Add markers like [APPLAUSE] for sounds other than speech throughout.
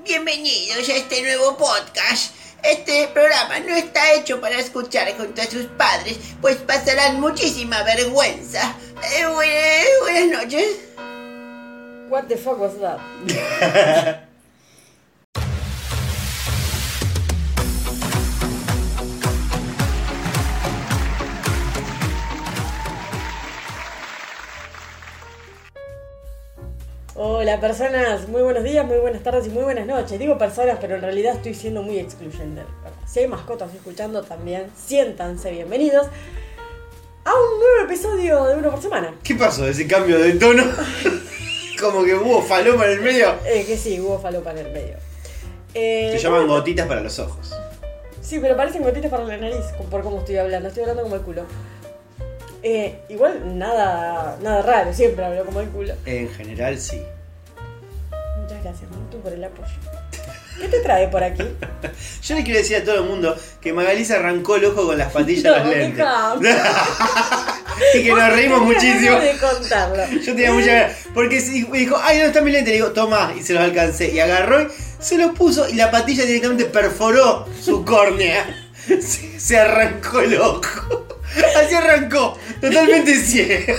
Bienvenidos a este nuevo podcast. Este programa no está hecho para escuchar junto a sus padres, pues pasarán muchísima vergüenza. Eh, buenas, buenas noches. What the fuck was that? [LAUGHS] Hola personas, muy buenos días, muy buenas tardes y muy buenas noches. Digo personas, pero en realidad estoy siendo muy excluyente. Si hay mascotas escuchando también, siéntanse bienvenidos a un nuevo episodio de Uno por Semana. ¿Qué pasó? Ese cambio de tono. [LAUGHS] Como que hubo falopa en el medio. Eh, que sí, hubo falopa en el medio. Eh, Se llaman gotitas para los ojos. Sí, pero parecen gotitas para la nariz, por cómo estoy hablando. Estoy hablando como el culo. Eh, igual nada, nada raro, siempre hablo como el culo. En general, sí. Muchas gracias, Martu, por el apoyo. ¿Qué te trae por aquí? [LAUGHS] Yo le quiero decir a todo el mundo que Magalí se arrancó el ojo con las patillas de los lentes. [LAUGHS] y que nos reímos muchísimo. de contarlo. Yo tenía mucha ganas. Porque me dijo, ay, no está mi lente. Le digo, toma, y se los alcancé. Y agarró y se los puso y la patilla directamente perforó su [LAUGHS] córnea. Se, se arrancó el ojo. Así arrancó, totalmente ciego.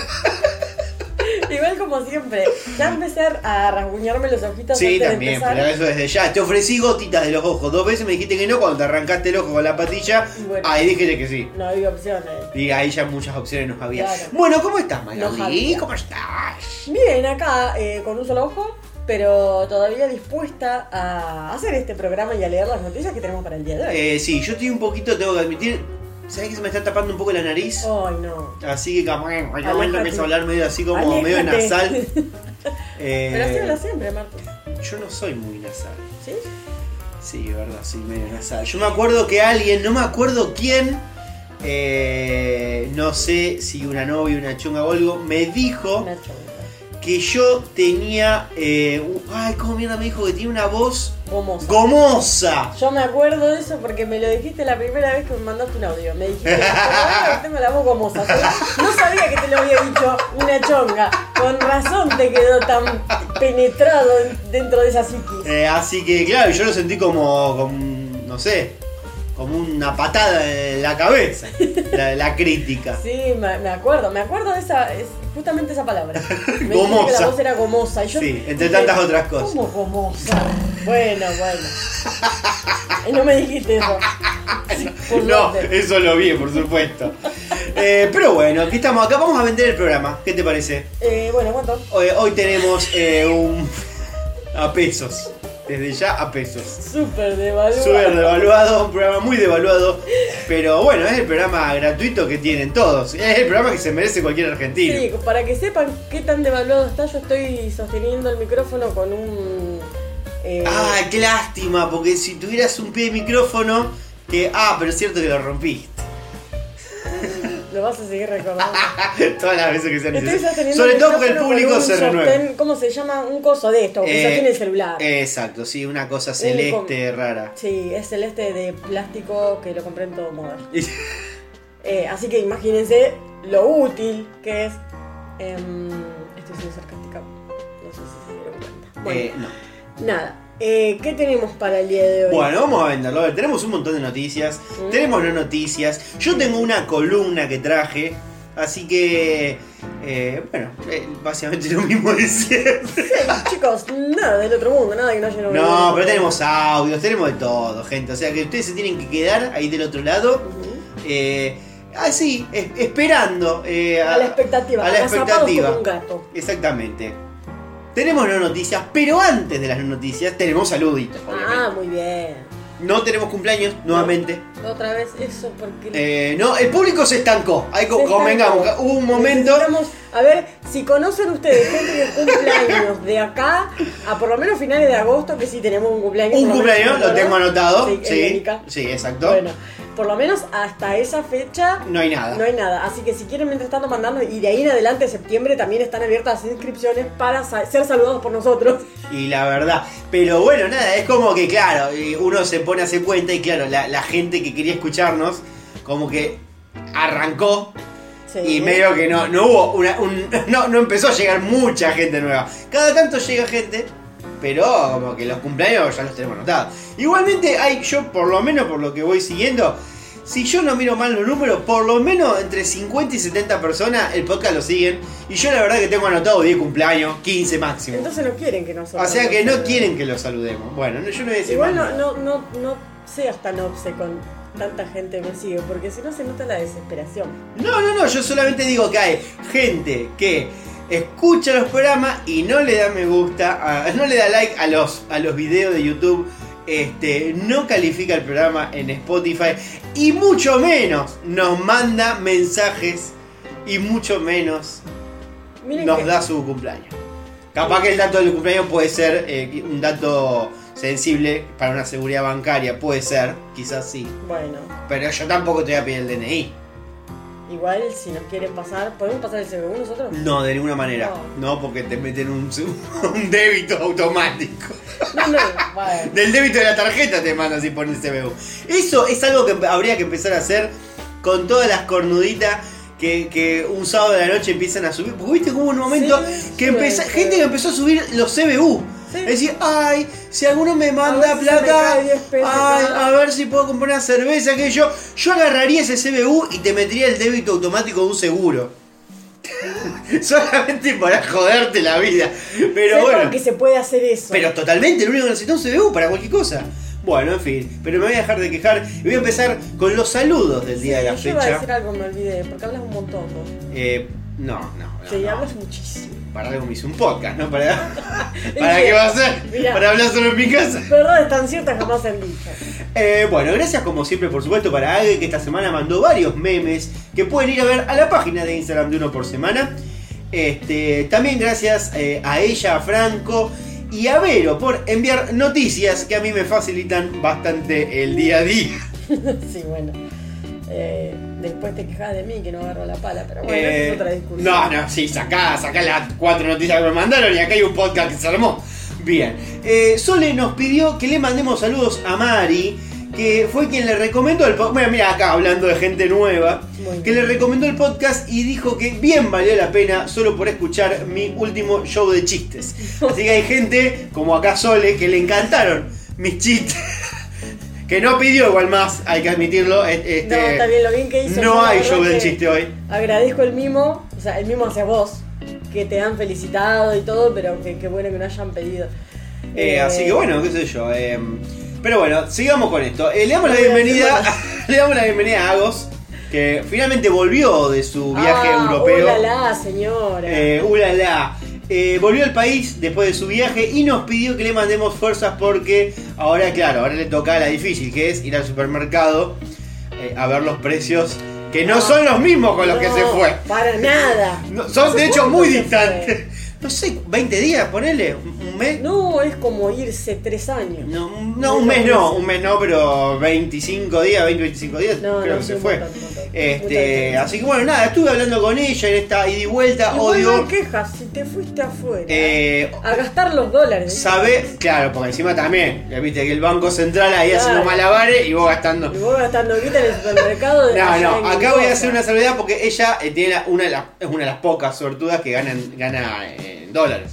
Igual como siempre, ya empecé a rasguñarme los ojitos Sí, antes de también, empezar. pero eso desde ya. Te ofrecí gotitas de los ojos. Dos veces me dijiste que no cuando te arrancaste el ojo con la patilla. Bueno. Ahí dije que sí. No había opciones. Y ahí ya muchas opciones nos había. Claro. Bueno, ¿cómo estás, No Magali? ¿Cómo estás? Bien, acá eh, con un solo ojo, pero todavía dispuesta a hacer este programa y a leer las noticias que tenemos para el día de hoy. Eh, sí, yo estoy un poquito, tengo que admitir. ¿Sabes que se me está tapando un poco la nariz? Ay, no. Así que como hay momento empiezo a hablar medio así como medio nasal. [LAUGHS] Eh, Pero así habla siempre, Marta. yo no soy muy nasal. ¿Sí? Sí, verdad, soy medio nasal. Yo me acuerdo que alguien, no me acuerdo quién, eh, no sé si una novia, una chunga o algo, me dijo Una chonga. Que yo tenía. eh, un- ay, ¿cómo mierda me dijo que tiene una voz Gomosa. gomosa? Yo me acuerdo de eso porque me lo dijiste la primera vez que me mandaste un audio. Me dijiste, "Pero tengo la voz gomosa. Yo No sabía que te lo había dicho una chonga. Con razón te quedó tan penetrado dentro de esa psiquis. Eh, así que, claro, yo lo sentí como, como, no sé, como una patada en la cabeza, [LAUGHS] la, la crítica. Sí, me, me acuerdo, me acuerdo de esa, es justamente esa palabra. [LAUGHS] Me que Gomosa. la voz era gomosa. Y yo Sí, entre dije, tantas otras cosas. ¿Cómo gomosa? Bueno, bueno. Y no me dijiste eso. Por No, suerte. eso lo vi, por supuesto. Eh, pero bueno, aquí estamos, acá vamos a vender el programa. ¿Qué te parece? Eh, bueno, ¿cuánto? Hoy, hoy tenemos eh, un. [LAUGHS] a pesos. Desde ya a pesos. Súper devaluado. Súper devaluado, un programa muy devaluado. Pero bueno, es el programa gratuito que tienen todos. Es el programa que se merece cualquier argentino. Sí, para que sepan qué tan devaluado está, yo estoy sosteniendo el micrófono con un. eh, Ah, qué lástima, porque si tuvieras un pie de micrófono, que. Ah, pero es cierto que lo rompí. [LAUGHS] Vas a seguir recordando. [LAUGHS] Todas las veces que necesarias. sosteniendo Sobre todo porque el público se renueve. ¿Cómo se llama? Un coso de esto, que Eh, sostiene el celular. Exacto, sí, una cosa celeste rara. Sí, es celeste de plástico que lo compré en todo modo. [LAUGHS] Eh, así que imagínense lo útil que es. em, estoy siendo sarcástica. No sé si se dieron cuenta. Bueno, Eh, no. nada. Eh, ¿Qué tenemos para el día de hoy? Bueno, vamos a venderlo. A ver, tenemos un montón de noticias. Mm. Tenemos no noticias. Yo tengo una columna que traje. Así que. eh, bueno, eh, básicamente lo mismo de siempre. Sí, chicos, nada del otro mundo, nada que no haya novedades. No, pero tenemos audios, tenemos de todo, gente. O sea que ustedes se tienen que quedar ahí del otro lado. Eh, así, es- esperando. A la expectativa, A la expectativa. como un gato. Exactamente. Tenemos no noticias, pero antes de las no noticias tenemos saluditos. Ah, muy bien. No tenemos cumpleaños, nuevamente. Otra vez eso porque. Eh, no, el público se estancó. Co- Se convengamos, hubo un momento. A ver, si conocen ustedes gente que cumple años de acá a por lo menos finales de agosto, que sí tenemos un cumpleaños. Un lo cumpleaños, lo tengo anotado. Sí, Sí, sí, exacto. Bueno, por lo menos hasta esa fecha No hay nada. no hay nada. Así que si quieren mientras tanto mandando, y de ahí en adelante, septiembre, también están abiertas las inscripciones para sa- ser saludados por nosotros. Y la verdad. Pero bueno, nada, es como que, claro, uno se pone a hacer cuenta y, claro, la, la gente que quería escucharnos, como que arrancó Sí. y medio que no, no hubo una. un- [LAUGHS] no, no empezó a llegar mucha gente nueva. Cada tanto llega gente, pero como que los cumpleaños ya los tenemos anotados. Igualmente hay, yo por lo menos por lo que voy siguiendo, si yo no miro mal los números, por lo menos entre 50 y 70 personas el podcast lo siguen. Y yo la verdad que tengo anotado 10 cumpleaños, 15 máximo. Entonces no quieren que nosotros. O sea que no saludemos. quieren que los saludemos. Bueno, no- yo no voy a decir Igual no, no, no, no seas tan obse con tanta gente me sigue, porque si no se nota la desesperación. No, no, no, yo solamente digo que hay gente que escucha los programas y no le da me gusta, a- no le da like a los, a los videos de YouTube, este, no califica el programa en Spotify y mucho menos nos manda mensajes y mucho menos Miren nos que- da su cumpleaños. Capaz que el dato del cumpleaños puede ser eh, un dato sensible para una seguridad bancaria, puede ser, quizás sí. Bueno, Pero yo tampoco te voy a pedir el DNI. igual si nos quieren pasar, ¿podemos pasar el CBU nosotros? No, de ninguna manera. No, porque te meten un, [LAUGHS] un débito automático. No, no, bueno. [LAUGHS] Del débito de la tarjeta te mandan si pones CBU. Eso es algo que habría que empezar a hacer con todas las cornuditas que, que un sábado de la noche empiezan a subir. Porque viste que hubo un momento Sí, que empezó, gente que empezó a subir los CBU. Sí. Es decir, ay, si alguno me manda plata, cae 10 pesos ay, acá. a ver si puedo comprar una cerveza, que yo, yo agarraría ese CBU y te metería el débito automático de un seguro. [LAUGHS] Solamente para joderte la vida. Pero bueno. que se puede hacer eso. Pero totalmente, lo único que necesito es un CBU para cualquier cosa. Bueno, en fin, pero me voy a dejar de quejar y voy a empezar con los saludos del día de la yo iba a fecha. decir algo, me olvidé, porque hablas un montón vos. Eh, no, no, no. Sí, no. hablas muchísimo. Para algo me hice un podcast, ¿no? Para, [LAUGHS] ¿para qué va a ser? Mirá. Para hablar solo en mi casa. Verdades tan ciertas jamás se han dicho. Eh, bueno, gracias como siempre, por supuesto, para Age, que esta semana mandó varios memes que pueden ir a ver a la página de Instagram de uno por semana. Este, también gracias eh, a ella, a Franco y a Vero por enviar noticias que a mí me facilitan bastante el día a día. [LAUGHS] sí, bueno. Eh, después te quejas de mí que no agarro la pala, pero bueno, esa Eh, es otra discusión. no, no, sí, sacá, sacá las cuatro noticias que me mandaron y acá hay un podcast que se armó. Bien, eh, Sole nos pidió que le mandemos saludos a Mari, que fue quien le recomendó el podcast. Bueno, mira acá hablando de gente nueva, que le recomendó el podcast y dijo que bien valió la pena solo por escuchar mi último show de chistes. [LAUGHS] Así que hay gente, como acá Sole, que le encantaron mis chistes. Que no pidió igual más, hay que admitirlo. Este, No, está bien, lo bien que hizo. no hay show del chiste hoy. Agradezco el mimo, o sea, el mimo hacia vos, que te han felicitado y todo, pero que, que bueno que no hayan pedido. Eh, Eh, así que bueno, qué sé yo. eh, pero bueno, sigamos con esto. Eh, le damos la bienvenida, [LAUGHS] le damos la bienvenida a Agos, que finalmente volvió de su viaje ah, europeo. Ulala, señora. Eh, ulala. Eh, volvió al país después de su viaje y nos pidió que le mandemos fuerzas porque ahora, claro, ahora le toca la difícil, que es ir al supermercado eh, a ver los precios, que no, No. son los mismos con los que se fue. Para nada. No, son ¿Hace de hecho muy distantes. No sé, 20 días, ponele, un mes. No, es como irse tres años. No, no, un mes no, un mes no, pero 25 días, 20, 25 días, No, creo no, que se fue. montón, montón. Este, así que bueno, nada, estuve hablando con ella en esta ida y vuelta, no odio. hay quejas si te fuiste afuera. Eh, a gastar los dólares. sabe, claro, porque encima también, ya viste que el Banco Central ahí Claro. haciendo malabares y vos gastando. Y vos gastando guita en el supermercado. de [LAUGHS] No, no, acá voy a hacer una salvedad porque ella eh, tiene una de las, es una de las pocas sortudas que ganan, gana dólares.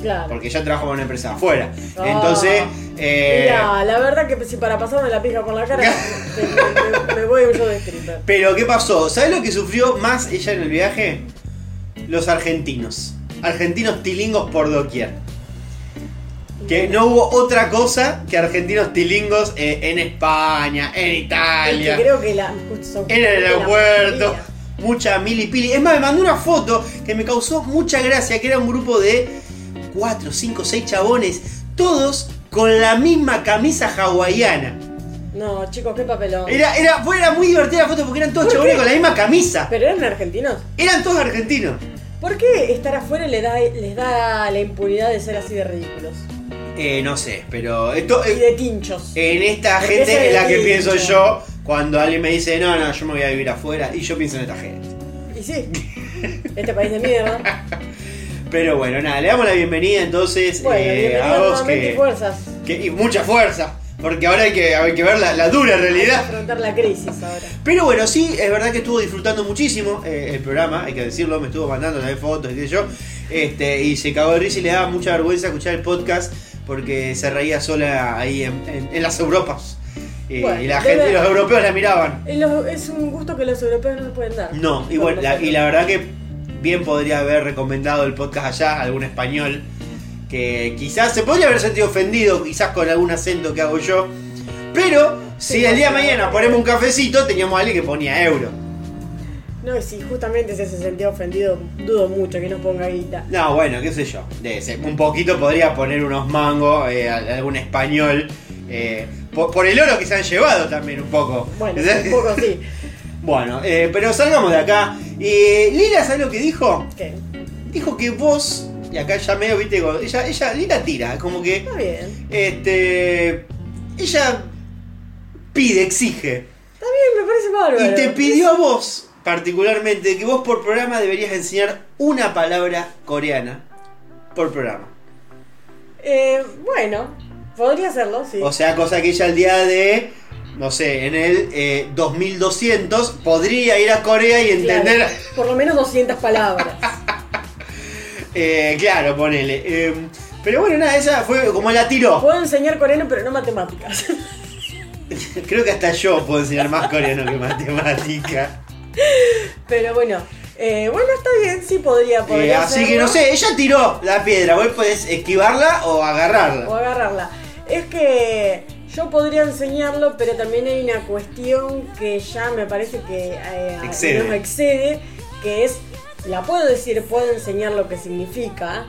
Claro. Porque ya trabajo con una empresa afuera. Ah. Entonces, eh, Mira, la verdad que si para pasarme la pija por la cara, [LAUGHS] me, me- me voy show de stripper. Pero, ¿qué pasó? ¿Sabes lo que sufrió más ella en el viaje? Los argentinos. Argentinos tilingos por doquier. Que no hubo otra cosa que argentinos tilingos eh, en España, en Es que Italia, creo que la. son en el aeropuerto. Mucha milipili. Es más, me mandó una foto que me causó mucha gracia, que era un grupo de 4, 5, 6 chabones, todos con la misma camisa hawaiana. No, chicos, qué papelón. Era, era, fue, era muy divertida la foto porque eran todos ¿Por chabones qué? con la misma camisa. ¿Pero eran argentinos? Eran todos argentinos. ¿Por qué estar afuera le da, les da la impunidad de ser así de ridículos? Eh, no sé, pero esto Y eh, de tinchos. en esta gente es la que pienso yo cuando alguien me dice, no, no, yo me voy a vivir afuera. Y yo pienso en esta gente. Y sí. Este país de mierda. Pero bueno, nada, le damos la bienvenida entonces Bueno, eh, bienvenido a vos nuevamente y que, fuerzas. que- y mucha fuerza. Porque ahora hay que, hay que ver la, la dura realidad. Afrontar la crisis ahora. Pero bueno, sí, es verdad que estuvo disfrutando muchísimo eh, el programa, hay que decirlo, me estuvo mandando también fotos y qué sé yo. Este, y se cagó de risa y le daba mucha vergüenza escuchar el podcast porque se reía sola ahí en, en- en las Europas. Eh, Bueno, y la gente, los europeos la miraban. Es un gusto que los europeos no se pueden dar. No, y, bueno, la, y la verdad que bien podría haber recomendado el podcast allá, algún español, que quizás se podría haber sentido ofendido, quizás con algún acento que hago yo. Pero si Sí, el día de mañana ponemos un cafecito, teníamos a alguien que ponía euro. No, y si justamente se sentía ofendido, dudo mucho que nos ponga guita. No, bueno, qué sé yo. De ese- un poquito podría poner unos mangos, eh, a- algún español. eh, por, por el oro que se han llevado también un poco. Bueno, un poco sí. [LAUGHS] Bueno, eh, pero salgamos de acá. Eh, Lila, ¿sabes lo que dijo? ¿Qué? Dijo que vos, y acá ya medio, viste, ella, ella, Lila tira, como que, Está bien. este, ella pide, exige. Está bien, me parece bárbaro. Y te pidió a vos, particularmente, que vos por programa deberías enseñar una palabra coreana por programa. Eh, bueno, podría hacerlo, sí. O sea, cosa que ella el día de, no sé, en el eh, 2200 podría ir a Corea y entender... Claro, por lo menos 200 palabras. [LAUGHS] Eh, claro, ponele. Eh, pero bueno, nada, esa fue como la tiró. Puedo enseñar coreano, pero no matemáticas. [LAUGHS] Creo que hasta yo puedo enseñar más coreano que matemática. Pero bueno, eh, bueno, está bien, sí podría, Eh, podría así que no sé, ella tiró la piedra. Vos podés esquivarla o agarrarla. O agarrarla. Es que yo podría enseñarlo, pero también hay una cuestión que ya me parece que eh, Excede. nos excede, que es, la puedo decir, puedo enseñar lo que significa,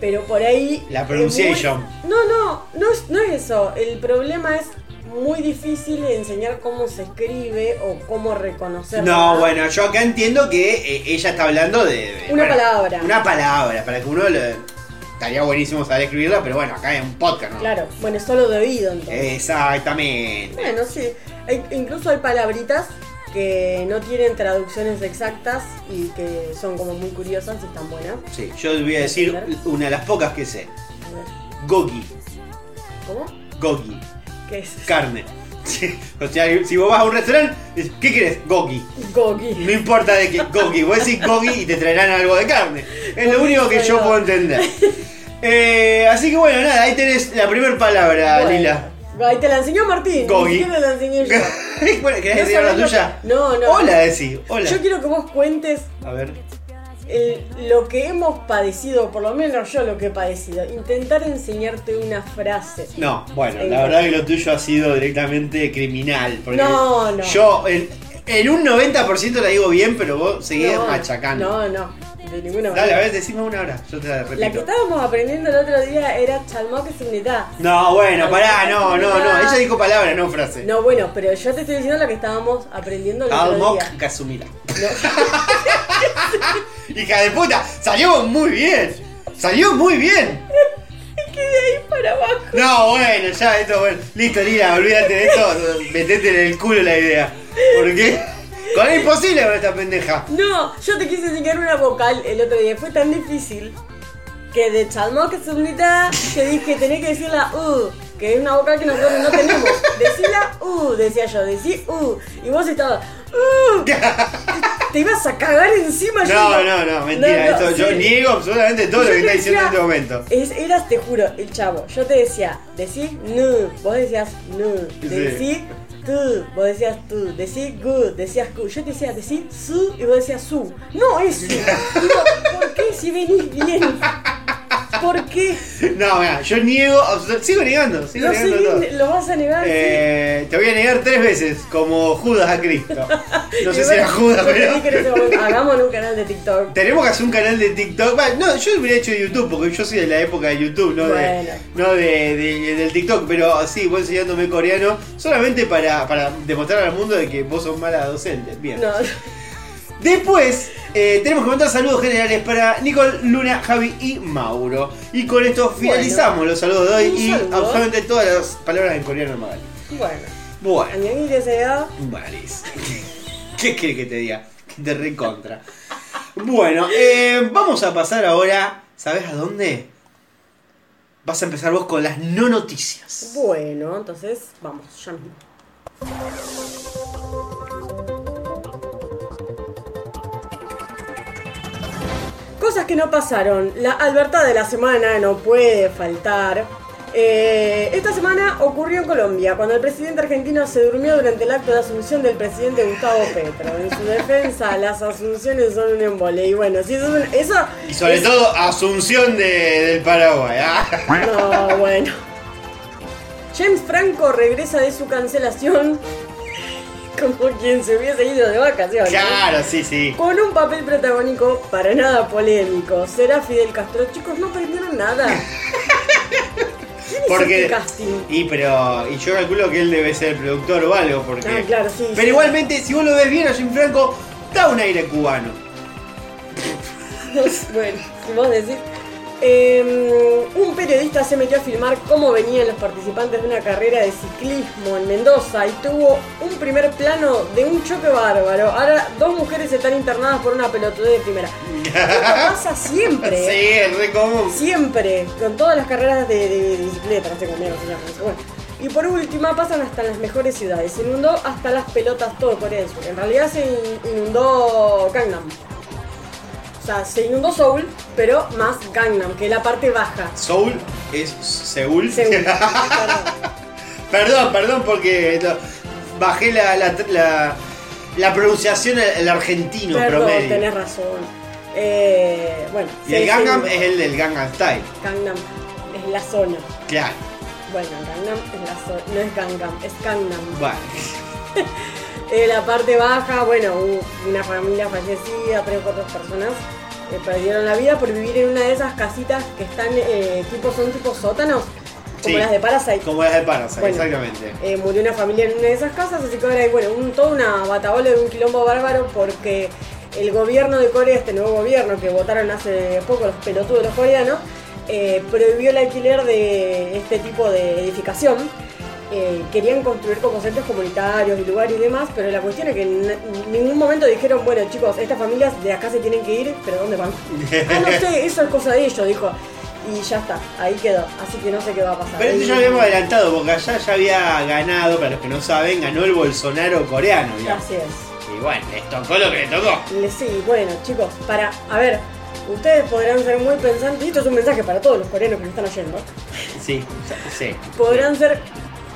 pero por ahí... La es pronunciation. muy- No, no, no es, no es eso. El problema es muy difícil enseñar cómo se escribe o cómo reconocerlo. No, bueno, yo acá entiendo que eh, ella está hablando de, de- Una bueno, palabra. Una palabra, para que uno lo- estaría buenísimo saber escribirla, pero bueno, acá es un podcast, ¿no? Claro, bueno, es solo de oído entonces. Exactamente. Bueno, sí. Hay- incluso hay palabritas que no tienen traducciones exactas y que son como muy curiosas y están buenas. Sí, yo voy a decir una de las pocas que sé. A ver, Gogi. ¿cómo? Gogi. ¿Qué es? Carne. Sí, O sea, si vos vas a un restaurante, ¿qué querés? Gogi. Gogi. No importa de qué, Gogi. Vos decís Gogi y te traerán algo de carne. Es lo único que yo puedo entender. Eh, así que bueno, nada, ahí tenés la primera palabra, Bueno, Lila. Ahí te la enseñó Martín. Gogi. Ni siquiera la enseñé yo. bueno, [LAUGHS] ¿querés No decir la tuya? que- No, no. Hola, decí. Hola. Yo quiero que vos cuentes A ver. El- lo que hemos padecido, por lo menos yo lo que he padecido. Intentar enseñarte una frase. No, bueno, En- la verdad que lo tuyo ha sido directamente criminal. Porque No, no. Yo en, en un 90% la digo bien, pero vos seguís No, machacando. No, no. De ninguna Dale, manera. a ver, decime una hora. Yo te la repito. La que estábamos aprendiendo el otro día era Chalmok Signetá. No, bueno, pará, no, no, no. Ella dijo palabra, no frase. No, bueno, pero yo te estoy diciendo lo que estábamos aprendiendo el otro Almok día. Kazumira. No. [LAUGHS] Hija de puta, salió muy bien. Salió muy bien. [LAUGHS] que de ahí para abajo. No, bueno, ya, esto, bueno. Listo, Lila, olvídate de esto. Metete en el culo la idea. Porque con imposible con esta pendeja. No, yo te quise enseñar una vocal el otro día. Fue tan difícil que de Chalmok Signetá te dije tenés que decir la U. Que es una vocal que nosotros no tenemos. Decí la U, decía yo, decí U. Y vos estabas. "Uh". [LAUGHS] Te ibas a cagar encima. yo No, digo, no, no, mentira. no, esto, yo niego absolutamente todo lo yo que está diciendo en este momento. Es, eras, te juro, el chavo. Yo te decía, decí nu, vos decías nu, Sí. Tú, vos decías tú, decí good, decías cu. Yo te decía, decí su y vos decías su. No es su. [LAUGHS] Digo, ¿por qué si venís bien? ¿Por qué? [LAUGHS] No, mira, yo niego, sigo negando, sigo Lo, negando seguís- todo. lo vas a negar. Eh, te voy a negar tres veces, como Judas a Cristo. [LAUGHS] No sé si era Judas, pero. [LAUGHS] Hagamos un canal de TikTok. Tenemos que hacer un canal de TikTok. No, yo hubiera hecho de YouTube, porque yo soy de la época de YouTube, no, Bueno. de, no de, de- del TikTok. Pero sí, voy enseñándome coreano solamente para, para demostrar al mundo de que vos sos mala docente. Bien. No, Después, eh, tenemos que mandar saludos generales para Nicole, Luna, Javi y Mauro. Y con esto finalizamos los saludos de hoy y saludo. absolutamente todas las palabras en coreano Magali. bueno. Bueno. Maris. ¿Qué quiere que te diga? [LAUGHS] Que te recontra. Bueno, eh, vamos a pasar ahora, ¿sabes a dónde? vas a empezar vos con las no noticias. Bueno, entonces vamos, ya mismo. Cosas que no pasaron. La albertad de la semana no puede faltar. Eh, esta semana ocurrió en Colombia, cuando el presidente argentino se durmió durante el acto de asunción del presidente Gustavo Petro. En su defensa, las asunciones son un embole. Y bueno, si eso, es un- eso Y sobre es- todo Asunción de- del Paraguay. ah. No, bueno. James Franco regresa de su cancelación [LAUGHS] como quien se hubiese ido de vacaciones. Claro, sí, sí. Con un papel protagónico para nada polémico. ¿Será Fidel Castro? Chicos, no aprendieron nada. [LAUGHS] ¿Quién hizo Porque. este casting? Y pero. Y yo calculo que él debe ser el productor o algo, porque. Ah, claro, sí. Pero sí. igualmente, si vos lo ves bien a Jim Franco, da un aire cubano. [LAUGHS] bueno, si vos decís. Eh, un periodista se metió a filmar cómo venían los participantes de una carrera de ciclismo en Mendoza y tuvo un primer plano de un choque bárbaro. Ahora dos mujeres están internadas por una pelotudez de primera. Esto [LAUGHS] pasa siempre. Sí, ¿eh? es re común. Siempre, con todas las carreras de, de- de bicicleta, no sé cómo se llama bueno. Y por última pasan hasta las mejores ciudades. Se inundó hasta las pelotas todo Corea del Sur. En realidad se in- inundó Gangnam. O sea, se inundó Seoul, pero más Gangnam, que es la parte baja. Soul es Seúl. Seúl. [LAUGHS] Perdón. perdón, porque bajé la, la, la, la pronunciación el argentino Perdón, promedio. tenés razón. Eh, bueno, Y el Gangnam es el del Gangnam Style. Gangnam es la zona. Claro. Bueno, Gangnam es la zona. No es Gangnam, es Gangnam. Vale. [LAUGHS] Eh, la parte baja, bueno, una familia fallecida, tres o cuatro personas eh, perdieron la vida por vivir en una de esas casitas que están, eh, tipo, son tipo sótanos, como Sí. las de Parasite. Como las de Parasite, Bueno. exactamente. Eh, murió una familia en una de esas casas, así que ahora hay, bueno, un, toda una batabola de un quilombo bárbaro porque el gobierno de Corea, este nuevo gobierno que votaron hace poco los pelotudos los coreanos, prohibió el alquiler de este tipo de edificación. Eh, querían construir como centros comunitarios y lugares y demás, pero la cuestión es que en ningún momento dijeron, bueno chicos, estas familias de acá se tienen que ir, pero ¿dónde van? [LAUGHS] ah, no sé, eso es cosa de ellos, dijo. Y ya está, ahí quedó. Así que no sé qué va a pasar. Pero esto Y- ya lo habíamos adelantado, porque allá ya había ganado, para los que no saben, ganó el Bolsonaro coreano. digamos. Así es. Y bueno, les tocó lo que le tocó. Sí, bueno, chicos, para, a ver, ustedes podrán ser muy pensantes, y esto es un mensaje para todos los coreanos que nos están oyendo, Sí, sí. podrán ser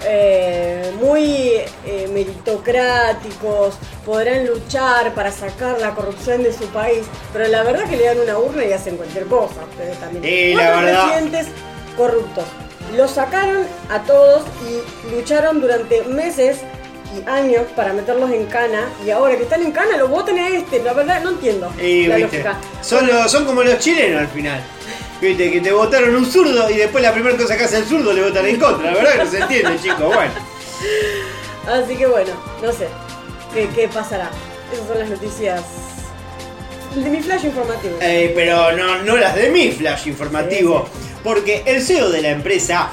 eh, muy eh, meritocráticos, podrán luchar para sacar la corrupción de su país, pero la verdad que le dan una urna y hacen cualquier cosa, ustedes también. Eh, la ¿Cuántos verdad- presidentes corruptos? Los sacaron a todos y lucharon durante meses y años para meterlos en cana y ahora que están en cana lo votan a este, la verdad no entiendo Y, la lógica. son, los- son como los chilenos al final. Viste, que te votaron un zurdo y después la primera cosa que hace el zurdo le votan en contra. La verdad no se entiende, [LAUGHS] chicos. Bueno. Así que bueno, no sé qué, qué pasará. Esas son las noticias de mi flash informativo. Eh, pero no, no las de mi flash informativo. Porque el CEO de la empresa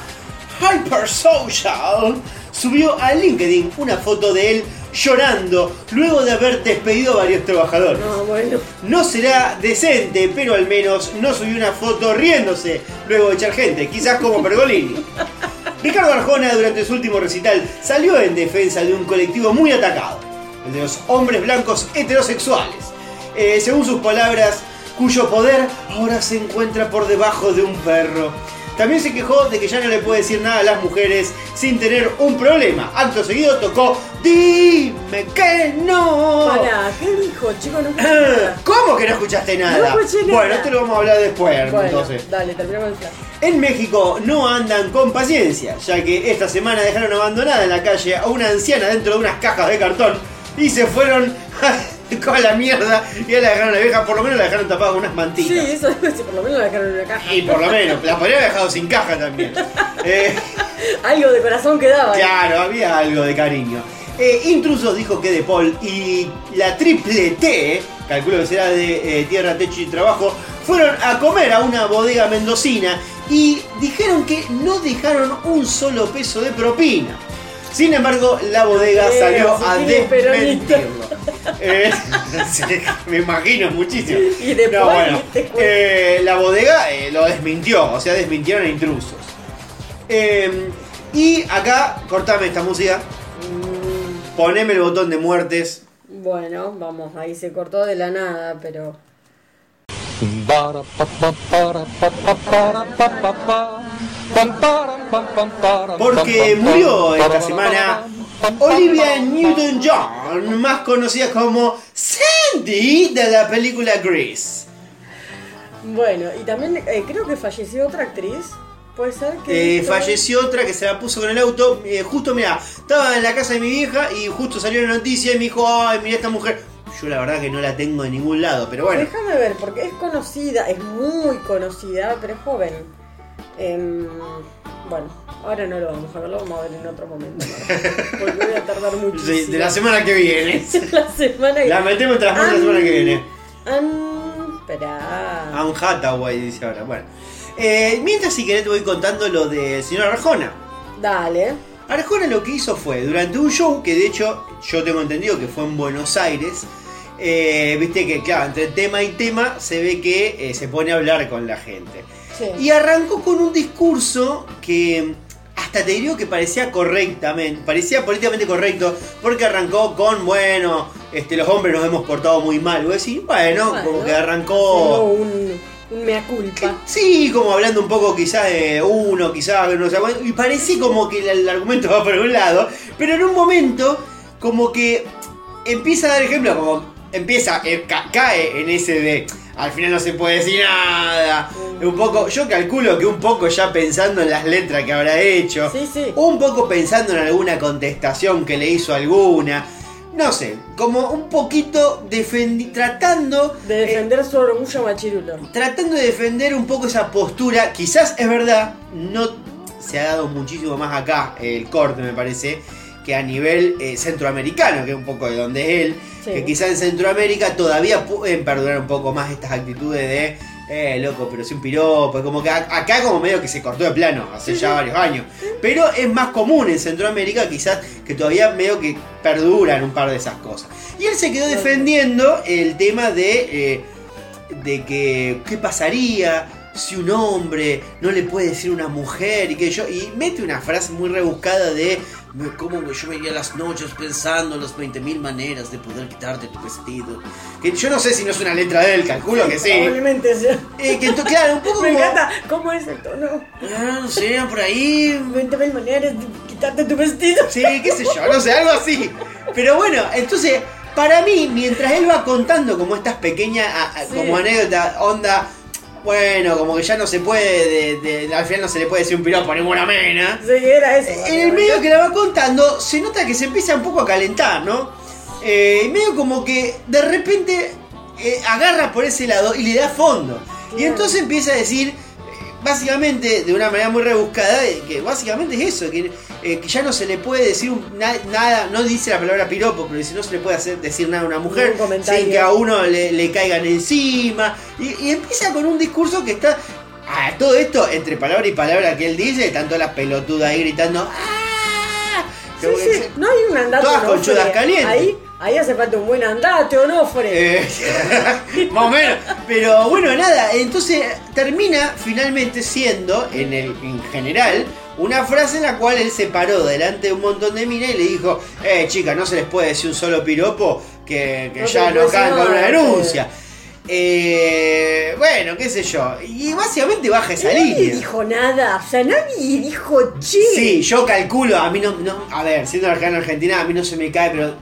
Hypersocial subió a LinkedIn una foto de él llorando luego de haber despedido a varios trabajadores. No, bueno. No será decente, pero al menos no subió una foto riéndose luego de echar gente, quizás como Pergolini. [LAUGHS] Ricardo Arjona durante su último recital salió en defensa de un colectivo muy atacado, el de los hombres blancos heterosexuales. Eh, según sus palabras, cuyo poder ahora se encuentra por debajo de un perro. También se quejó de que ya no le puede decir nada a las mujeres sin tener un problema. Acto seguido tocó Dime que no. Para, ¿qué dijo, chico? No nada. ¿Cómo que no escuchaste nada? No escuché nada. Bueno, esto lo vamos a hablar después, Bueno, entonces. dale, terminamos el flash. En México no andan con paciencia, ya que esta semana dejaron abandonada en la calle a una anciana dentro de unas cajas de cartón y se fueron [LAUGHS] [LAUGHS] con la mierda y ya la dejaron la vieja, por lo menos la dejaron tapada con unas Sí, mantitas. eso sí, por lo menos la dejaron en una caja. Y por lo menos, la podría haber dejado sin caja también. [LAUGHS] Eh, Algo de corazón quedaba. Claro, había algo de cariño. Eh, Intrusos dijo que De Paul y la triple T, calculo que será de eh, Tierra, Techo y Trabajo, fueron a comer a una bodega mendocina y dijeron que no dejaron un solo peso de propina. Sin embargo, la bodega Eh, salió a desmentirlo. [LAUGHS] Eh, sí, me imagino muchísimo. [LAUGHS] Y después, No, bueno, eh, la bodega eh, lo desmintió, o sea, desmintieron a intrusos. Eh, y acá, cortame esta música, Mm, poneme el botón de muertes. Bueno, vamos, ahí se cortó de la nada, pero. Porque murió esta semana Olivia Newton-John, más conocida como Sandy de la película Grease. Bueno, y también eh, creo que falleció otra actriz. Puede ser que. Eh, falleció otra que se la puso con el auto. eh, justo, mira, estaba en la casa de mi vieja y justo salió la noticia y me dijo, ay, mira esta mujer. Yo la verdad que no la tengo de ningún lado, pero bueno. Déjame ver, porque es conocida, es muy conocida, pero es joven. Em, bueno, ahora no lo vamos a ver, lo vamos a ver en otro momento. ¿no? Porque voy a tardar muchísimo. De, de la semana que viene. [LAUGHS] la semana que La metemos manos la semana que viene. An... Esperá. Anne Hathaway dice ahora. Bueno. Eh, mientras si querés te voy contando lo del señor Arjona. Dale. Arjona lo que hizo fue, durante un show, que de hecho yo tengo entendido que fue en Buenos Aires, eh, viste que claro, entre tema y tema se ve que eh, se pone a hablar con la gente. Sí. Y arrancó con un discurso que hasta te digo que parecía correctamente, parecía políticamente correcto, porque arrancó con, bueno, este, los hombres nos hemos portado muy mal, vos decís, bueno, Bueno, como que arrancó... un, un mea culpa. Sí, como hablando un poco quizás de uno, quizás no sé y parecía como que el, el argumento va por un lado, pero en un momento como que empieza a dar ejemplo, como empieza, eh, ca- cae en ese de al final no se puede decir nada, un poco, yo calculo que un poco ya pensando en las letras que habrá hecho, Sí, sí. un poco pensando en alguna contestación que le hizo alguna, no sé, como un poquito defendi- tratando De eh, defender su orgullo machirulo. tratando de defender un poco esa postura, quizás es verdad, no se ha dado muchísimo más acá el corte me parece, que a nivel eh, centroamericano, que es un poco de donde es él, Sí. que quizás en Centroamérica todavía pueden perdurar un poco más estas actitudes de, eh, loco, pero si un piropo, como que acá como medio que se cortó de plano, hace ya varios años, pero es más común en Centroamérica quizás que todavía medio que perduran un par de esas cosas. Y él se quedó defendiendo el tema de... eh, de que qué pasaría si un hombre no le puede decir una mujer y que yo y mete una frase muy rebuscada de cómo yo me iría las noches pensando en las 20.000 maneras de poder quitarte tu vestido que yo no sé si no es una letra de él calculo que sí Probablemente. Eh, que ento- claro un poco [LAUGHS] Me como- encanta. ¿Cómo es el tono? Ah, no sé por ahí 20 mil maneras de quitarte tu vestido. Sí, qué sé yo, no sé, algo así. Pero bueno, entonces, para mí, mientras él va contando como estas pequeñas, Sí. como anécdota, onda, bueno, como que ya no se puede, de, de- al final no se le puede decir un piropo a ninguna mena. Sí, era eso. En el medio que la va contando, se nota que se empieza un poco a calentar, ¿no? Eh, medio como que de repente eh, agarra por ese lado y le da fondo. Y entonces empieza a decir, eh, básicamente, de una manera muy rebuscada, eh, que básicamente es eso, que, eh, que ya no se le puede decir un- na- nada, no dice la palabra piropo, pero dice no se le puede hacer, decir nada a una mujer sin que a uno le, le caigan encima. Y, y empieza con un discurso que está... Ah, todo esto, entre palabra y palabra que él dice, tanto la pelotuda ahí gritando... ¡Ah! Sí, sí, no hay un andate. Todas conchudas calientes. Ahí, ahí hace falta un buen andate o no, Fred. Eh, [LAUGHS] más o menos. Pero bueno, nada. Entonces termina finalmente siendo, en, el, en general, una frase en la cual él se paró delante de un montón de minas y le dijo: Eh, chica, no se les puede decir un solo piropo que, que No ya no con una denuncia. Eh, bueno, qué sé yo. Y básicamente baja esa Nadie línea. dijo nada, o sea, nadie dijo che. Sí, yo calculo, a mí no, no- a ver, siendo acá en Argentina, a mí no se me cae, pero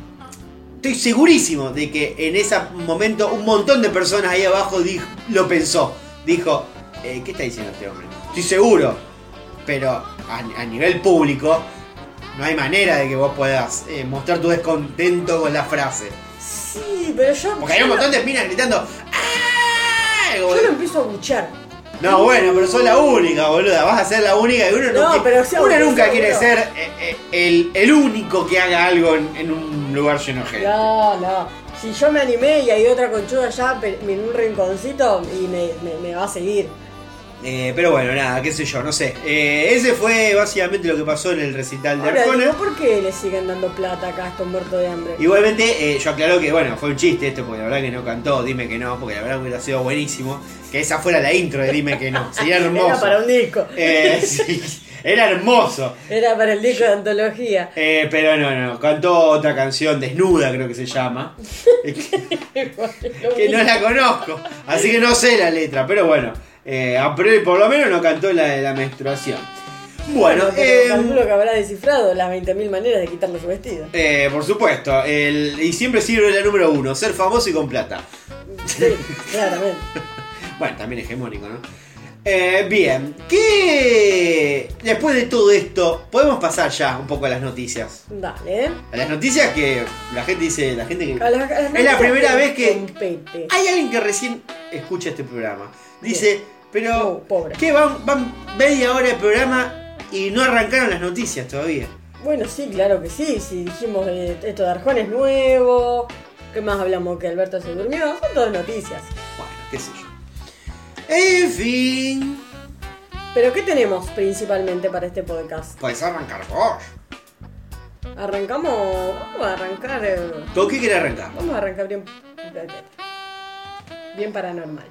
estoy segurísimo de que en ese momento un montón de personas ahí abajo dijo- lo pensó. Dijo, eh, ¿qué está diciendo este hombre? Estoy seguro, pero a, a nivel público no hay manera de que vos puedas eh, mostrar tu descontento con la frase. Sí, pero yo. Porque hay yo un lo- montón de minas gritando, ¡ah! Yo lo empiezo a buchar. No, bueno, pero sos la única, boluda. Vas a ser la única y uno, No, no, pero uno nunca sea quiere ser eh, eh, el, el único que haga algo en, en un lugar lleno de gente. No, no. Si yo me animé y hay otra conchuda allá en un rinconcito y me, me- me va a seguir. Eh, pero bueno, nada, qué sé yo, no sé. Eh, ese fue básicamente lo que pasó en el recital de Ahora, Arjona. digo, ¿por qué le siguen dando plata acá a estos muertos de hambre? Igualmente, eh, yo aclaro que, bueno, fue un chiste esto, porque la verdad que no cantó, dime que no, porque la verdad hubiera sido buenísimo. Que esa fuera la intro de Dime que no, sería [LAUGHS] hermoso. Era para un disco. Eh, [LAUGHS] sí, era hermoso. Era para el disco de antología. Eh, pero no, no, cantó otra canción, Desnuda creo que se llama, [LAUGHS] que no la conozco, así que no sé la letra, pero bueno, eh, por lo menos no cantó la de la menstruación. Bueno, eh, calculo que habrá descifrado las 20.000 maneras de quitarle su vestido. eh, por supuesto, el, y siempre sirve la número uno, ser famoso y con plata. Sí, claramente. [LAUGHS] Bueno, también hegemónico, ¿no? Eh, bien, ¿qué? Después de todo esto, podemos pasar ya un poco a las noticias. Dale. A las noticias que la gente dice, la gente que... A Es la primera que vez que- compete. Hay alguien que recién escucha este programa. Dice, pero Oh, pobre. ¿qué van, van media hora de programa y no arrancaron las noticias todavía? Bueno, sí, claro que sí. Si dijimos eh, esto de Arjón es nuevo. ¿Qué más hablamos? Que Alberto se durmió. Son todas noticias. Bueno, qué sé yo. En fin, Pero ¿qué tenemos principalmente para este podcast? puedes arrancar vos. Arrancamos. Vamos a arrancar. eh, ¿Con qué quiere arrancar? Vamos a arrancar bien. Bien paranormal.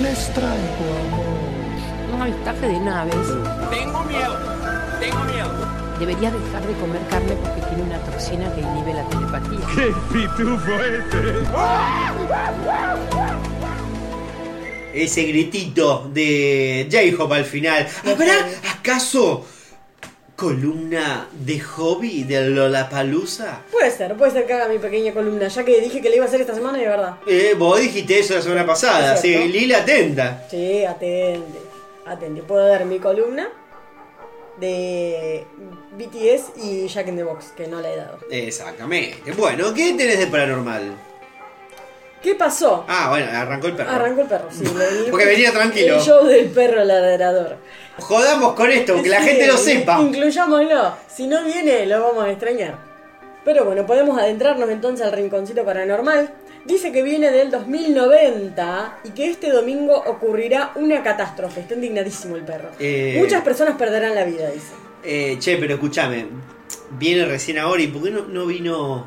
Les traigo amor. Un avistaje de naves. Tengo miedo, tengo miedo. Debería dejar de comer carne porque tiene una toxina que inhibe la telepatía. ¡Qué pitufo este! Ese gritito de J-Hop al final. ¿Habrá acaso columna de hobby de Lollapalooza? Puede ser, puede ser que haga mi pequeña columna. Ya que dije que le iba a hacer esta semana y de verdad. Eh, vos dijiste eso la semana pasada, Es sí. Lila atenta. Sí, atende. Atende. Puedo dar mi columna de BTS y Jack in the Box, que no la he dado. Exactamente. Bueno, ¿qué tenés de paranormal? ¿Qué pasó? Ah, bueno, arrancó el perro. Arrancó el perro, sí. el- Porque venía tranquilo. El show del perro ladrador. Jodamos con esto, que la Sí, gente lo sepa. Incluyámoslo. Si no viene, lo vamos a extrañar. Pero bueno, podemos adentrarnos entonces al rinconcito paranormal. Dice que viene del 2090 y que este domingo ocurrirá una catástrofe. Está indignadísimo el perro. Eh. Muchas personas perderán la vida, dice. Eh, che, pero escúchame, viene recién ahora y ¿por qué no, no vino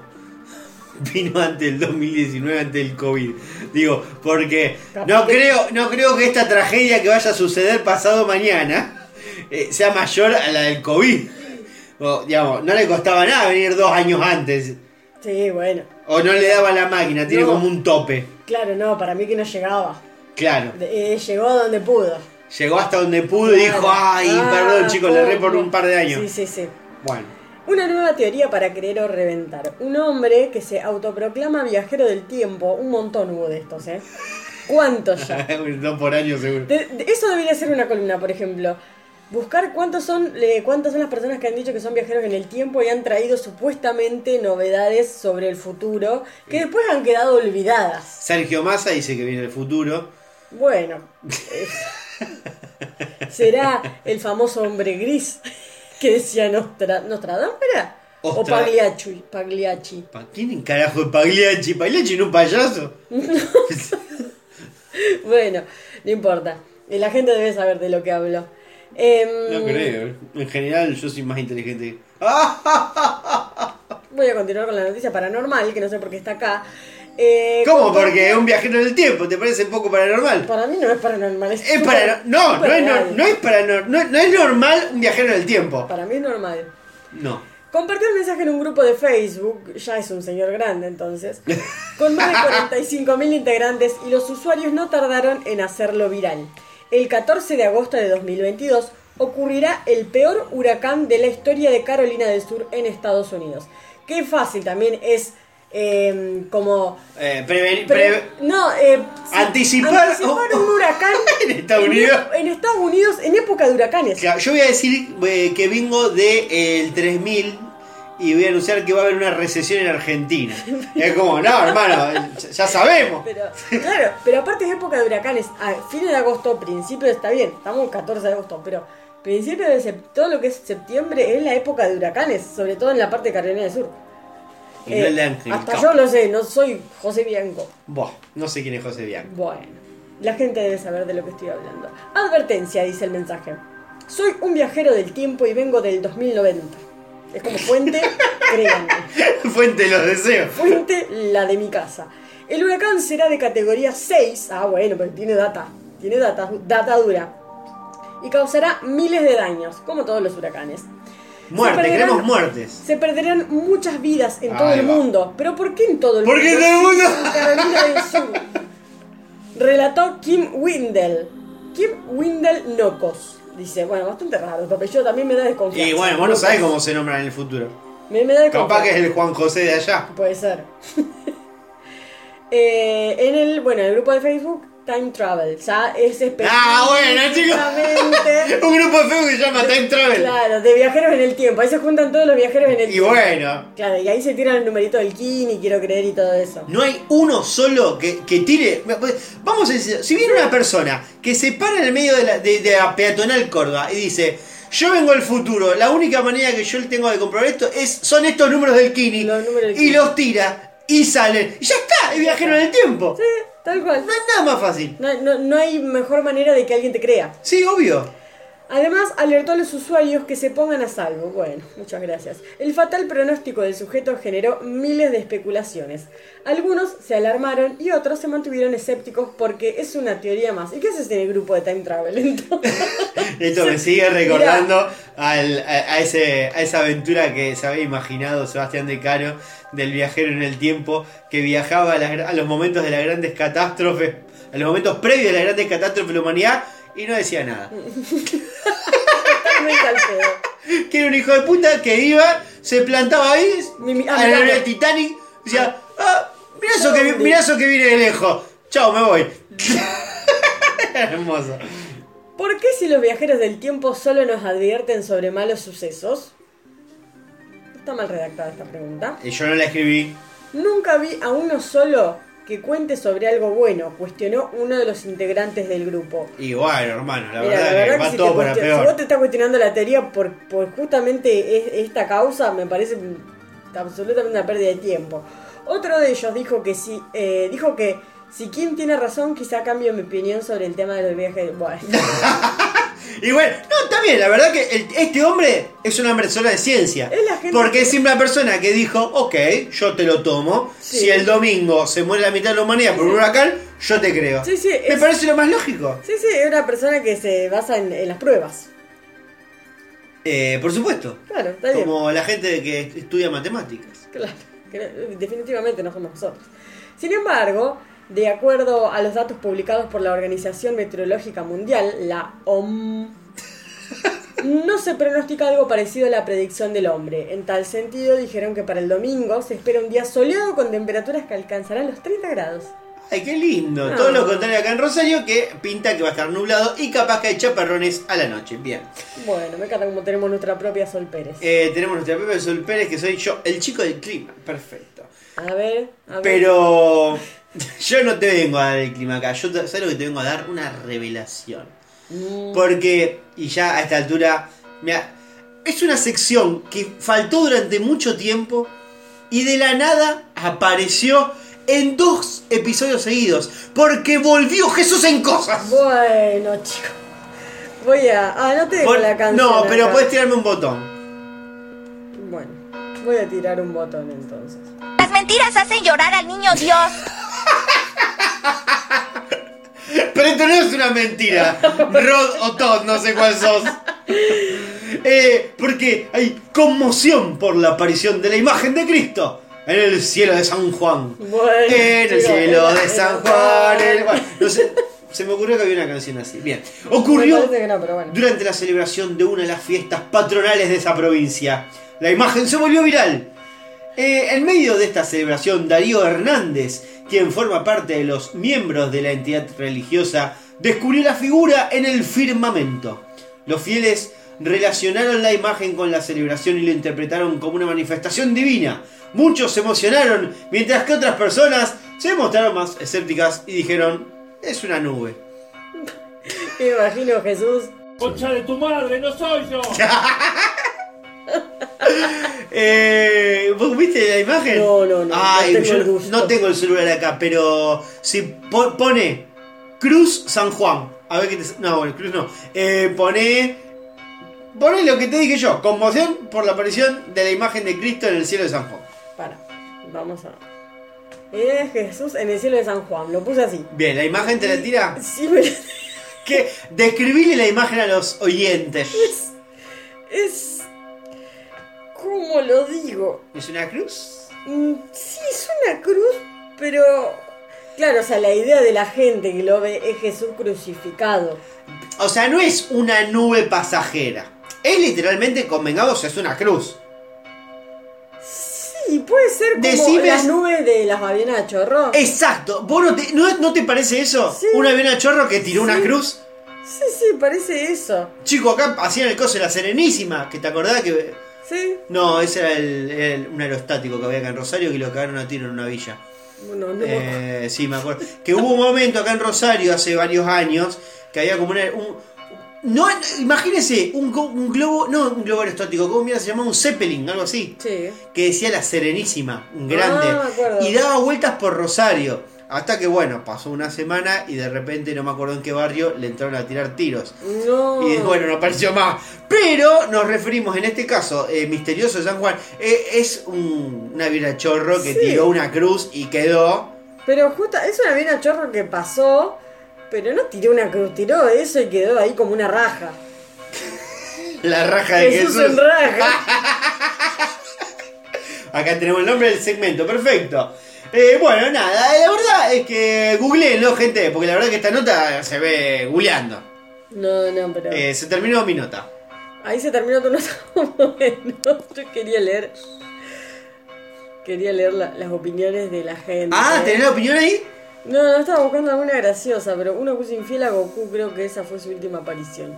vino antes del 2019, antes del COVID? Digo, porque no creo, no creo que esta tragedia que vaya a suceder pasado mañana eh, sea mayor a la del COVID. O, digamos, no le costaba nada venir dos años antes. Sí, bueno. O no le daba la máquina, tiene No. como un tope. Claro, no, para mí que no llegaba. Claro. Eh, llegó donde pudo. Llegó hasta donde pudo y dijo, ay, Ah, perdón chicos, le erré por un par de años. Sí, sí, sí. Bueno. Una nueva teoría para creer o reventar. Un hombre que se autoproclama viajero del tiempo. Un montón hubo de estos, ¿eh? ¿Cuántos ya? [LAUGHS] Dos por año seguro. De- de- eso debería ser una columna, por ejemplo. Buscar cuántos son, eh, cuántas son las personas que han dicho que son viajeros en el tiempo y han traído supuestamente novedades sobre el futuro que después han quedado olvidadas. Sergio Massa dice que viene el futuro. Bueno, [LAUGHS] será el famoso hombre gris que decía Nostra, Nostradamus, ¿era? O Ostra- Pagliacci, Pagliacci. Pa- ¿Quién en carajo es Pagliacci? ¿Pagliacci no un payaso? [LAUGHS] Bueno, no importa. La gente debe saber de lo que hablo. Em, No creo. En general yo soy más inteligente. [LAUGHS] Voy a continuar con la noticia paranormal, que no sé por qué está acá. Eh, ¿Cómo? Porque es un viajero del tiempo. ¿Te parece poco paranormal? Para mí no es paranormal, es, para... No, no es, no es paranor- no, no es normal un viajero del tiempo. Para mí es normal. No. Compartió el mensaje en un grupo de Facebook, ya es un señor grande entonces, [LAUGHS] con más de 45.000 integrantes y los usuarios no tardaron en hacerlo viral. El 14 de agosto de 2022 ocurrirá el peor huracán de la historia de Carolina del Sur en Estados Unidos. Qué fácil también es eh, como... Eh, preven- pre- pre- no, eh, Anticipar- anticipar un huracán [LAUGHS] En Estados Unidos. En, Estados Unidos en época de huracanes. Claro, yo voy a decir eh, que vengo del 3000 y voy a anunciar que va a haber una recesión en Argentina. [LAUGHS] es como, no, hermano, ya- sabemos. Pero, claro, pero aparte es época de huracanes. A fines de agosto, principio está bien, estamos 14 de agosto, pero principio de todo lo que es septiembre es la época de huracanes, sobre todo en la parte de Carolina del Sur. Eh, Ángel hasta yo lo sé, no soy José Bianco. Buah, no sé quién es José Bianco. Bueno, La gente debe saber de lo que estoy hablando. Advertencia, dice el mensaje. Soy un viajero del tiempo y vengo del 2090. Es como fuente, [LAUGHS] créanme. Fuente los deseos. Fuente, la de mi casa. El huracán será de categoría 6. Ah, bueno, pero tiene data. Tiene data, data dura. Y causará miles de daños, como todos los huracanes. Muerte, Se perderán- queremos muertes. Se perderán muchas vidas en todo Ahí el va. mundo. ¿Pero por qué en todo el ¿Por mundo? qué en todo el mundo? en Carolina del Sur. Relató Kim Windel. Kim Windel Nocos. Dice, bueno, bastante raro. Tu apellido también me da desconfianza. Y bueno, vos no sabés cómo se nombran en el futuro. Me, me da Capaz desconfianza. que es el Juan José de allá. Puede ser. [LAUGHS] Eh, en el, bueno, el grupo de Facebook, Time Travel. Ya es Ah, bueno, chicos. [LAUGHS] Un grupo de Facebook que se llama Time Travel. Claro, de viajeros en el tiempo. Ahí se juntan todos los viajeros en el Y tiempo. bueno, Claro, y ahí se tiran el numerito del Kini, quiero creer y todo eso. no hay uno solo que, que tire. Vamos a decir, si viene una persona que se para en el medio de la, de, de la peatonal Córdoba y dice. Yo vengo del futuro, la única manera que yo tengo de comprobar esto es, son estos números del Kini. Los números del y Kini. los tira y salen. Y ya está, es viajero en el tiempo. Sí, tal cual. No hay nada más fácil. No, no- no hay mejor manera de que alguien te crea. Sí, obvio. Además, alertó a los usuarios que se pongan a salvo. Bueno, muchas gracias. El fatal pronóstico del sujeto generó miles de especulaciones. Algunos se alarmaron y otros se mantuvieron escépticos porque es una teoría más. ¿Y qué haces en el grupo de Time Travel entonces? [LAUGHS] Esto me sigue recordando al- a, a ese, a esa aventura que se había imaginado Sebastián de Caro del viajero en el tiempo que viajaba a, las a los momentos de las grandes catástrofes, a los momentos previos de las grandes catástrofes de la humanidad y no decía nada. Pedo. Que era un hijo de puta que iba, se plantaba ahí, ah, a la del Titanic, decía, ah, mirá eso, que, mirá eso que viene de lejos, chao, me voy. [LAUGHS] Hermoso. ¿Por qué si los viajeros del tiempo solo nos advierten sobre malos sucesos? Está mal redactada esta pregunta. Y yo no la escribí. Nunca vi a uno solo que cuente sobre algo bueno, cuestionó uno de los integrantes del grupo. Y bueno, hermano, la Mira, verdad, la verdad que si, todo para peor. si vos te estás cuestionando la teoría por, por justamente es- esta causa, me parece absolutamente una pérdida de tiempo. Otro de ellos dijo que si, eh, dijo que si quien tiene razón, quizá cambio mi opinión sobre el tema de los viajes. Bueno, [LAUGHS] Y bueno, no, también, la verdad que el- este hombre es una persona de ciencia. Es la gente porque que- es siempre una persona que dijo, ok, yo te lo tomo. Sí. Si el domingo se muere la mitad de la humanidad por un huracán, yo te creo. Sí, sí, Me es- parece lo más lógico. sí, sí, es una persona que se basa en, en las pruebas. Eh, por supuesto. Claro, está bien. Como la gente que estudia matemáticas. Claro, que definitivamente no somos nosotros. Sin embargo, de acuerdo a los datos publicados por la Organización Meteorológica Mundial, la OM, no se pronostica algo parecido a la predicción del hombre. En tal sentido, dijeron que para el domingo se espera un día soleado con temperaturas que alcanzarán los 30 grados. Ay, qué lindo. Ah. Todo lo contrario acá en Rosario, que pinta que va a estar nublado y capaz que hay chaparrones a la noche. Bien. Bueno, me encanta como tenemos nuestra propia Sol Pérez. Eh, tenemos nuestra Pepe Sol Pérez, que soy yo, el chico del clima. Perfecto. A ver, a ver. Pero [LAUGHS] yo no te vengo a dar el clima acá. Yo te- ¿sabes lo que te vengo a dar? Una revelación. Mm, Porque, y ya a esta altura, mira, es una sección que faltó durante mucho tiempo y de la nada apareció en dos episodios seguidos. Porque volvió Jesús en cosas. Bueno, chicos. Voy a. Ah, no te dejo la canción. no, pero acá. puedes tirarme un botón. Bueno, voy a tirar un botón entonces. Las mentiras hacen llorar al niño Dios. Pero esto no es una mentira. Rod o Todd, no sé cuál sos. Eh, porque hay conmoción por la aparición de la imagen de Cristo en el cielo de San Juan. Bueno, En el cielo de San Juan. el- bueno, no sé, se me ocurrió que había una canción así. Bien. Ocurrió no, bueno. durante la celebración de una de las fiestas patronales de esa provincia. La imagen se volvió viral. Eh, en medio de esta celebración, Darío Hernández, quien forma parte de los miembros de la entidad religiosa, descubrió la figura en el firmamento. Los fieles relacionaron la imagen con la celebración y lo interpretaron como una manifestación divina. Muchos se emocionaron, mientras que otras personas se mostraron más escépticas y dijeron, es una nube. [LAUGHS] Me imagino Jesús. Concha de tu madre, no soy yo. [LAUGHS] Eh, ¿Vos viste la imagen? No, no, no, Ay, no tengo el gusto. no tengo el celular acá, pero si po- pone Cruz San Juan. A ver qué te. No, bueno, Cruz no. Eh, pone. Pone lo que te dije yo. Conmoción por la aparición de la imagen de Cristo en el cielo de San Juan. Para, vamos a. Es Jesús en el cielo de San Juan, lo puse así. Bien, ¿la imagen te la tira? Sí, me- ¿Qué? Describile la imagen a los oyentes. es. ¿Cómo lo digo? ¿Es una cruz? Mm, Sí, es una cruz, pero. Claro, o sea, la idea de la gente que lo ve es Jesús crucificado. O sea, no es una nube pasajera. Es literalmente, convengamos, es una cruz. Sí, puede ser como Decime- las nubes de las avionetas chorro. Exacto. ¿Vos no te, no, no te parece eso? Sí. ¿Un avión a chorro que tiró una cruz? Sí, sí, parece eso. Chico, acá hacían el coso de la Serenísima, que te acordás que... Sí. No, ese era el, el- un aerostático que había acá en Rosario que lo cagaron a tiro en una villa. Bueno, no me acuerdo. Eh, sí, me acuerdo. Que hubo un momento acá en Rosario hace varios años que había como una, un. No, imagínese, un, go- un globo, no un globo aerostático, ¿cómo mira se llamaba? Un Zeppelin, algo así. Sí. Que decía la Serenísima, un grande. Ah, me acuerdo. y daba vueltas por Rosario. Hasta que, bueno, pasó una semana y de repente, no me acuerdo en qué barrio, le entraron a tirar tiros. No. Y bueno, no apareció más. Pero nos referimos en este caso, eh, misterioso de San Juan, eh, es un, una vira chorro que Sí. tiró una cruz y quedó. Pero justo, es una avena chorro que pasó, pero no tiró una cruz, tiró eso y quedó ahí como una raja. [LAUGHS] La raja de Jesús, Jesús. en raja. [LAUGHS] Acá tenemos el nombre del segmento, perfecto. Eh, bueno, nada, la verdad es que googleenlo, gente, porque la verdad que esta nota se ve googleando. No, no, pero. Eh, se terminó mi nota. Ahí se terminó tu nota. [LAUGHS] bueno, yo quería leer. Quería leer la- las opiniones de la gente. Ah, ¿tenés la opinión ahí? No, no estaba buscando alguna graciosa, pero uno puso infiel a Goku, creo que esa fue su última aparición.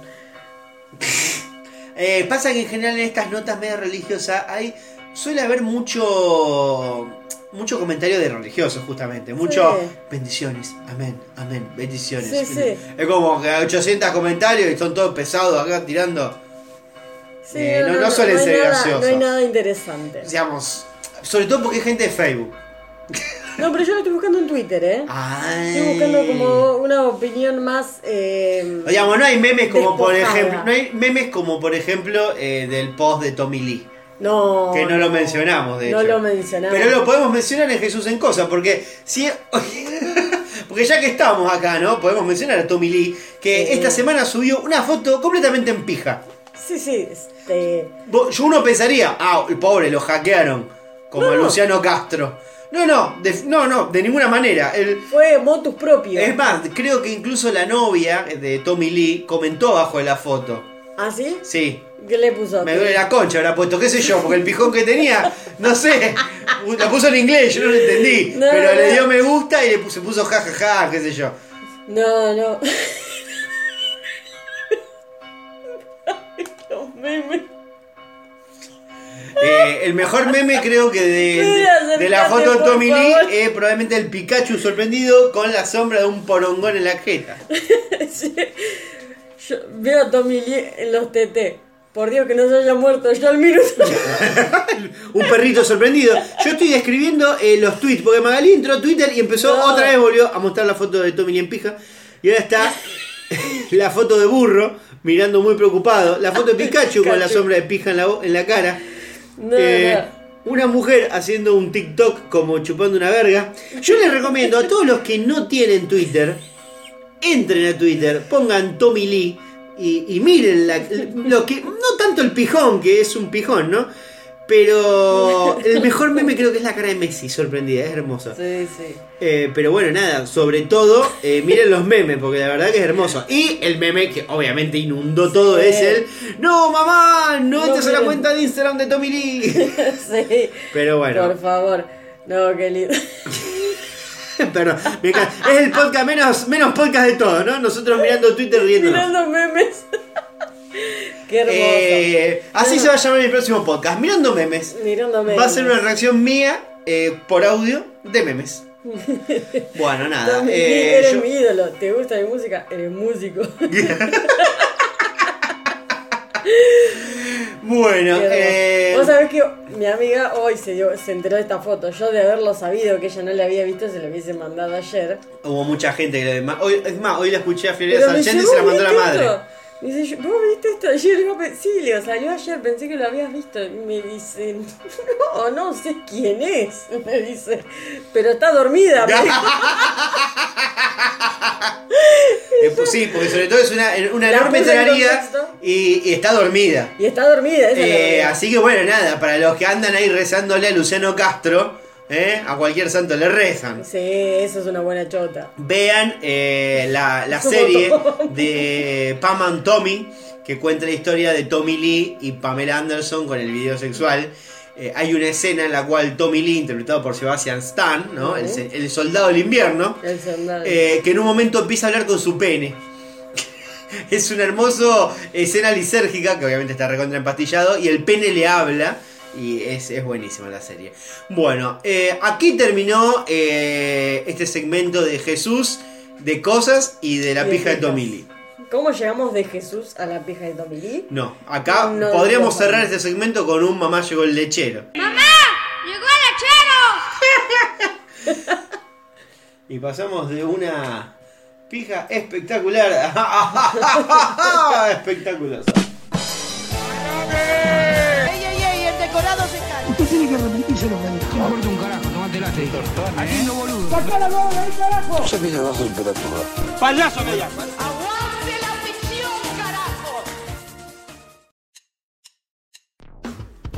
Eh, pasa que en general en estas notas medio religiosas hay suele haber mucho mucho comentario de religiosos justamente, mucho Sí. bendiciones, amén, amén, bendiciones. Sí, sí. Es como que hay 800 comentarios y son todos pesados acá tirando, Sí, Eh, no- no suelen hay ser nada, graciosos. No hay nada interesante. digamos, sobre todo porque hay gente de Facebook. No, pero yo lo estoy buscando en Twitter, ¿eh? Ay. Estoy buscando como una opinión más. Eh, Digamos, no hay memes como por ejemplo, no hay memes como por ejemplo eh, del post de Tommy Lee. No. Que no lo mencionamos, de No hecho. lo mencionamos. Pero lo podemos mencionar en Jesús en Cosas, porque si. [LAUGHS] porque ya que estamos acá, ¿no? Podemos mencionar a Tommy Lee, que Sí. esta semana subió una foto completamente en pija. Sí, sí. Este, Yo uno pensaría, ah, el pobre, lo hackearon. Como a No. Luciano Castro. No, no, de, no, no, de ninguna manera. El- fue motus propio. es más, creo que incluso la novia de Tommy Lee comentó abajo de la foto. ¿Ah, sí? Sí, ¿Qué le puso? Me duele la concha, habrá puesto, qué sé yo, porque el pijón que tenía, no sé, la puso en inglés, yo no lo entendí. [LAUGHS] No, pero le no. dio me gusta y le puso, puso jajaja, qué sé yo. No, no. [LAUGHS] Los memes. Eh, el mejor meme creo que de, [LAUGHS] Uy, de- de la foto de Tommy Lee es probablemente el Pikachu sorprendido con la sombra de un porongón en la jeta. Sí. Yo veo a Tommy Lee en los TT. Por Dios que no se haya muerto yo al minuto. [LAUGHS] Un perrito sorprendido. Yo estoy describiendo eh, los tweets, porque Magalí entró a Twitter y empezó No. otra vez, volvió a mostrar la foto de Tommy Lee en pija. Y ahora está [LAUGHS] la foto de burro, mirando muy preocupado. La foto de Pikachu, con la sombra de pija en la, bo- en la cara. No, Eh, no. Una mujer haciendo un TikTok como chupando una verga. Yo les recomiendo a todos los que no tienen Twitter, entren a Twitter, pongan Tommy Lee y, y miren la- lo que. No tanto el pijón, que es un pijón, ¿no? Pero el mejor meme creo que es la cara de Messi, sorprendida, es hermosa. Sí, sí. Eh, pero bueno, nada, sobre todo, eh, miren los memes, porque la verdad que es hermoso. Y el meme que obviamente inundó todo es el ¡No, mamá! ¡No No a la cuenta de Instagram de Tommy Lee! [LAUGHS] sí. Pero bueno. Por favor. No, qué lindo. [LAUGHS] Perdón, me. Es el podcast menos, menos podcast de todo, ¿no? Nosotros mirando Twitter riéndonos. Mirando memes. [LAUGHS] qué hermoso. Eh, así se va a llamar el próximo podcast. Mirando memes. Mirando memes. Va a ser una reacción mía eh, por audio de memes. [LAUGHS] Bueno, nada. Tommy eh, eres yo- mi ídolo. ¿Te gusta mi música? Eres músico. Bueno, eh, Vos sabés que mi amiga hoy se, dio, se enteró de esta foto. Yo de haberlo sabido que ella no la había visto, se lo hubiese mandado ayer. Hubo mucha gente que demás. Hoy, es más, hoy la escuché a Fiorella Sargenti y se la "¿Vos mandó la madre. Esto?". Me dice, "Yo- ¿vos viste esto ayer? Digo, "Pe- sí, le digo, salió ayer, pensé que lo habías visto. Y me dice, [LAUGHS] no, no sé quién es. [LAUGHS] Me dice, pero está dormida. [LAUGHS] sí, porque sobre todo es una, enorme contexto. y, y está dormida. Y está dormida, esa es la Eh, así que bueno, nada, para los que andan ahí rezándole a Luciano Castro, eh, a cualquier santo le rezan. Sí, eso es una buena chota. Vean eh, la, la [LAUGHS] serie de Pam and Tommy, que cuenta la historia de Tommy Lee y Pamela Anderson con el video sexual. Eh, hay una escena en la cual Tommy Lee, interpretado por Sebastian Stan, ¿no? el, soldado del invierno, El soldado. que en un momento empieza a hablar con su pene. [LAUGHS] es una hermosa escena lisérgica, que obviamente está recontra empastillado, y el pene le habla. Y es, es buenísima la serie. Bueno, eh, aquí terminó eh, este segmento de Jesús, de cosas y de la Y pija de. Tomili. ¿Cómo llegamos de Jesús a la pija de Tommy Lee? No, acá No, podríamos cerrar este segmento con un mamá llegó el lechero. [LAUGHS] ¡Mamá! ¡Llegó el lechero! [LAUGHS] Y pasamos de una pija espectacular [LAUGHS] espectaculosa. Tomate la Haciendo boludo. Payaso me llama. ¡Aguante la ficción, carajo!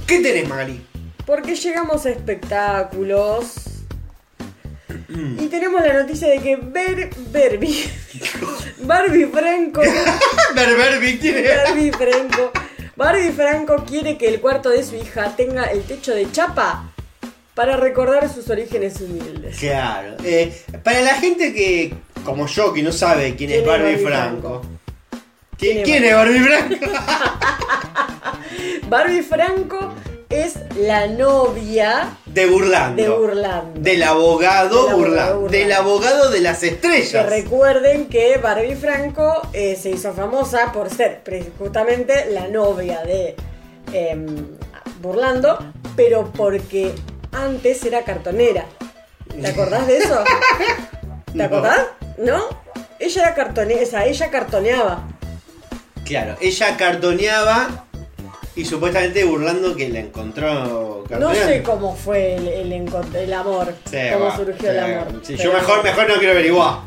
¿Qué tenés, Magali? Porque llegamos a espectáculos. Y tenemos la noticia de que Ber Barbie. [LAUGHS] Barbie Franco. [LAUGHS] Berber Víctor. Barbie Franco. Barbie Franco quiere que el cuarto de su hija tenga el techo de chapa para recordar sus orígenes humildes. Claro. Eh, para la gente que, como yo, que no sabe quién, es Barbie, Franco. ¿Qui- ¿Quién es ¿Quién es Barbie Franco? [LAUGHS] Barbie Franco es la novia De Burlando. de Burlando. Del abogado Del Burlando. Burlando. Del abogado de las Que estrellas. recuerden que Barbie Franco eh, se hizo famosa por ser justamente la novia de em, Burlando, pero porque antes era cartonera. ¿Te acordás de eso? ¿Te [LAUGHS] acordás? ¿No? Ella era cartonera, o sea, ella cartoneaba. Claro, ella cartoneaba y supuestamente Burlando que la encontró No sé cómo fue el, el el amor, Sí, cómo va, surgió el amor. Sí, yo mejor, mejor no quiero averiguar.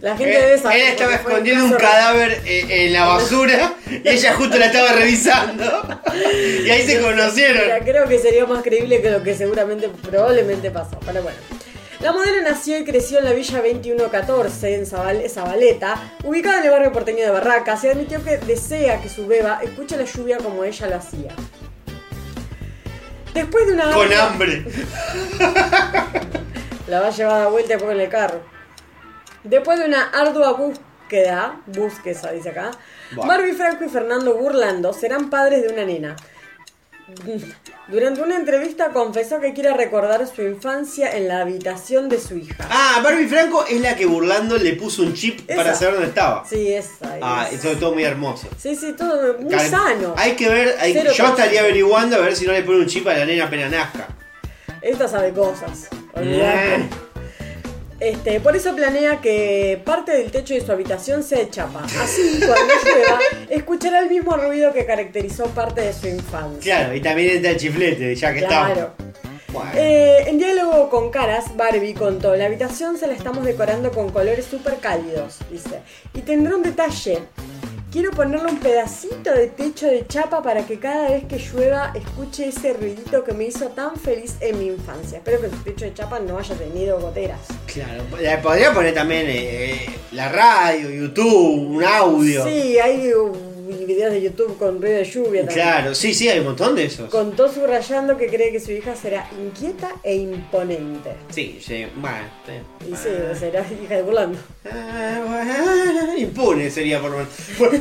La gente debe saber. él estaba escondiendo un cadáver eh, en la basura y ella justo la estaba revisando. Y ahí se Mira, conocieron. creo que sería más creíble que lo que seguramente, probablemente pasó. Pero bueno. La modelo nació y creció en la Villa 2114, en Zabal- Zabaleta, ubicada en el barrio porteño de Barracas, y admitió que desea que su beba escuche la lluvia como ella lo hacía. Después de una... Con hambre. [LAUGHS] La va a llevar a vuelta después en el carro. Después de una ardua búsqueda, búsqueda dice acá, Buah. Barbie Franco y Fernando Burlando serán padres de una nena. Durante una entrevista confesó que quiere recordar su infancia en la habitación de su hija. Ah, Barbie Franco es la que Burlando le puso un chip Esa. para saber dónde estaba. Sí, esa es. Ah, eso es todo muy hermoso. Sí, sí, todo muy Cal- sano. Hay que ver, hay- yo estaría averiguando a ver si no le pone un chip a la nena apenas nazca. Esta sabe cosas. Este, por eso planea que parte del techo de su habitación sea de chapa. Así, cuando llueva, escuchará el mismo ruido que caracterizó parte de su infancia. Claro, y también entra el chiflete, ya que Claro. estamos. Bueno. Eh, en diálogo con Caras, Barbie contó, la habitación se la estamos decorando con colores súper cálidos, dice. Y tendrá un detalle. Quiero ponerle un pedacito de techo de chapa para que cada vez que llueva escuche ese ruidito que me hizo tan feliz en mi infancia. Espero que su techo de chapa no haya tenido goteras. Claro, le podría poner también eh, eh, la radio, YouTube, un audio. Sí, hay uh, videos de YouTube con ruido de lluvia también. Claro, sí, sí, hay un montón de esos. Contó subrayando que cree que su hija será inquieta e imponente. Sí, sí, bueno. Y sí, será hija de Burlando. Ah, Impune sería por lo menos.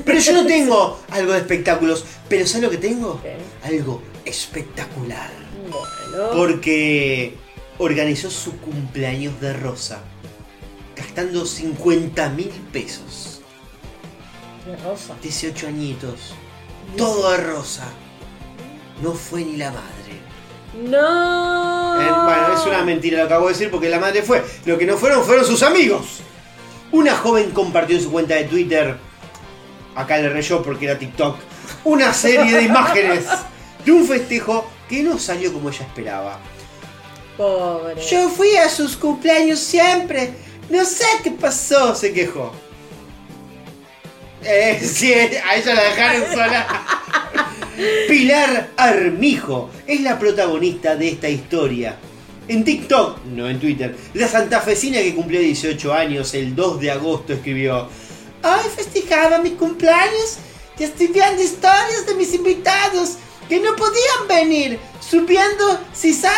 Pero yo no tengo algo de espectáculos. Pero ¿sabes lo que tengo? ¿Qué? Algo espectacular. Bueno. Porque organizó su cumpleaños de Rosa. Gastando 50 mil pesos. De rosa. 18 añitos. Todo de rosa. no fue ni la madre. No. Eh, bueno, es una mentira lo que acabo de decir porque la madre fue. Lo que no fueron fueron sus amigos. Una joven compartió en su cuenta de Twitter, acá le reyó porque era TikTok, una serie de imágenes de un festejo que no salió como ella esperaba. Pobre. Yo fui a sus cumpleaños siempre. No sé qué pasó, se quejó. Eh, [LAUGHS] sí, a ella la dejaron sola. Pilar Armijo es la protagonista de esta historia. En TikTok, no en Twitter, la santafesina que cumplió 18 años el 2 de agosto escribió Hoy festejaba mi cumpleaños y estoy viendo historias de mis invitados que no podían venir, supiendo si sale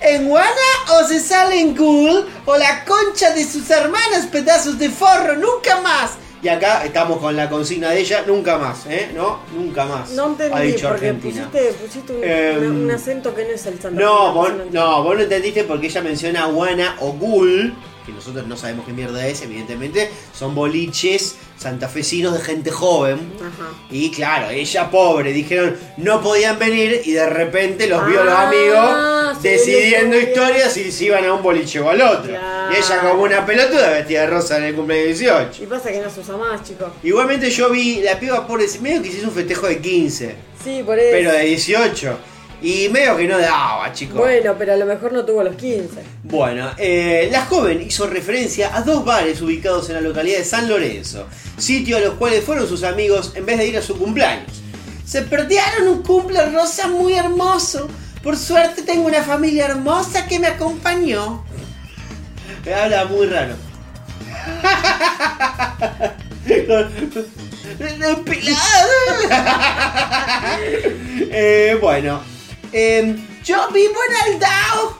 en Wana o si sale en Google o la concha de sus hermanas pedazos de forro, nunca más. Y acá estamos con la consigna de ella, nunca más, ¿eh? ¿No? Nunca más. No ha entendí dicho porque Argentina. pusiste, pusiste un, Em, un acento que no es el Santa No, vos, no no, vos no entendiste porque ella menciona Guana o Gul, que nosotros no sabemos qué mierda es, evidentemente. Son boliches santafesinos de gente joven. Ajá. Y claro, ella pobre, dijeron no podían venir y de repente los vio a los Ah, amigos sí, decidiendo historias y se iban a un boliche o al otro. Claro. Y ella como una pelotuda vestida de rosa en el cumpleaños 18. Y pasa que no se usa más, chicos. Igualmente yo vi la piba pobre, medio que hizo un festejo de 15, Sí, por eso. pero de 18. Y medio que no daba, chicos. Bueno, pero a lo mejor no tuvo los 15. Bueno, eh, la joven hizo referencia a dos bares ubicados en la localidad de San Lorenzo, sitio a los cuales fueron sus amigos en vez de ir a su cumpleaños. Se perdieron un cumple rosa muy hermoso. Por suerte tengo una familia hermosa que me acompañó. Me habla muy raro. [LAUGHS] [LAUGHS] Eh, bueno, eh, yo vivo en Aldao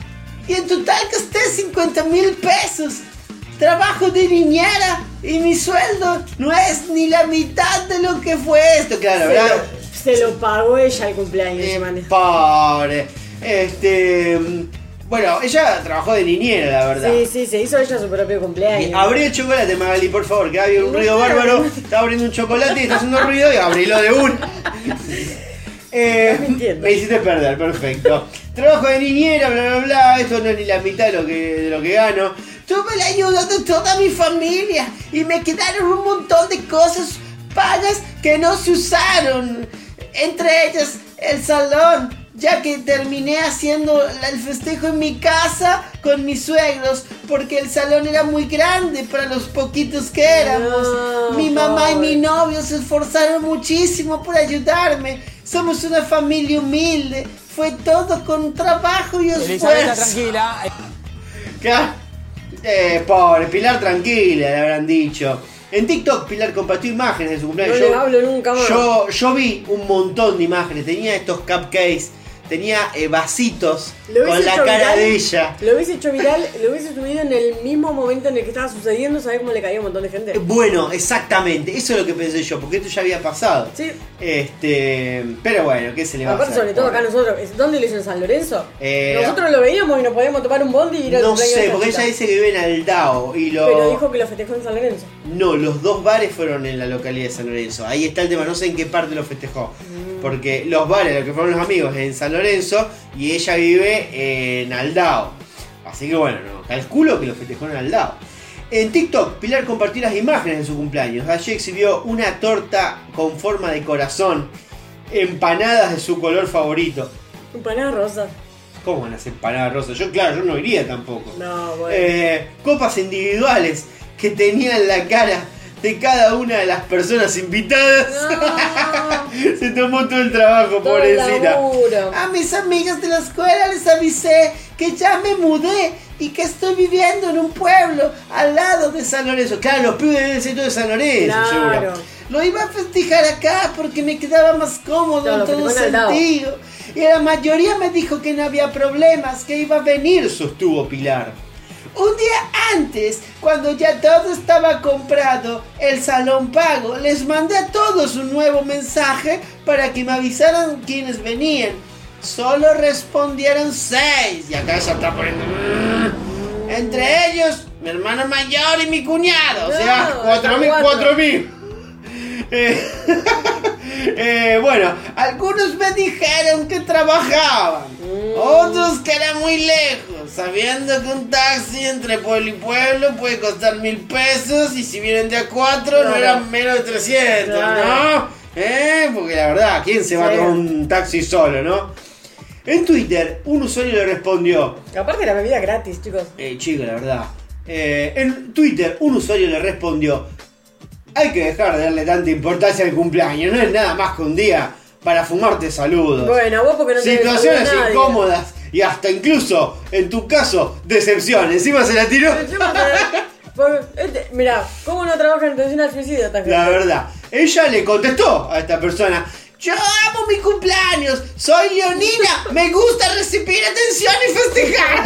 y en total gasté 50 mil pesos. Trabajo de niñera y mi sueldo no es ni la mitad de lo que fue esto. Claro, Se ¿verdad? lo, se lo pagó ella el cumpleaños, Eh, pobre. Este. Bueno, ella trabajó de niñera, la verdad. Sí, sí, se hizo ella su propio cumpleaños. Abrí el chocolate, Magali, por favor, que había un ruido bárbaro. Está abriendo un chocolate y está haciendo ruido y abrilo de un. [LAUGHS] Eh, me hiciste perder, perfecto. Trabajo de niñera, bla bla bla. Esto no es ni la mitad de lo que, de lo que gano. Tuve la ayuda de toda mi familia y me quedaron un montón de cosas pagas que no se usaron. Entre ellas el salón, ya que terminé haciendo el festejo en mi casa con mis suegros, porque el salón era muy grande para los poquitos que éramos. No, mi mamá y mi novio se esforzaron muchísimo por ayudarme. Somos una familia humilde. Fue todo con trabajo y esfuerzo. tranquila. ¿Qué? Eh, pobre, Pilar tranquila, le habrán dicho. En TikTok Pilar compartió imágenes de su cumpleaños. No le hablo nunca más. Yo, yo vi un montón de imágenes. Tenía estos cupcakes, tenía eh, vasitos con la cara viral, de ella. Lo hubiese hecho viral, lo hubiese subido en el mismo momento en el que estaba sucediendo, ¿sabés cómo le caía a un montón de gente? Eh, Bueno, exactamente, eso es lo que pensé yo, porque esto ya había pasado. Sí. Este, pero bueno, ¿qué se le va a Aparte, hacer? sobre todo acá nosotros, ¿es- ¿dónde lo hizo en San Lorenzo? Eh, nosotros lo veíamos y nos podíamos tomar un bondi y ir al No sé, porque ella dice que vive en Aldao y lo... Pero dijo que lo festejó en San Lorenzo. No, los dos bares fueron en la localidad de San Lorenzo. Ahí está el tema, no sé en qué parte lo festejó. Mm. Porque los bares, los que fueron los amigos, en San Lorenzo y ella vive en Aldao. Así que bueno, no, calculo que lo festejó en Aldao. En TikTok, Pilar compartió las imágenes de su cumpleaños. Allí exhibió una torta con forma de corazón, empanadas de su color favorito. Empanada rosa. ¿Cómo van a ser empanadas rosas? Yo, claro, yo no iría tampoco. No, bueno. Eh, copas individuales que tenían la cara de cada una de las personas invitadas. [LAUGHS] Se tomó todo el trabajo, Todo el pobrecita. laburo. A mis amigas de la escuela les avisé que ya me mudé y que estoy viviendo en un pueblo al lado de San Lorenzo. Claro, los pibes ser todos de San Lorenzo, Claro. seguro. Lo iba a festejar acá porque me quedaba más cómodo en todo en sentido. Y la mayoría me dijo que no había problemas, que iba a venir, sostuvo Pilar. Un día antes, cuando ya todo estaba comprado, el salón pago, les mandé a todos un nuevo mensaje para que me avisaran quiénes venían. Solo respondieron seis. Y acá ya está poniendo... "Mm". Entre ellos, mi hermano mayor y mi cuñado. o sea, cuatro mil, cuatro. cuatro mil. [LAUGHS] Eh, eh, bueno, Algunos me dijeron que trabajaban, otros que era muy lejos, sabiendo que un taxi entre pueblo y pueblo puede costar mil pesos y si vienen de a cuatro no eran menos de 300, Claro. ¿no? ¿Eh? Porque la verdad, ¿quién se va a Sí. tomar un taxi solo, no? En Twitter, un usuario le respondió, Aparte la bebida gratis, chicos. eh, chico, la verdad. Eh, en Twitter, un usuario le respondió: Hay que dejar de darle tanta importancia al cumpleaños. No es nada más que un día para fumarte saludos. Bueno, vos porque no te Situaciones incómodas y hasta incluso, en tu caso, decepción. Encima se la tiró. Este, mirá, ¿cómo no trabaja en atención al suicidio? La verdad. Ella le contestó a esta persona. Yo amo mi cumpleaños, soy leonina, me gusta recibir atención y festejar.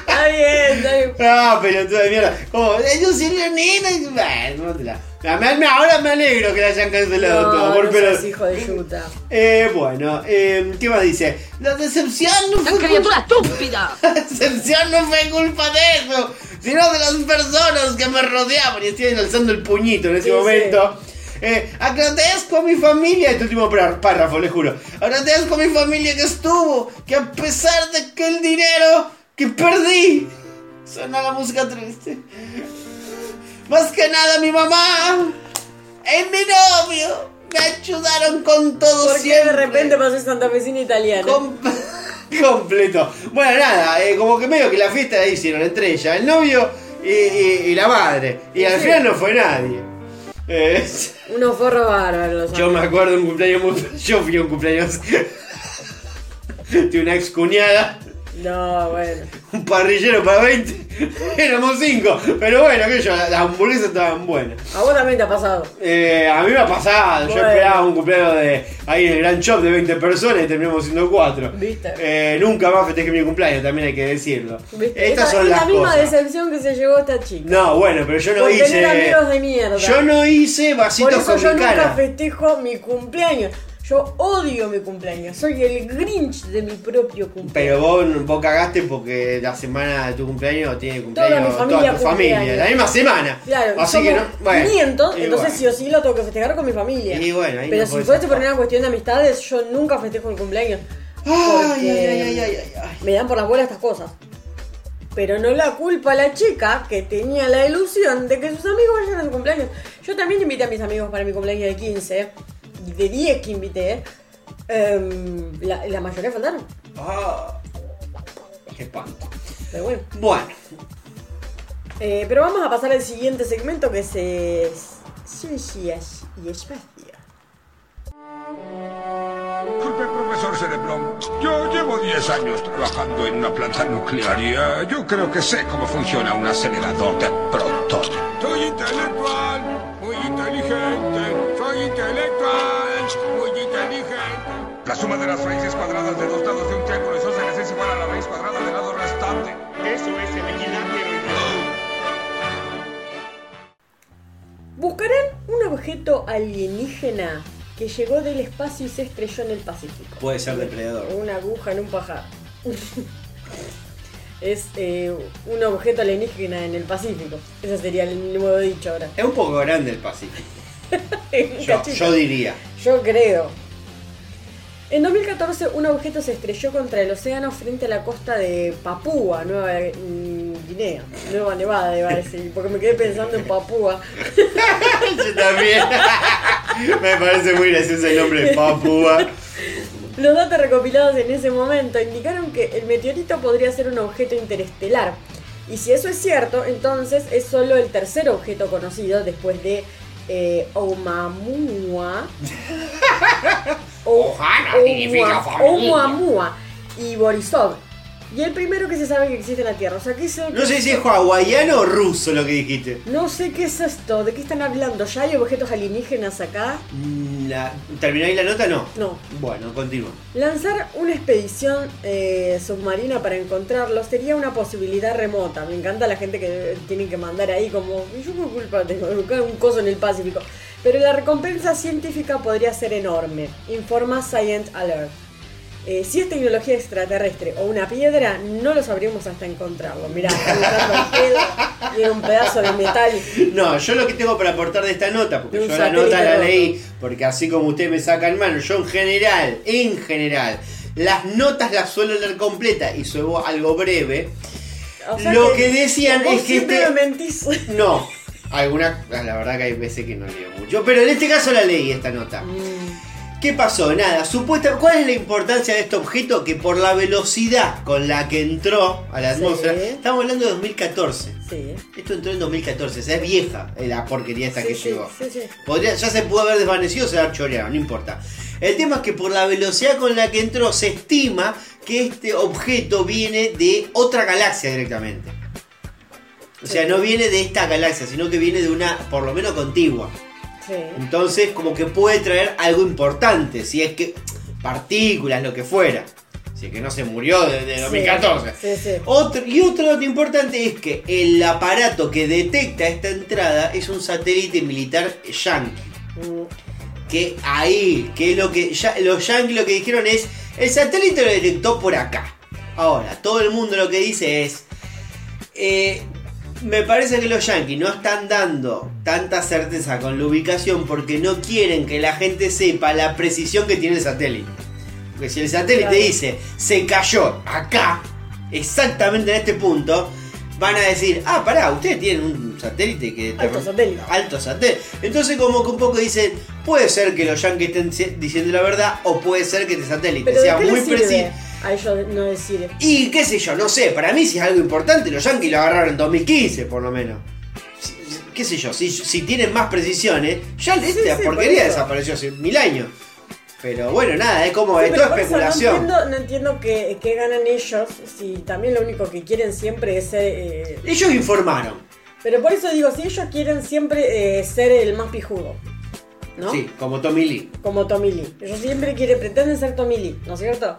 Está bien, está bien. Ah, pelotudo de mierda. Como, yo soy leonina y. Bueno, no ahora me alegro que la hayan cancelado No, todo. Por no pero... hijo de yuta. Eh, bueno, eh, ¿qué más dice? La decepción no fue. criatura estúpida! [LAUGHS] La decepción no fue culpa de eso, sino de las personas que me rodeaban. Y estoy alzando el puñito en ese Sí, momento. Eh, agradezco a mi familia, este último pár- párrafo, le juro. Agradezco a mi familia que estuvo, que a pesar de que el dinero que perdí, suena la música triste. Más que nada mi mamá y mi novio me ayudaron con todo ¿Por siempre. de repente pasó santafesina italiana? Com- [LAUGHS] completo. Bueno, nada, eh, como que medio que la fiesta la hicieron entre ella, el novio y, y- y la madre. Y al Sí. final no fue nadie. Eh, Unos forros bárbaros. los yo me acuerdo un cumpleaños muy... [LAUGHS] Yo fui a un cumpleaños [LAUGHS] de una ex cuñada, No, bueno. [LAUGHS] un parrillero para 20. [LAUGHS] Éramos 5. Pero bueno, que yo, las hamburguesas estaban buenas. A vos también te ha pasado. Eh, a mí me ha pasado, yo esperaba un cumpleaños de ahí en el Gran Shop de 20 personas y terminamos siendo 4. ¿Viste? nunca más festejé mi cumpleaños, también hay que decirlo. ¿Viste? Estas son es las la misma cosas. decepción que se llevó esta chica. No, bueno, pero yo no Por hice. tener amigos de mierda. Yo no hice Por vasitos eso con yo mi nunca cara. festejo mi cumpleaños. Yo odio mi cumpleaños. Soy el Grinch de mi propio cumpleaños. Pero vos, vos cagaste porque la semana de tu cumpleaños tiene cumpleaños mi familia tu familia, la misma semana. Claro, Así que no. Bueno, 500, y entonces bueno. sí o sí lo tengo que festejar con mi familia. Y bueno, ahí Pero no si fuese por una cuestión de amistades, yo nunca festejo el cumpleaños. Ay, porque ay, ay, ay, ay, ay, ay. Me dan por las bolas estas cosas. Pero no la culpa a la chica que tenía la ilusión de que sus amigos vayan a su cumpleaños. Yo también invité a mis amigos para mi cumpleaños de 15. Y De 10 que invité. em, la, la mayoría faltaron. Ah, qué espanto. Pero bueno. Bueno, Eh, pero vamos a pasar al siguiente segmento que es. eh, Ciencias y espacio. Disculpe, profesor Cerebrón. Yo llevo 10 años trabajando en una planta nuclear y eh, yo creo que sé cómo funciona un acelerador de protones. Soy intelectual, muy inteligente. La suma de las raíces cuadradas de dos lados de un triángulo isósceles es igual a la raíz cuadrada del lado restante. Eso es el equilátero. Buscarán un objeto alienígena que llegó del espacio y se estrelló en el Pacífico. puede ser depredador. Una aguja en un pajar. [LAUGHS] es eh, un objeto alienígena en el Pacífico. Ese sería el nuevo dicho ahora. Es un poco grande el Pacífico. [LAUGHS] Yo diría. Yo creo. En 2014 un objeto se estrelló contra el océano frente a la costa de Papúa, Nueva mm, Guinea. Nueva Nevada, iba a decir, porque me quedé pensando en Papúa. [LAUGHS] Yo también. [LAUGHS] Me parece muy gracioso el nombre de Papúa. Los datos recopilados en ese momento indicaron que el meteorito podría ser un objeto interestelar. Y si eso es cierto, entonces es solo el tercer objeto conocido después de eh, Oumuamua. [LAUGHS] O- Ohana Oumua- significa familia. Oumuamua y Borisov. Y el primero que se sabe que existe en la Tierra. O sea, ¿qué es No sé si es hawaiano o ruso lo que dijiste. No sé qué es esto, ¿de qué están hablando? ¿Ya hay objetos alienígenas acá? Mm, La, ¿Termináis la nota? No. No. Bueno, continúa. Lanzar una expedición eh, submarina para encontrarlos sería una posibilidad remota. Me encanta la gente que tiene que mandar ahí como, "¿Y yo qué culpa tengo [LAUGHS] un coso en el Pacífico. Pero la recompensa científica podría ser enorme, informa Science Alert. Eh, si es tecnología extraterrestre o una piedra, no lo sabríamos hasta encontrarlo. Mirá, está el y era un pedazo de metal. No, yo lo que tengo para aportar de esta nota, porque yo la nota la leí, porque así como usted me saca en mano, yo en general, en general, las notas las suelo leer completa y suelo algo breve. O sea Lo que decían es que siempre este- me mentís. No, alguna, la verdad que hay veces que no leo mucho, pero en este caso la leí esta nota. Mm, ¿Qué pasó? Nada, supuesta, ¿cuál es la importancia de este objeto? Que por la velocidad con la que entró a la Sí. atmósfera, estamos hablando de 2014. Sí. Esto entró en 2014, o sea, es vieja la porquería esta Sí, que llegó. Podría, ya se pudo haber desvanecido o se haber choreado, no importa. El tema es que por la velocidad con la que entró se estima que este objeto viene de otra galaxia directamente. O sea, no viene de esta galaxia, sino que viene de una, por lo menos contigua. Sí. Entonces, como que puede traer algo importante, si es que partículas, lo que fuera. Si es que no se murió desde 2014. Sí, sí. Otro, y otro dato importante es que el aparato que detecta esta entrada es un satélite militar yankee. Mm, Que ahí, que lo que ya, los yankees lo que dijeron es, el satélite lo detectó por acá. Ahora, todo el mundo lo que dice es, eh, me parece que los yankees no están dando tanta certeza con la ubicación porque no quieren que la gente sepa la precisión que tiene el satélite. Porque si el satélite Claro. dice, se cayó acá, exactamente en este punto, van a decir, ah, pará, ustedes tienen un satélite que... Alto satélite. Alto satélite. Entonces como que un poco dicen, puede ser que los yankees estén diciendo la verdad o puede ser que este satélite Pero sea ¿de qué muy preciso. A ellos no decir? Y qué sé yo, no sé, para mí si es algo importante, los yankees lo agarraron en 2015 por lo menos. Si- qué sé yo, si, si tienen más precisiones, ya esta sí, porquería por eso. desapareció hace mil años. Pero bueno, nada, es como Sí, es por eso especulación. No entiendo, no entiendo qué, qué ganan ellos si también lo único que quieren siempre es ser... eh, Ellos informaron. Pero por eso digo, si ellos quieren siempre eh, ser el más pijudo, ¿no? Sí, como Tommy Lee. Como Tommy Lee. Ellos siempre quieren, pretenden ser Tommy Lee, ¿no es cierto?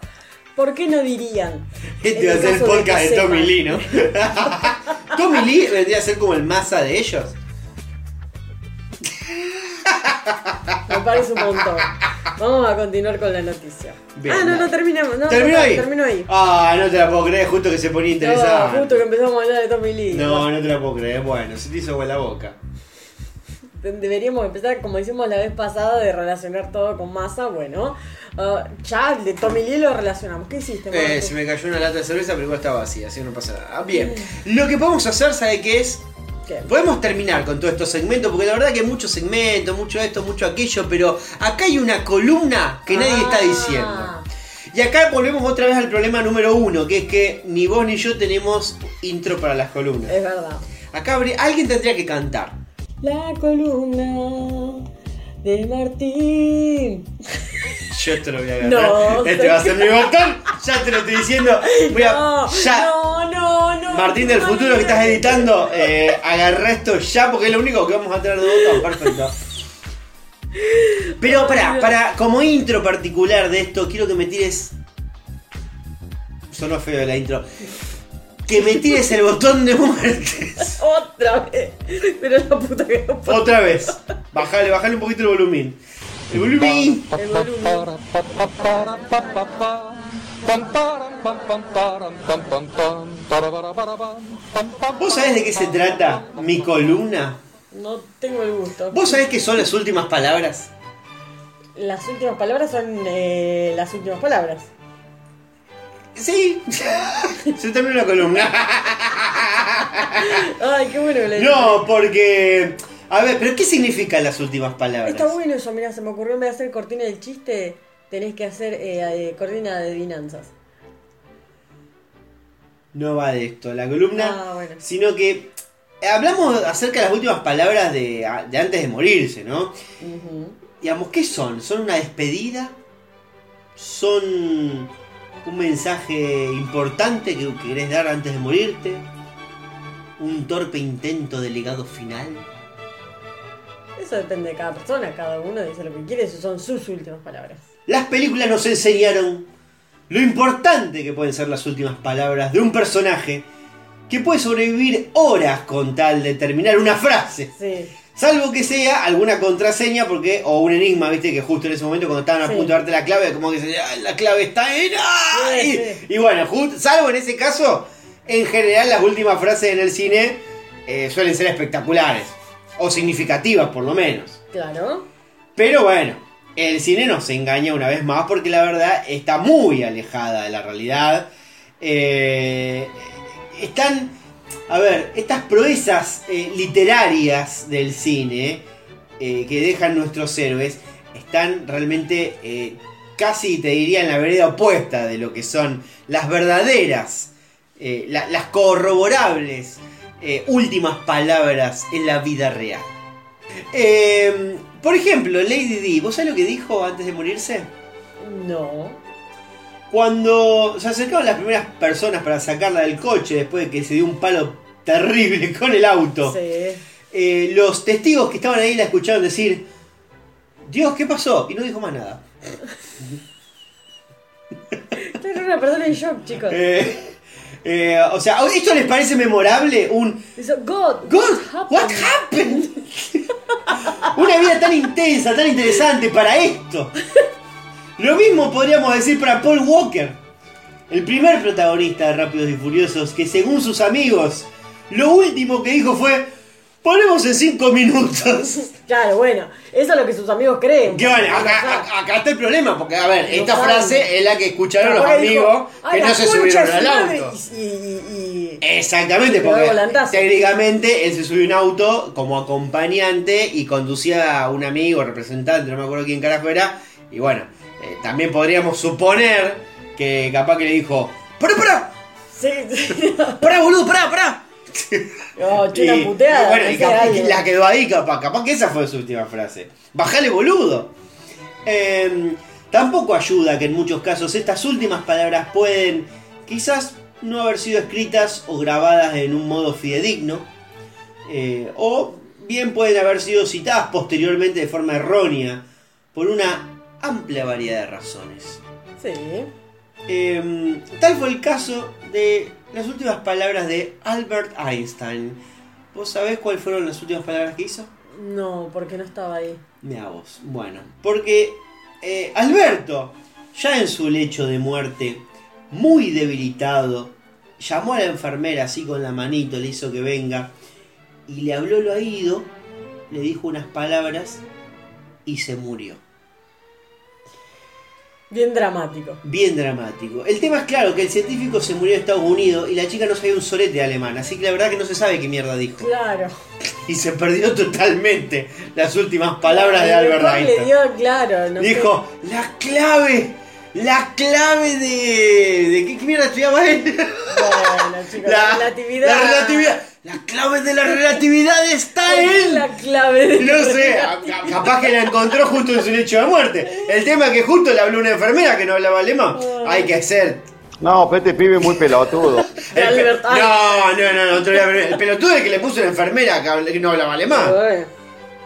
¿Por qué no dirían? [LAUGHS] Este va a ser el de podcast que de, Tommy? Lee, ¿no? [LAUGHS] [LAUGHS] Tommy Lee vendría a ser como el masa de ellos. Me parece un montón. Vamos a continuar con la noticia. Bien, ah, no, dale. no terminamos. No, ¿Terminó no, ahí? Terminó ahí. Ah, no te la puedo creer, justo que se ponía interesante. No, justo que empezamos a hablar de Tommy Lee. No, no te la puedo creer. Bueno, se te hizo la boca. Deberíamos empezar, como hicimos la vez pasada, de relacionar todo con masa. Bueno, ah, ya de Tommy Lee lo relacionamos. ¿Qué hiciste, Eh, se me cayó una lata de cerveza, pero igual está vacía, así no pasa nada. Bien, lo que podemos hacer, ¿sabe qué es? ¿Qué? Podemos terminar con todos estos segmentos, porque la verdad que hay muchos segmentos, mucho esto, mucho aquello, pero acá hay una columna que nadie está Ah. diciendo. Y acá volvemos otra vez al problema número uno, que es que ni vos ni yo tenemos intro para las columnas. Es verdad. Acá alguien tendría que cantar. La columna de Martín. Yo esto lo voy a agarrar. No, este va a ser mi [LAUGHS] botón. Ya te lo estoy diciendo. Voy a- No, ya. no, no, no. Martín del futuro que estás editando, eh, agarra esto ya porque es lo único que vamos a tener de botón. Perfecto. Pero para, para, como intro particular de esto, quiero que me tires. Sonó feo la intro. Que me tires el botón de muertes. [LAUGHS] Otra vez. Pero la puta que no puedo. Otra vez. Bajale, bajale un poquito el volumen. El volumen. El volumen. ¿Vos sabés de qué se trata mi columna? No tengo el gusto. ¿Vos sabés qué son las últimas palabras? Las últimas palabras son eh, las últimas palabras. Sí. Se terminó la columna. Ay, qué bueno que No, porque. A ver, pero ¿qué significan las últimas palabras? Está bueno eso, mira, se me ocurrió en vez de hacer cortina del chiste, tenés que hacer eh, eh, cortina de adivinanzas. No va de esto la columna, Ah, bueno. sino que hablamos acerca de las últimas palabras de, de antes de morirse, ¿no? Ujú. Digamos, ¿qué son? ¿Son una despedida? ¿Son un mensaje importante que querés dar antes de morirte? ¿Un torpe intento de legado final? Eso depende de cada persona, cada uno dice lo que quiere, esas son sus últimas palabras. Las películas nos enseñaron lo importante que pueden ser las últimas palabras de un personaje que puede sobrevivir horas con tal de terminar una frase. Sí. Salvo que sea alguna contraseña porque o un enigma, viste, que justo en ese momento cuando estaban a Sí. punto de darte la clave, como que se "Ah, la clave está en ¡ay!". Sí, sí. Y bueno, salvo en ese caso, en general las últimas frases en el cine eh, suelen ser espectaculares o significativas por lo menos. Claro. Pero bueno, el cine nos engaña una vez más porque la verdad está muy alejada de la realidad. Eh, están, a ver, estas proezas eh, literarias del cine eh, que dejan nuestros héroes están realmente eh, casi, te diría, en la vereda opuesta de lo que son las verdaderas, la- las corroborables últimas palabras en la vida real. Eh, por ejemplo, Lady Di, ¿vos sabés lo que dijo antes de morirse? No. Cuando se acercaron las primeras personas para sacarla del coche después de que se dio un palo terrible [LAUGHS] con el auto, Sí. eh, los testigos que estaban ahí la escucharon decir, Dios, ¿qué pasó? Y no dijo más nada. Era una persona en shock, chicos. Eh, eh, o sea, ¿esto les parece memorable? Un God, God, what what happened?" happened? [LAUGHS] Una vida tan intensa, tan interesante para esto. [LAUGHS] Lo mismo podríamos decir para Paul Walker, el primer protagonista de Rápidos y Furiosos, que según sus amigos, lo último que dijo fue, ponemos en 5 minutos. [LAUGHS] Claro, bueno, eso es lo que sus amigos creen. Que bueno, acá, acá- está el problema, porque a ver, esta frase es la que escucharon los dijo, amigos "Ay, que no se subieron al su madre", auto. Y, y- y- Exactamente, porque técnicamente él se subió a un auto como acompañante y conducía a un amigo, representante, no me acuerdo quién carajo era. Y bueno, eh, también podríamos suponer que capaz que le dijo: ¡Pará, pará! Sí, sí. ¡Pará, boludo, pará! Oh, che, Y- puteada. y bueno, no y capaz- la quedó ahí, capaz, capaz que esa fue su última frase. ¡Bajale, boludo! Eh, tampoco ayuda que en muchos casos estas últimas palabras pueden quizás no haber sido escritas o grabadas en un modo fidedigno, eh, o bien pueden haber sido citadas posteriormente de forma errónea por una amplia variedad de razones. Sí. Eh, tal fue el caso de las últimas palabras de Albert Einstein. ¿Vos sabés cuáles fueron las últimas palabras que hizo? No, porque no estaba ahí. Mira vos. Bueno, porque eh, Alberto, ya en su lecho de muerte, muy debilitado, llamó a la enfermera así con la manito, le hizo que venga y le habló al oído, le dijo unas palabras y se murió. Bien dramático. Bien dramático. El tema es claro que el científico se murió en Estados Unidos y la chica no sabía un solete de alemán, así que la verdad que no se sabe qué mierda dijo. Claro. Y se perdió totalmente las últimas palabras de Albert Einstein. Le dio, claro, no. Dijo, la clave, la clave de... ¿De qué, qué mierda estudiaba él? Bueno, chicos, [LAUGHS] la, relatividad. La relatividad. La clave de la relatividad está [LAUGHS] en... La clave de No sé, capaz que la encontró justo en su lecho de muerte. El tema es que justo le habló una enfermera que no hablaba alemán. Hay que ser No, pero este pibe es muy pelotudo. [LAUGHS] El pe- no, no, no, no. El pelotudo es que le puso una enfermera que no hablaba alemán. Bueno,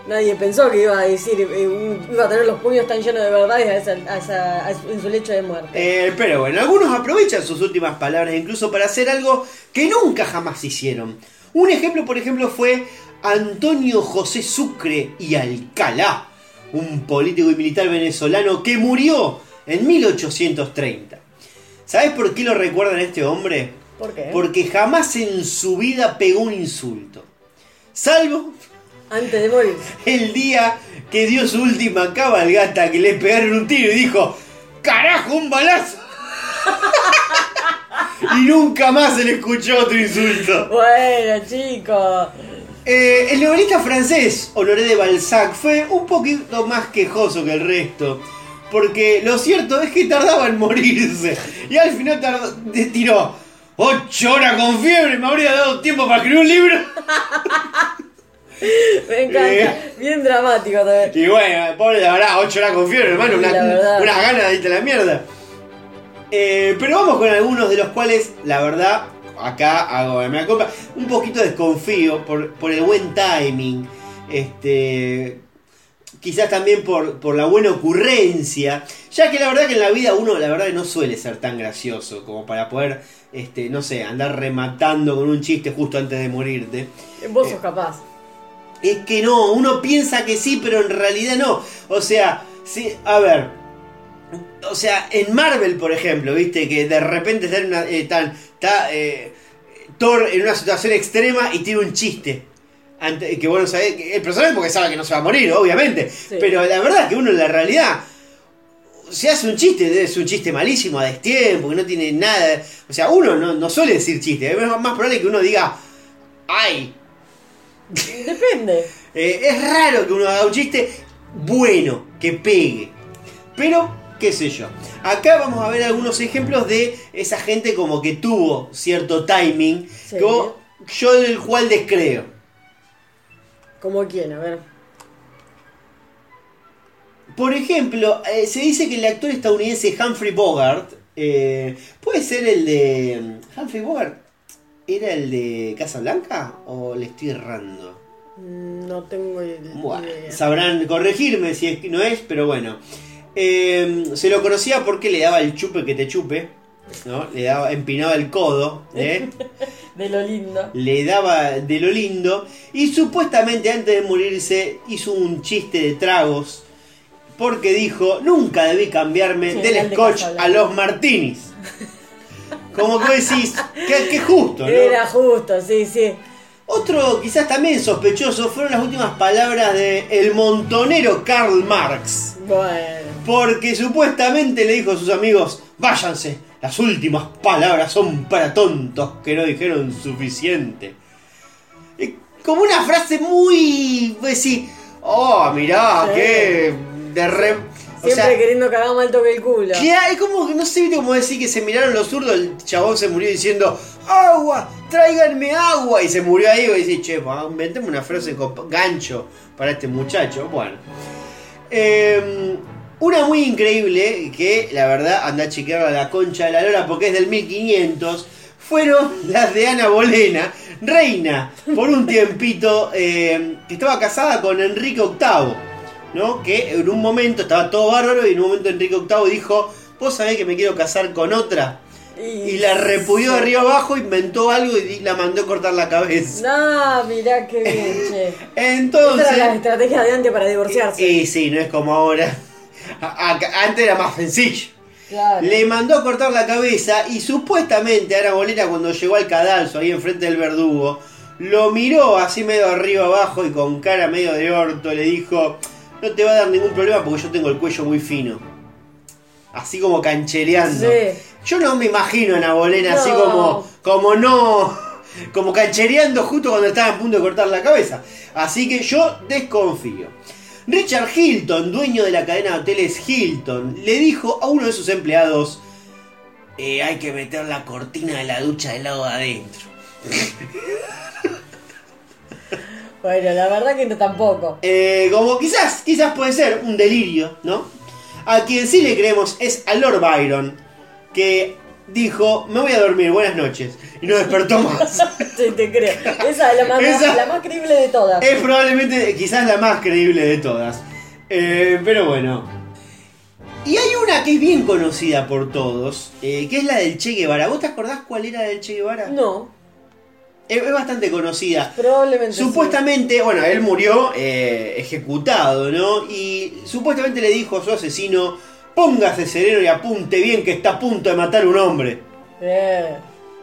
nadie pensó que iba a decir, eh, iba a tener los puños tan llenos de verdades a esa- a esa- a su- en su lecho de muerte. Eh, pero bueno, algunos aprovechan sus últimas palabras incluso para hacer algo que nunca jamás hicieron. Un ejemplo, por ejemplo, fue Antonio José Sucre y Alcalá, un político y militar venezolano que murió en 1830. ¿Sabes por qué lo recuerdan a este hombre? ¿Por qué? Porque jamás en su vida pegó un insulto. Salvo Antes de morir. el día que dio su última cabalgata que le pegaron un tiro y dijo, carajo, un balazo. [LAUGHS] y nunca más se le escuchó otro insulto. Bueno, chicos. Eh, el novelista francés Honoré de Balzac fue un poquito más quejoso que el resto. Porque lo cierto es que tardaba en morirse. Y al final tardó, tiró 8 horas con fiebre. Me habría dado tiempo para escribir un libro. [LAUGHS] Me encanta. Eh. Bien dramático también. Y bueno, pobre, la verdad, 8 horas con fiebre, hermano. Una, unas ganas de irte a la mierda. Eh, pero vamos con algunos de los cuales, la verdad, acá hago me culpa. Un poquito desconfío por, por el buen timing. Este. Quizás también por, por la buena ocurrencia. Ya que la verdad que en la vida uno, la verdad, que no suele ser tan gracioso como para poder, este, no sé, andar rematando con un chiste justo antes de morirte. Vos sos capaz. es que no, uno piensa que sí, pero en realidad no. O sea, sí, a ver. O sea, en Marvel, por ejemplo, viste que de repente está, en una- eh, tan- está eh, Thor en una situación extrema y tiene un chiste. Ante- que bueno, sabe, que el personaje porque sabe que no se va a morir, obviamente. Pero la verdad que uno en la realidad se hace un chiste, es un chiste malísimo a destiempo, que no tiene nada. O sea, uno no, no suele decir chiste. Es más probable que uno diga, ¡ay! Depende. [LAUGHS] Eh, es raro que uno haga un chiste bueno, que pegue. Pero, qué sé yo. Acá vamos a ver algunos ejemplos de esa gente como que tuvo cierto timing. Sí. yo del cual descreo. Como quien, a ver. Por ejemplo, eh, se dice que el actor estadounidense Humphrey Bogart eh, puede ser el de. Humphrey Bogart, ¿era el de Casablanca o le estoy errando? Mm, No tengo idea. Bueno, sabrán corregirme si es que no es, pero bueno. Eh, se lo conocía porque le daba el chupe que te chupe, ¿no? Le daba, empinaba el codo, ¿eh? [LAUGHS] De lo lindo. le daba de lo lindo y supuestamente antes de morirse hizo un chiste de tragos porque dijo, nunca debí cambiarme Sí, del de scotch a los martinis. [LAUGHS] Como que decís, que, que justo, ¿no? Era justo, sí, sí. Otro quizás también sospechoso fueron las últimas palabras de el montonero Karl Marx. Bueno. Porque supuestamente le dijo a sus amigos, váyanse, las últimas palabras son para tontos que no dijeron suficiente. Es como una frase muy... Pues sí, oh, mirá, Sí. que... De re... o Siempre sea, queriendo que hagamos mal toque el culo. que hay como que no sé, cómo decir que se miraron los zurdos, el chabón se murió diciendo agua, tráiganme agua y se murió ahí y dice, che, inventemos una frase con gancho para este muchacho. Bueno. Eh, una muy increíble que la verdad anda a chequearla a la concha de la lora porque es del 1500 fueron [LAUGHS] las de Ana Bolena, reina por un tiempito eh, que estaba casada con Enrique VIII. ¿no? Que en un momento estaba todo bárbaro y en un momento Enrique VIII dijo, vos sabés que me quiero casar con otra. Y la repudió de arriba abajo, inventó algo y la mandó cortar la cabeza. No, mirá qué bien, [LAUGHS] che. Entonces... Esa era la estrategia de antes para divorciarse. Y sí, no es como ahora. A- a- Antes era más sencillo. Claro. Le mandó a cortar la cabeza y supuestamente Ana Bolena cuando llegó al cadalso ahí enfrente del verdugo, lo miró así medio arriba abajo y con cara medio de orto le dijo, no te va a dar ningún problema porque yo tengo el cuello muy fino. Así como canchereando. Sí. Yo no me imagino a Ana Bolena así como, como no, como canchereando justo cuando estaba a punto de cortar la cabeza. Así que yo desconfío. Richard Hilton, dueño de la cadena de hoteles Hilton, le dijo a uno de sus empleados, "Eh, hay que meter la cortina de la ducha del lado de adentro. [LAUGHS] Bueno, la verdad que no tampoco. Eh, como quizás, quizás puede ser un delirio, ¿no? A quien sí le creemos es a Lord Byron, que dijo, me voy a dormir, buenas noches, y no despertó más. [LAUGHS] Sí, te creo. Esa es la más, Esa- la más creíble de todas. es probablemente quizás la más creíble de todas. Eh, pero bueno. Y hay una que es bien conocida por todos, eh, que es la del Che Guevara. ¿Vos te acordás cuál era la del Che Guevara? No, Es, es bastante conocida. probablemente. sí. Supuestamente, bueno, él murió eh, ejecutado, ¿no? Y supuestamente le dijo a su asesino, póngase sereno y apunte bien que está a punto de matar a un hombre. Eh,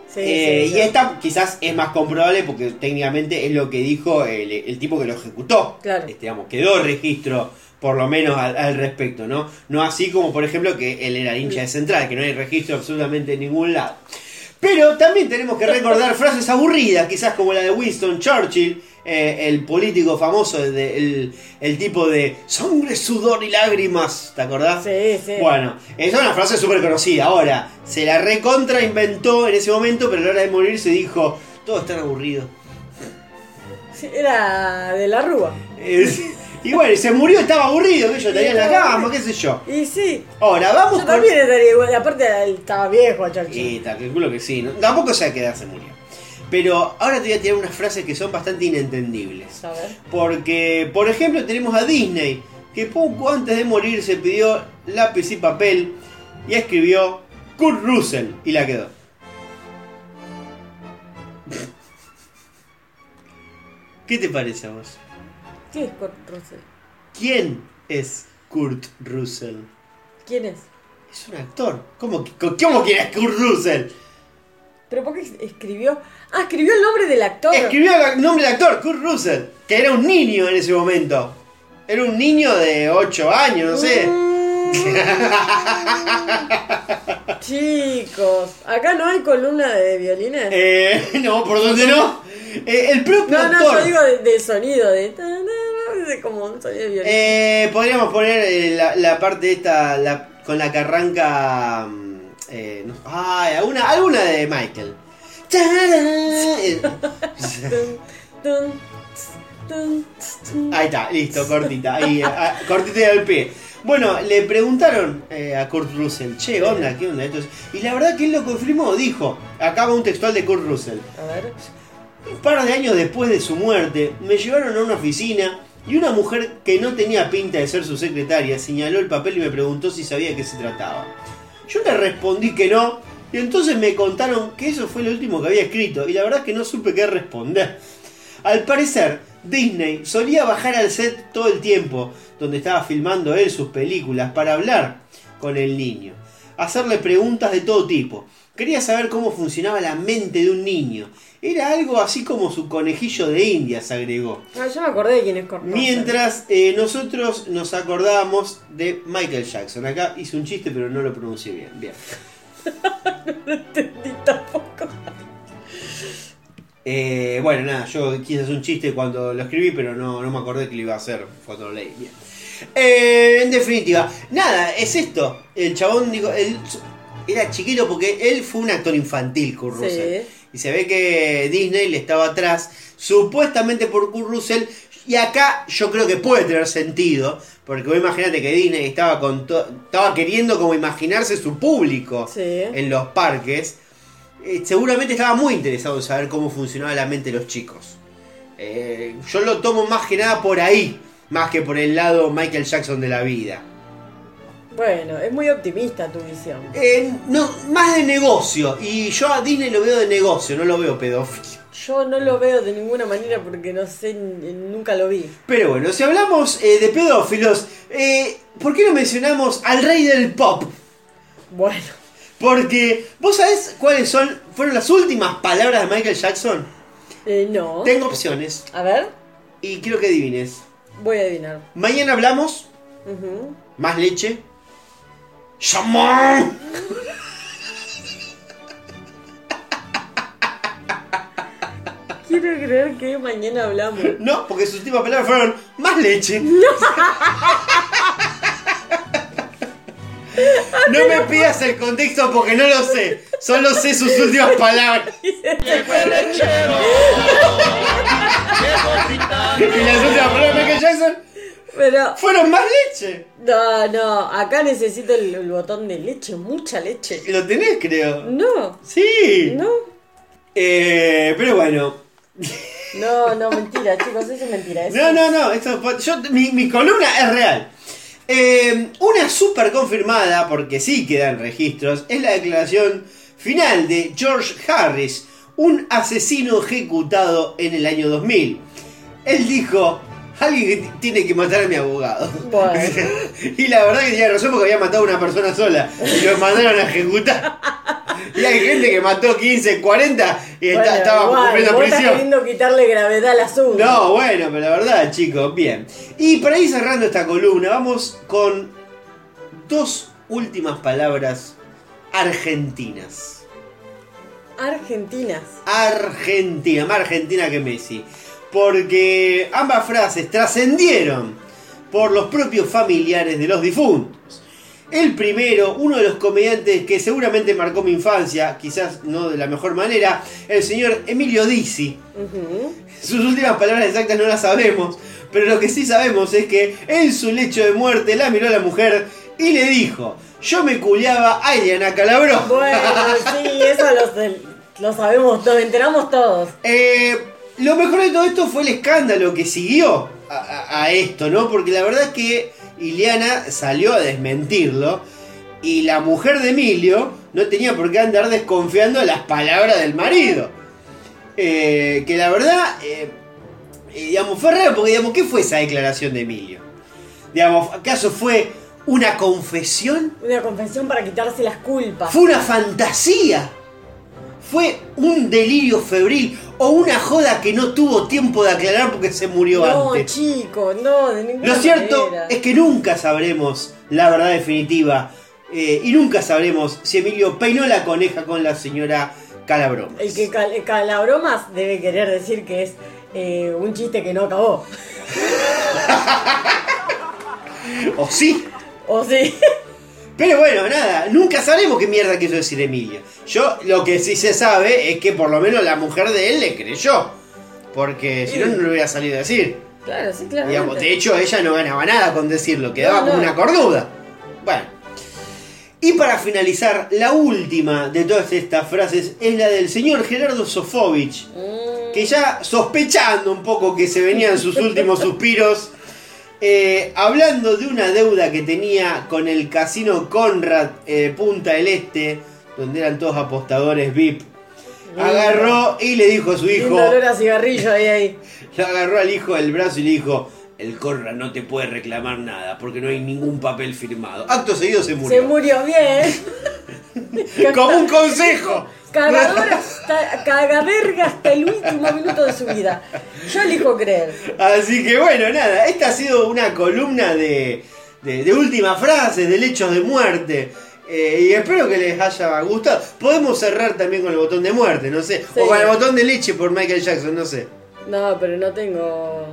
sí, Eh, sí, y sí. esta quizás es más comprobable porque técnicamente es lo que dijo el, el tipo que lo ejecutó. Claro. Este, digamos, quedó registro por lo menos al, al respecto, ¿no? No así como por ejemplo que él era hincha de central, que no hay registro absolutamente en ningún lado. Pero también tenemos que [LAUGHS] recordar frases aburridas, quizás como la de Winston Churchill, eh, el político famoso, de- el, el tipo de sangre, sudor y lágrimas, ¿te acordás? Sí, sí. Bueno, esa es una frase súper conocida. Ahora, se la recontra inventó en ese momento, pero a la hora de morir se dijo, todo es tan aburrido. Sí, Era de la Rúa. Es- y bueno, y se murió, estaba aburrido, que yo estaría en la cama, qué sé yo. Y sí. Ahora, vamos Yo con... también estaría igual. Aparte, él estaba viejo, Churchill. Y calculo que sí. ¿no? Tampoco se va a quedar, se murió. Pero ahora te voy a tirar unas frases que son bastante inentendibles. A ver. Porque, por ejemplo, tenemos a Disney, que poco antes de morir se pidió lápiz y papel y escribió Kurt Russell y la quedó. [LAUGHS] ¿Qué te parece a vos? ¿Qué es Kurt Russell? ¿Quién es Kurt Russell? ¿Quién es? Es un actor. ¿Cómo, cómo quién es Kurt Russell? ¿Pero por qué escribió? Ah, escribió el nombre del actor. Escribió el nombre del actor, Kurt Russell, que era un niño en ese momento. Era un niño de 8 años, no sé. Chicos, acá no hay columna de violines. Eh, no, ¿por dónde no? Eh, el propio no, no, actor. yo digo de, de sonido, de, como un sonido de violín. Eh, podríamos poner eh, la, la parte esta la- con la que arranca. Eh, no- ay, alguna, alguna de Michael. Ahí está, listo, cortita. Ahí, ah, cortita del pie. Bueno, le preguntaron eh, a Kurt Russell, che, onda, ¿qué onda esto? es?". Y la verdad que él lo confirmó, dijo, acá va un textual de Kurt Russell. A ver. Un par de años después de su muerte, me llevaron a una oficina y una mujer que no tenía pinta de ser su secretaria señaló el papel y me preguntó si sabía de qué se trataba. Yo le respondí que no, y entonces me contaron que eso fue lo último que había escrito, y la verdad es que no supe qué responder. Al parecer, Disney solía bajar al set todo el tiempo, donde estaba filmando él sus películas, para hablar con el niño, hacerle preguntas de todo tipo. Quería saber cómo funcionaba la mente de un niño. Era algo así como su conejillo de indias, agregó. Ah, yo me acordé de quién es Russell. Mientras eh, nosotros nos acordábamos de Michael Jackson. Acá hice un chiste, pero no lo pronuncié bien. Bien. [LAUGHS] No entendí tampoco. Eh, bueno, nada, yo quise hacer un chiste cuando lo escribí, pero no, no me acordé que lo iba a hacer cuando lo leí. Bien. Eh, en definitiva, nada, es esto. El chabón dijo, él era chiquito porque él fue un actor infantil, Kurt Sí. Y se ve que Disney le estaba atrás, supuestamente por Kurt Russell. Y acá yo creo que puede tener sentido, porque vos imagínate que Disney estaba, con estaba queriendo como imaginarse su público Sí. en los parques. Eh, seguramente estaba muy interesado en saber cómo funcionaba la mente de los chicos. Eh, yo lo tomo más que nada por ahí, más que por el lado Michael Jackson de la vida. Bueno, es muy optimista tu visión. Eh, no, más de negocio, y yo a Disney lo veo de negocio, no lo veo pedófilo. Yo no lo veo de ninguna manera porque no sé, nunca lo vi. Pero bueno, si hablamos eh, de pedófilos, eh, ¿por qué no mencionamos al rey del pop? Bueno, Porque, ¿vos sabés cuáles son, fueron las últimas palabras de Michael Jackson? eh, no. Tengo opciones, A ver, y quiero que adivines. voy a adivinar. Mañana hablamos, más leche. ¡Shamón! Quiero creer que mañana hablamos. No, porque sus últimas palabras fueron más leche. [LAUGHS] No me pidas el contexto porque no lo sé. Solo sé sus últimas palabras. [LAUGHS] [LAUGHS] Y las últimas palabras de Michael Jackson Pero, fueron más leche. no, no, acá necesito el, el botón de leche, mucha leche. Lo tenés, creo. No, Sí. no, Eh, pero bueno. no, no, mentira, chicos, eso es mentira. eso No, no, no. Esto, yo, mi, mi columna es real. Eh, una super confirmada, porque sí quedan registros, es la declaración final de George Harris, un asesino ejecutado en el año 2000. Él dijo, alguien tiene que matar a mi abogado. Bueno. [LAUGHS] y la verdad que tenía razón porque había matado a una persona sola y lo mandaron a ejecutar. y hay gente que mató 15, 40 y está- estaba igual, cumpliendo vos estás prisión. queriendo quitarle gravedad al asunto. No, bueno, pero la verdad, chicos, bien. Y para ir cerrando esta columna, vamos con dos últimas palabras argentinas. Argentinas. Argentina, más argentina que Messi. Porque ambas frases trascendieron por los propios familiares de los difuntos. El primero, uno de los comediantes que seguramente marcó mi infancia, quizás no de la mejor manera, el señor Emilio Dizzi. Sus últimas palabras exactas no las sabemos, pero lo que sí sabemos es que en su lecho de muerte la miró a la mujer y le dijo, yo me culiaba a Eliana Calabró. Bueno, sí, eso lo, lo sabemos, nos enteramos todos. Eh, lo mejor de todo esto fue el escándalo que siguió a, a- a esto, ¿no? Porque la verdad es que Ileana salió a desmentirlo y la mujer de Emilio no tenía por qué andar desconfiando de las palabras del marido. Eh, que la verdad, eh, eh, digamos, fue raro porque, digamos, ¿qué fue esa declaración de Emilio? Digamos, ¿acaso fue una confesión? Una confesión para quitarse las culpas. ¿Fue una fantasía? ¿Fue un delirio febril o una joda que no tuvo tiempo de aclarar porque se murió No, antes? chico, no, de ninguna Lo cierto manera. es que nunca sabremos la verdad definitiva eh, y nunca sabremos si Emilio peinó la coneja con la señora Calabromas. El que cal- calabromas debe querer decir que es eh, un chiste que no acabó. [LAUGHS] O sí. O sí. [LAUGHS] Pero bueno, nada, nunca sabremos qué mierda quiso decir Emilio. Yo lo que sí se sabe es que por lo menos la mujer de él le creyó. Porque si no, no lo hubiera salido a decir. Claro, sí, claro. Digamos, de hecho, ella no ganaba nada con decirlo, quedaba No, como una cornuda. Bueno. Y para finalizar, la última de todas estas frases es la del señor Gerardo Sofovich, Mm. que ya sospechando un poco que se venían sus últimos [LAUGHS] suspiros, eh, hablando de una deuda que tenía con el casino Conrad eh, Punta del Este, donde eran todos apostadores VIP, agarró y le dijo a su hijo, a cigarrillo ahí, ahí. [LAUGHS] le agarró al hijo del brazo y le dijo, el Conrad no te puede reclamar nada porque no hay ningún papel firmado. Acto seguido se Se murió. murió bien. [LAUGHS] Como un consejo. Cagador hasta, cagaverga hasta el último minuto de su vida. Yo elijo creer. Así que bueno, nada, esta ha sido una columna de, de, de últimas frases, de lechos de muerte. Eh, y espero que les haya gustado. Podemos cerrar también con el botón de muerte, no sé. Sí. O con el botón de leche por Michael Jackson, no sé. No, pero no tengo.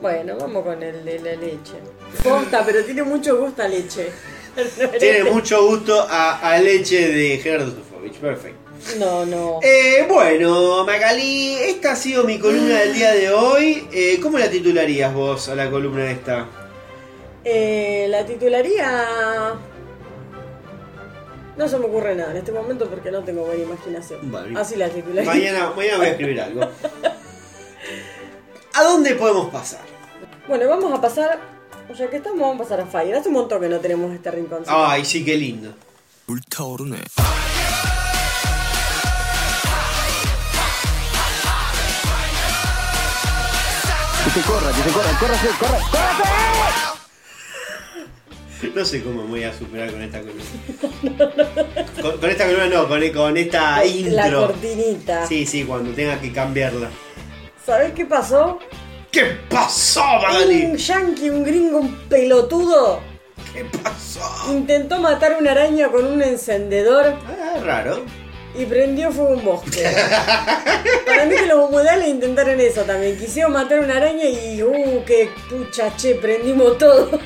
Bueno, vamos con el de la leche. Posta, pero tiene mucho gusto a leche. Tiene mucho gusto a, a leche de Gerardo Sofovich, perfecto. No, no. Eh, bueno, Magali, esta ha sido mi columna del día de hoy. Eh, ¿Cómo la titularías vos a la columna esta? Eh, la titularía. No se me ocurre nada en este momento porque no tengo buena imaginación. Vale. Así la titularía. Mañana, mañana voy a escribir algo. [LAUGHS] ¿A dónde podemos pasar? Bueno, vamos a pasar. Ya que estamos, vamos a pasar a Fire. Hace un montón que no tenemos este rincón. Ay, sí, qué lindo. Que te corra, que te corra, córrase, corra, córrase. No sé cómo me voy a superar con esta columna. Con, con esta columna no, con, con esta intro. La cortinita. Sí, sí, cuando tenga que cambiarla. ¿Sabés qué pasó? ¿Qué pasó, Un Magali? yankee, un gringo, un pelotudo, ¿Qué pasó? intentó matar una araña con un encendedor Ah, raro. Y prendió fuego un bosque. [LAUGHS] Para mí que los humedales intentaron eso también. Quisieron matar una araña y uh, qué pucha, che, prendimos todo.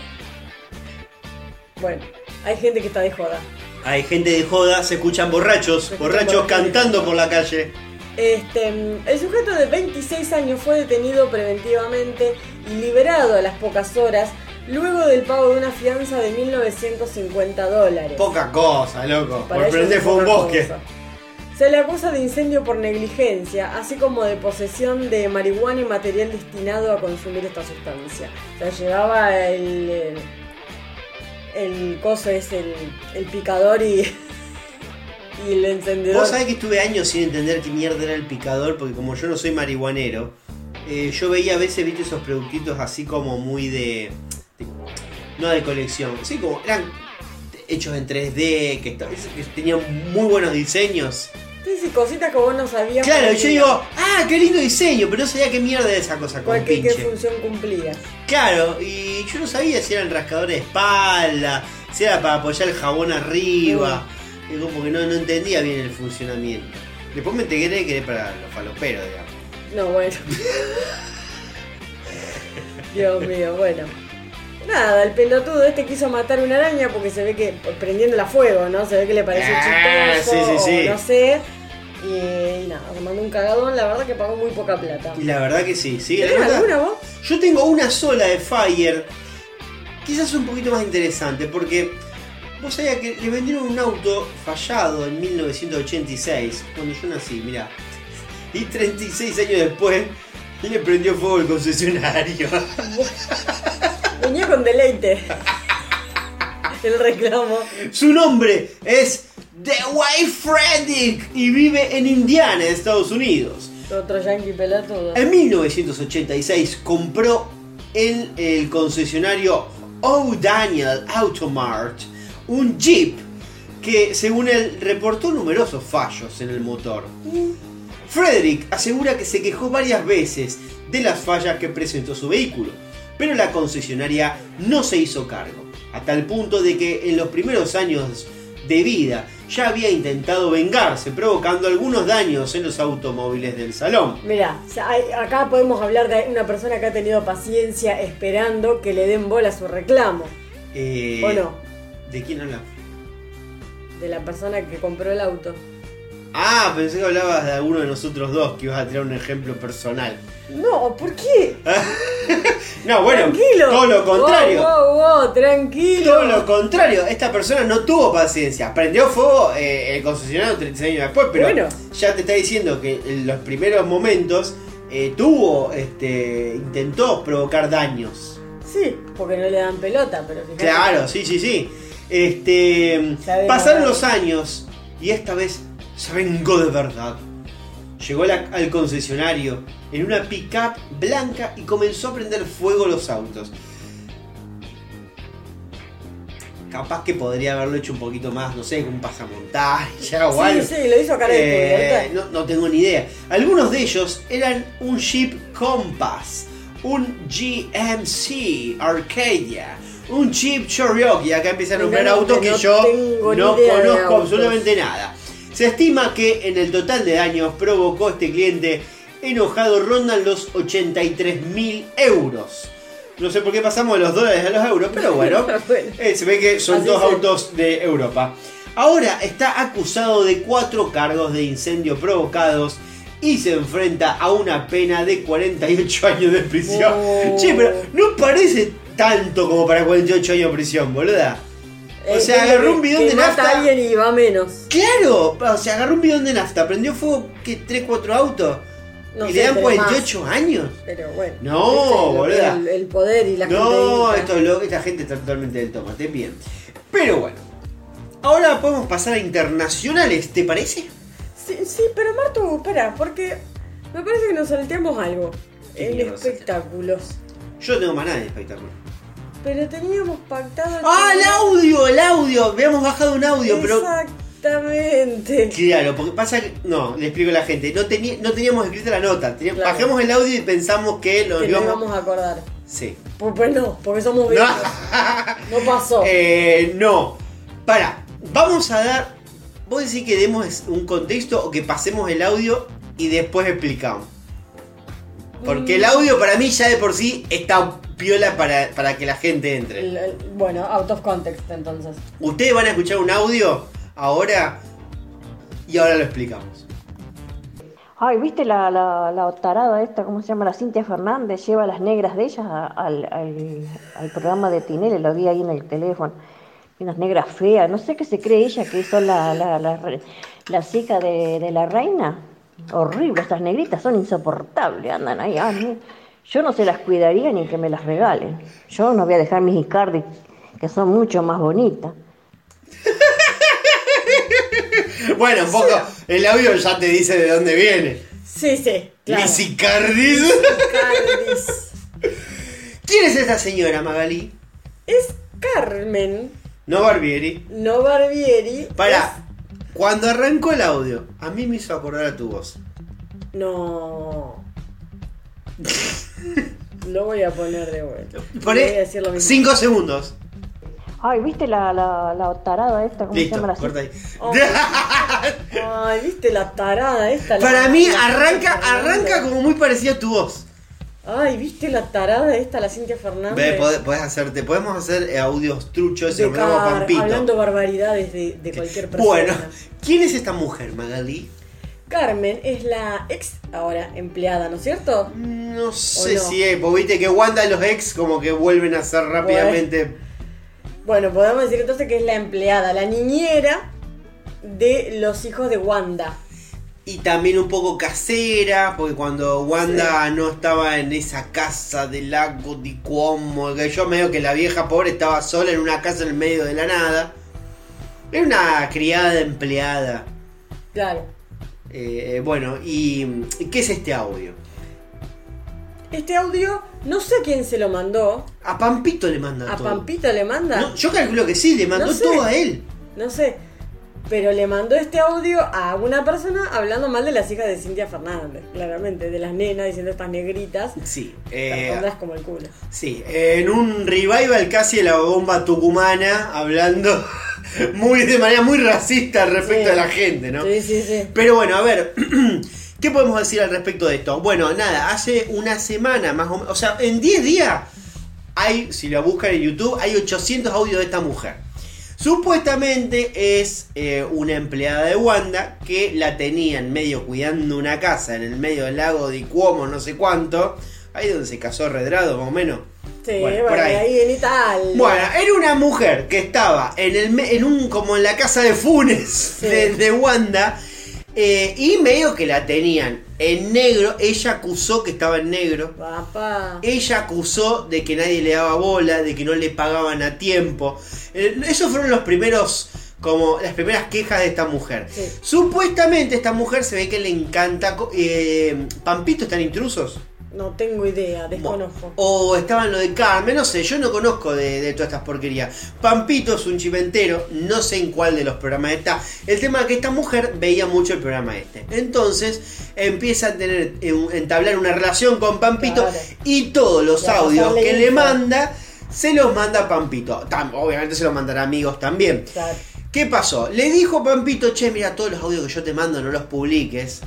Bueno, hay gente que está de joda. Hay gente de joda, se escuchan borrachos, Se borrachos cantando por la calle. Este, el sujeto de 26 años fue detenido preventivamente y liberado a las pocas horas luego del pago de una fianza de 1.950 dólares. Poca cosa, loco. Para por prender fue un bosque. cosa. Se le acusa de incendio por negligencia, así como de posesión de marihuana y material destinado a consumir esta sustancia. O sea, llevaba el. el, el coso es el, el picador y. [LAUGHS] y el encendedor. Vos sabés que estuve años sin entender qué mierda era el picador, porque como yo no soy marihuanero, eh, yo veía a veces, viste, esos productitos así como muy de. de- no de colección, sí, como eran hechos en 3D, que, tenían muy buenos diseños. Sí, sí, cositas que vos no sabías. Claro, yo digo, ah, qué lindo diseño, pero no sabía qué mierda era esa cosa con qué, qué función cumplía. Claro, y yo no sabía si eran rascadores de espalda, si era para apoyar el jabón arriba. Y como que no, no entendía bien el funcionamiento. Después me enteré que era para los faloperos, digamos. No, bueno. [LAUGHS] Dios mío, bueno. Nada, el pelotudo este quiso matar una araña porque se ve que prendiéndola a fuego, ¿no? Se ve que le pareció Ah, chistoso, sí, sí, sí. o no sé. Y, y nada, se mandó un cagadón, la verdad que pagó muy poca plata. Y la verdad que sí, sí. ¿Tenés verdad- alguna vos? Yo tengo una sola de Fire. Quizás un poquito más interesante porque vos sabías que le vendieron un auto fallado en 1986, cuando yo nací, mirá. Y 36 años después le prendió fuego el concesionario. Venía con deleite. [LAUGHS] El reclamo. Su nombre es The White Freddick y vive en Indiana, Estados Unidos. Otro yankee pelotudo. En 1986 compró en el concesionario O'Daniel Automart un Jeep que según él reportó numerosos fallos en el motor. Frederick asegura que se quejó varias veces de las fallas que presentó su vehículo, pero la concesionaria no se hizo cargo, a tal punto de que en los primeros años de vida ya había intentado vengarse, provocando algunos daños en los automóviles del salón. Mira, acá podemos hablar de una persona que ha tenido paciencia esperando que le den bola a su reclamo. Eh, ¿O no? ¿De quién habla? De la persona que compró el auto. Ah, pensé que hablabas de alguno de nosotros dos, que ibas a tirar un ejemplo personal. No, ¿por qué? [LAUGHS] no, bueno, tranquilo. todo lo contrario. Wow, wow, wow, tranquilo. Todo lo contrario, esta persona no tuvo paciencia. Prendió fuego eh, el concesionario 36 años después, pero Bueno. ya te está diciendo que en los primeros momentos eh, tuvo, este, intentó provocar daños. Sí, porque no le dan pelota, pero fíjate. Claro, sí, sí, sí. Este, pasaron los años y esta vez se vengó de verdad. Llegó la- al concesionario en una pickup blanca y comenzó a prender fuego los autos. Capaz que podría haberlo hecho un poquito más, no sé, con un pasamontaña o Sí, algo. sí, lo hizo de Eh, no, no tengo ni idea. Algunos de ellos eran un Jeep Compass, un GMC Arcadia, un Jeep Cherokee. Acá empieza a nombrar autos que no yo no conozco absolutamente nada. Se estima que en el total de daños provocó este cliente enojado rondan los 83 mil euros. No sé por qué pasamos de los dólares a los euros, pero bueno, [LAUGHS] eh, se ve que son Así dos autos de Europa. Ahora está acusado de cuatro cargos de incendio provocados y se enfrenta a una pena de 48 años de prisión. Oh. Che, pero no parece tanto como para 48 años de prisión, boluda. O Eh, sea, que- agarró un bidón que de mata nafta. a alguien y va menos. Claro, o sea, agarró un bidón de nafta, prendió fuego, ¿qué? ¿3, 4 autos? No ¿Y sé, le dan pero 48 años? Pero bueno. No, ¿viste? Lo que boluda. es El, el poder y la No, gente. esto es lo- esta gente está totalmente del tomate, bien. Pero bueno, ahora podemos pasar a internacionales, ¿te parece? Sí, sí, pero Martu, espera, porque me parece que nos salteamos algo. ¿Qué En espectáculos. Yo no tengo más nada de espectáculo. Pero teníamos pactado. ¡Ah, el audio! ¡El audio! Habíamos bajado un audio, pero. Exactamente. Claro, porque pasa que. No, le explico a la gente. No, no teníamos escrita la nota. Teníamos- Claro. Bajamos el audio y pensamos que lo Que nos íbamos. íbamos a acordar. Sí. Pues, pues no, porque somos No. viejos. No pasó. [LAUGHS] Eh, no. Para, vamos a dar. ¿Vos decís que demos un contexto o que pasemos el audio y después explicamos? Porque el audio para mí ya de por sí está piola para, para que la gente entre. El- el- bueno, out of context entonces. Ustedes van a escuchar un audio ahora y ahora lo explicamos. Ay, ¿viste la, la, la tarada esta, cómo se llama? La Cintia Fernández, lleva a las negras de ellas a- al, al, al programa de Tinelli, lo vi ahí en el teléfono. Y unas negras feas, no sé qué se cree ella, que son la, la, la, hijas de, de la reina. Horrible, estas negritas son insoportables, andan ahí. ay, mi- yo no se las cuidaría ni que me las regalen. Yo no voy a dejar mis Icardi, que son mucho más bonitas. [LAUGHS] Bueno, un poco. El audio ya te dice de dónde viene. Sí, sí, claro. Mis Icardis. Cardis. [LAUGHS] ¿Quién es esta señora, Magali? Es Carmen, No Barbieri. no Barbieri. Para, cuando arrancó el audio, a mí me hizo acordar a tu voz. No. [LAUGHS] Lo voy a poner de vuelta. Voy a Poné decir lo mismo. 5 segundos. Ay, ¿viste la, la, la tarada esta, cómo se Listo, llama la corta ahí. Oh. [LAUGHS] Ay, viste la tarada esta. la- Para mí la arranca, arranca como muy parecida a tu voz. Ay, viste la tarada esta, la Cintia Ve, Fernández. podés, podés hacerte, podemos hacer eh, audios truchos y De lo Pampito. hablando barbaridades de, de cualquier persona. Bueno, ¿quién es esta mujer, Magali? Carmen es la ex ahora empleada, ¿no es cierto? No sé no? si es, porque viste que Wanda y los ex como que vuelven a ser rápidamente. Bueno, podemos decir entonces que es la empleada, la niñera de los hijos de Wanda. Y también un poco casera, porque cuando Wanda no estaba en esa casa del lago di Cuomo, que yo medio que la vieja pobre estaba sola en una casa en el medio de la nada. Era una criada empleada. Claro. Eh, bueno, y ¿qué es este audio? Este audio, no sé quién se lo mandó. A Pampito le manda ¿A todo. Pampito le manda? No, yo calculo que sí, le mandó No sé. todo a él. No sé. Pero le mandó este audio a una persona hablando mal de las hijas de Cintia Fernández, claramente, de las nenas diciendo estas negritas. Sí, eh, como el culo. sí, en un revival casi de la bomba tucumana, hablando [LAUGHS] muy de manera muy racista respecto Sí. a la gente, ¿no? Sí, sí, sí. Pero bueno, a ver, [CLEARS THROAT] ¿qué podemos decir al respecto de esto? Bueno, nada, hace una semana más o menos, o sea, en 10 días hay, si la buscan en YouTube, hay 800 audios de esta mujer. Supuestamente es eh, una empleada de Wanda que la tenían medio cuidando una casa en el medio del lago de Cuomo, no sé cuánto, ahí donde se casó Redrado más o menos. Sí, Bueno, por ahí. ahí. en Italia. Bueno, era una mujer que estaba en el en un como en la casa de Funes Sí. de, de Wanda eh, y medio que la tenían en negro. Ella acusó que estaba en negro. Papá. Ella acusó de que nadie le daba bola, de que no le pagaban a tiempo. Eh, esos fueron los primeros como las primeras quejas de esta mujer. Sí. Supuestamente esta mujer se ve que le encanta. eh, Pampito están intrusos. No tengo idea, desconozco. O estaban lo de Carmen, no sé, yo no conozco de, de todas estas porquerías. Pampito es un chimentero, no sé en cuál de los programas está. El tema es que esta mujer veía mucho el programa este. Entonces empieza a tener, eh, entablar una relación con Pampito Claro. y todos los audios que le manda se los manda a Pampito. Tam- obviamente se los mandará amigos también. Claro. ¿Qué pasó? Le dijo Pampito, che, mira, todos los audios que yo te mando no los publiques.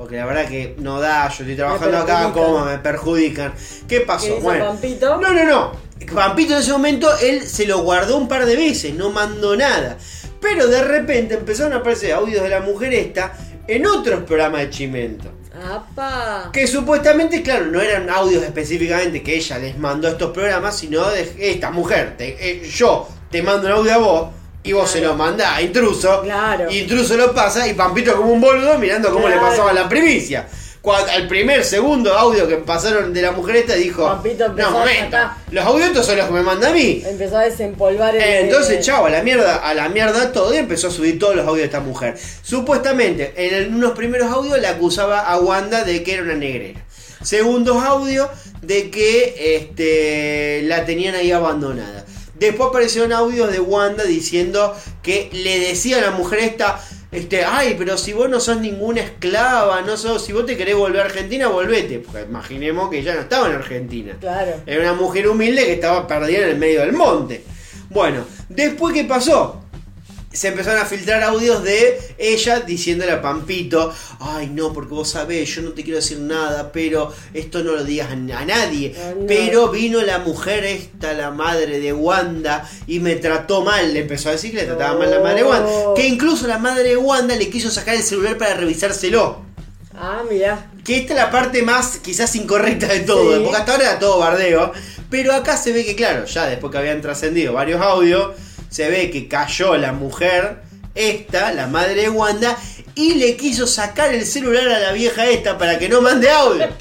Porque la verdad que no da, yo estoy trabajando acá, como me perjudican. ¿Qué pasó? ¿Qué bueno, Pampito? no, no, no. Pampito en ese momento él se lo guardó un par de veces, no mandó nada. Pero de repente empezaron a aparecer audios de la mujer esta en otros programas de Chimento. ¡Apa! Que supuestamente, claro, no eran audios específicamente que ella les mandó a estos programas, sino de esta mujer. te- eh, yo te mando un audio a vos y vos se lo mandás a intruso. Claro. Y intruso lo pasa y Pampito como un boludo mirando cómo le pasaba la primicia. Cuando, al primer, segundo audio que pasaron de la mujer esta dijo, Pampito no, momento, sacar". los audios estos son los que me manda a mí. Empezó a desempolvar el. Entonces, chavo, a la mierda, a la mierda todo y empezó a subir todos los audios de esta mujer. Supuestamente, en el- unos primeros audios le acusaba a Wanda de que era una negrera. Segundos audios de que este, la tenían ahí abandonada. Después aparecieron audios de Wanda diciendo que le decía a la mujer esta, este, ay, pero si vos no sos ninguna esclava, no sos, si vos te querés volver a Argentina, volvete. Porque imaginemos que ella no estaba en Argentina. Claro. Era una mujer humilde que estaba perdida en el medio del monte. Bueno, después ¿qué pasó? Se empezaron a filtrar audios de ella diciéndole a Pampito, ay no, porque vos sabés, yo no te quiero decir nada, pero esto no lo digas a, nadie. Ah, no. Pero vino la mujer esta, la madre de Wanda, y me trató mal. Le empezó a decir que le trataba mal la madre de Wanda. Que incluso la madre de Wanda le quiso sacar el celular para revisárselo. Ah, mira. Que esta es la parte más quizás incorrecta de todo, Sí. porque hasta ahora era todo bardeo. Pero acá se ve que, claro, ya después que habían trascendido varios audios, se ve que cayó la mujer, esta, la madre de Wanda, y le quiso sacar el celular a la vieja esta para que no mande audio. [LAUGHS]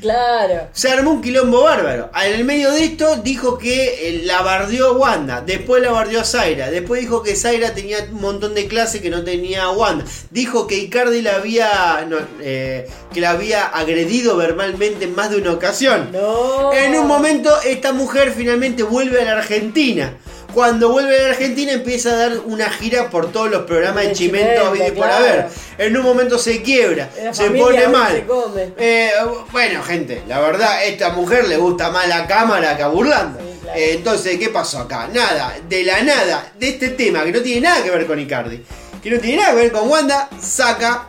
Claro. Se armó un quilombo bárbaro. En el medio de esto dijo que eh, la bardeó a Wanda. Después la bardeó a Zaira. Después dijo que Zaira tenía un montón de clases que no tenía Wanda. Dijo que Icardi la había. no, eh, que la había agredido verbalmente en más de una ocasión. No. En un momento, esta mujer finalmente vuelve a la Argentina. Cuando vuelve a la Argentina empieza a dar una gira por todos los programas de Chimento y por claro. haber. En un momento se quiebra, La se pone mal. se. Eh, bueno, gente, la verdad, a esta mujer le gusta más la cámara que a Burlando. Sí, claro. Eh, entonces, ¿qué pasó acá? Nada, de la nada, de este tema que no tiene nada que ver con Icardi, que no tiene nada que ver con Wanda, saca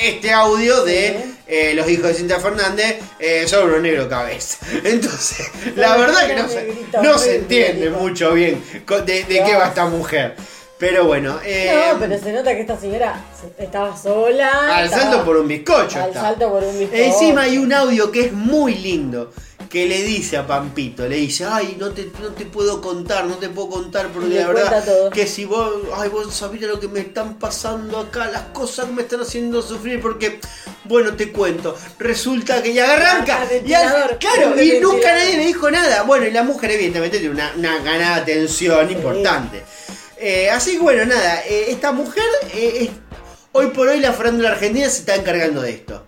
este audio de eh, los hijos de Cintia Fernández eh, sobre unos negro cabeza. [LAUGHS] Entonces, la verdad que no se, no se entiende mucho bien de, de qué va esta mujer. Pero bueno, eh, No, pero se nota que esta señora se- estaba sola. al estaba- salto por un bizcocho. Al está. salto por un bizcocho. Encima hay un audio que es muy lindo. Que le dice a Pampito, le dice, ay, no te, no te puedo contar, no te puedo contar, porque la verdad todo. que si vos, ay, vos sabés lo que me están pasando acá, las cosas que me están haciendo sufrir, porque, bueno, te cuento, resulta que ya arranca, Arranca y al- claro, y nunca nadie le dijo nada. Bueno, y la mujer evidentemente tiene una, una ganada tensión importante. Eh, así que bueno, nada, eh, esta mujer eh, es- Hoy por hoy la farándula argentina se está encargando de esto.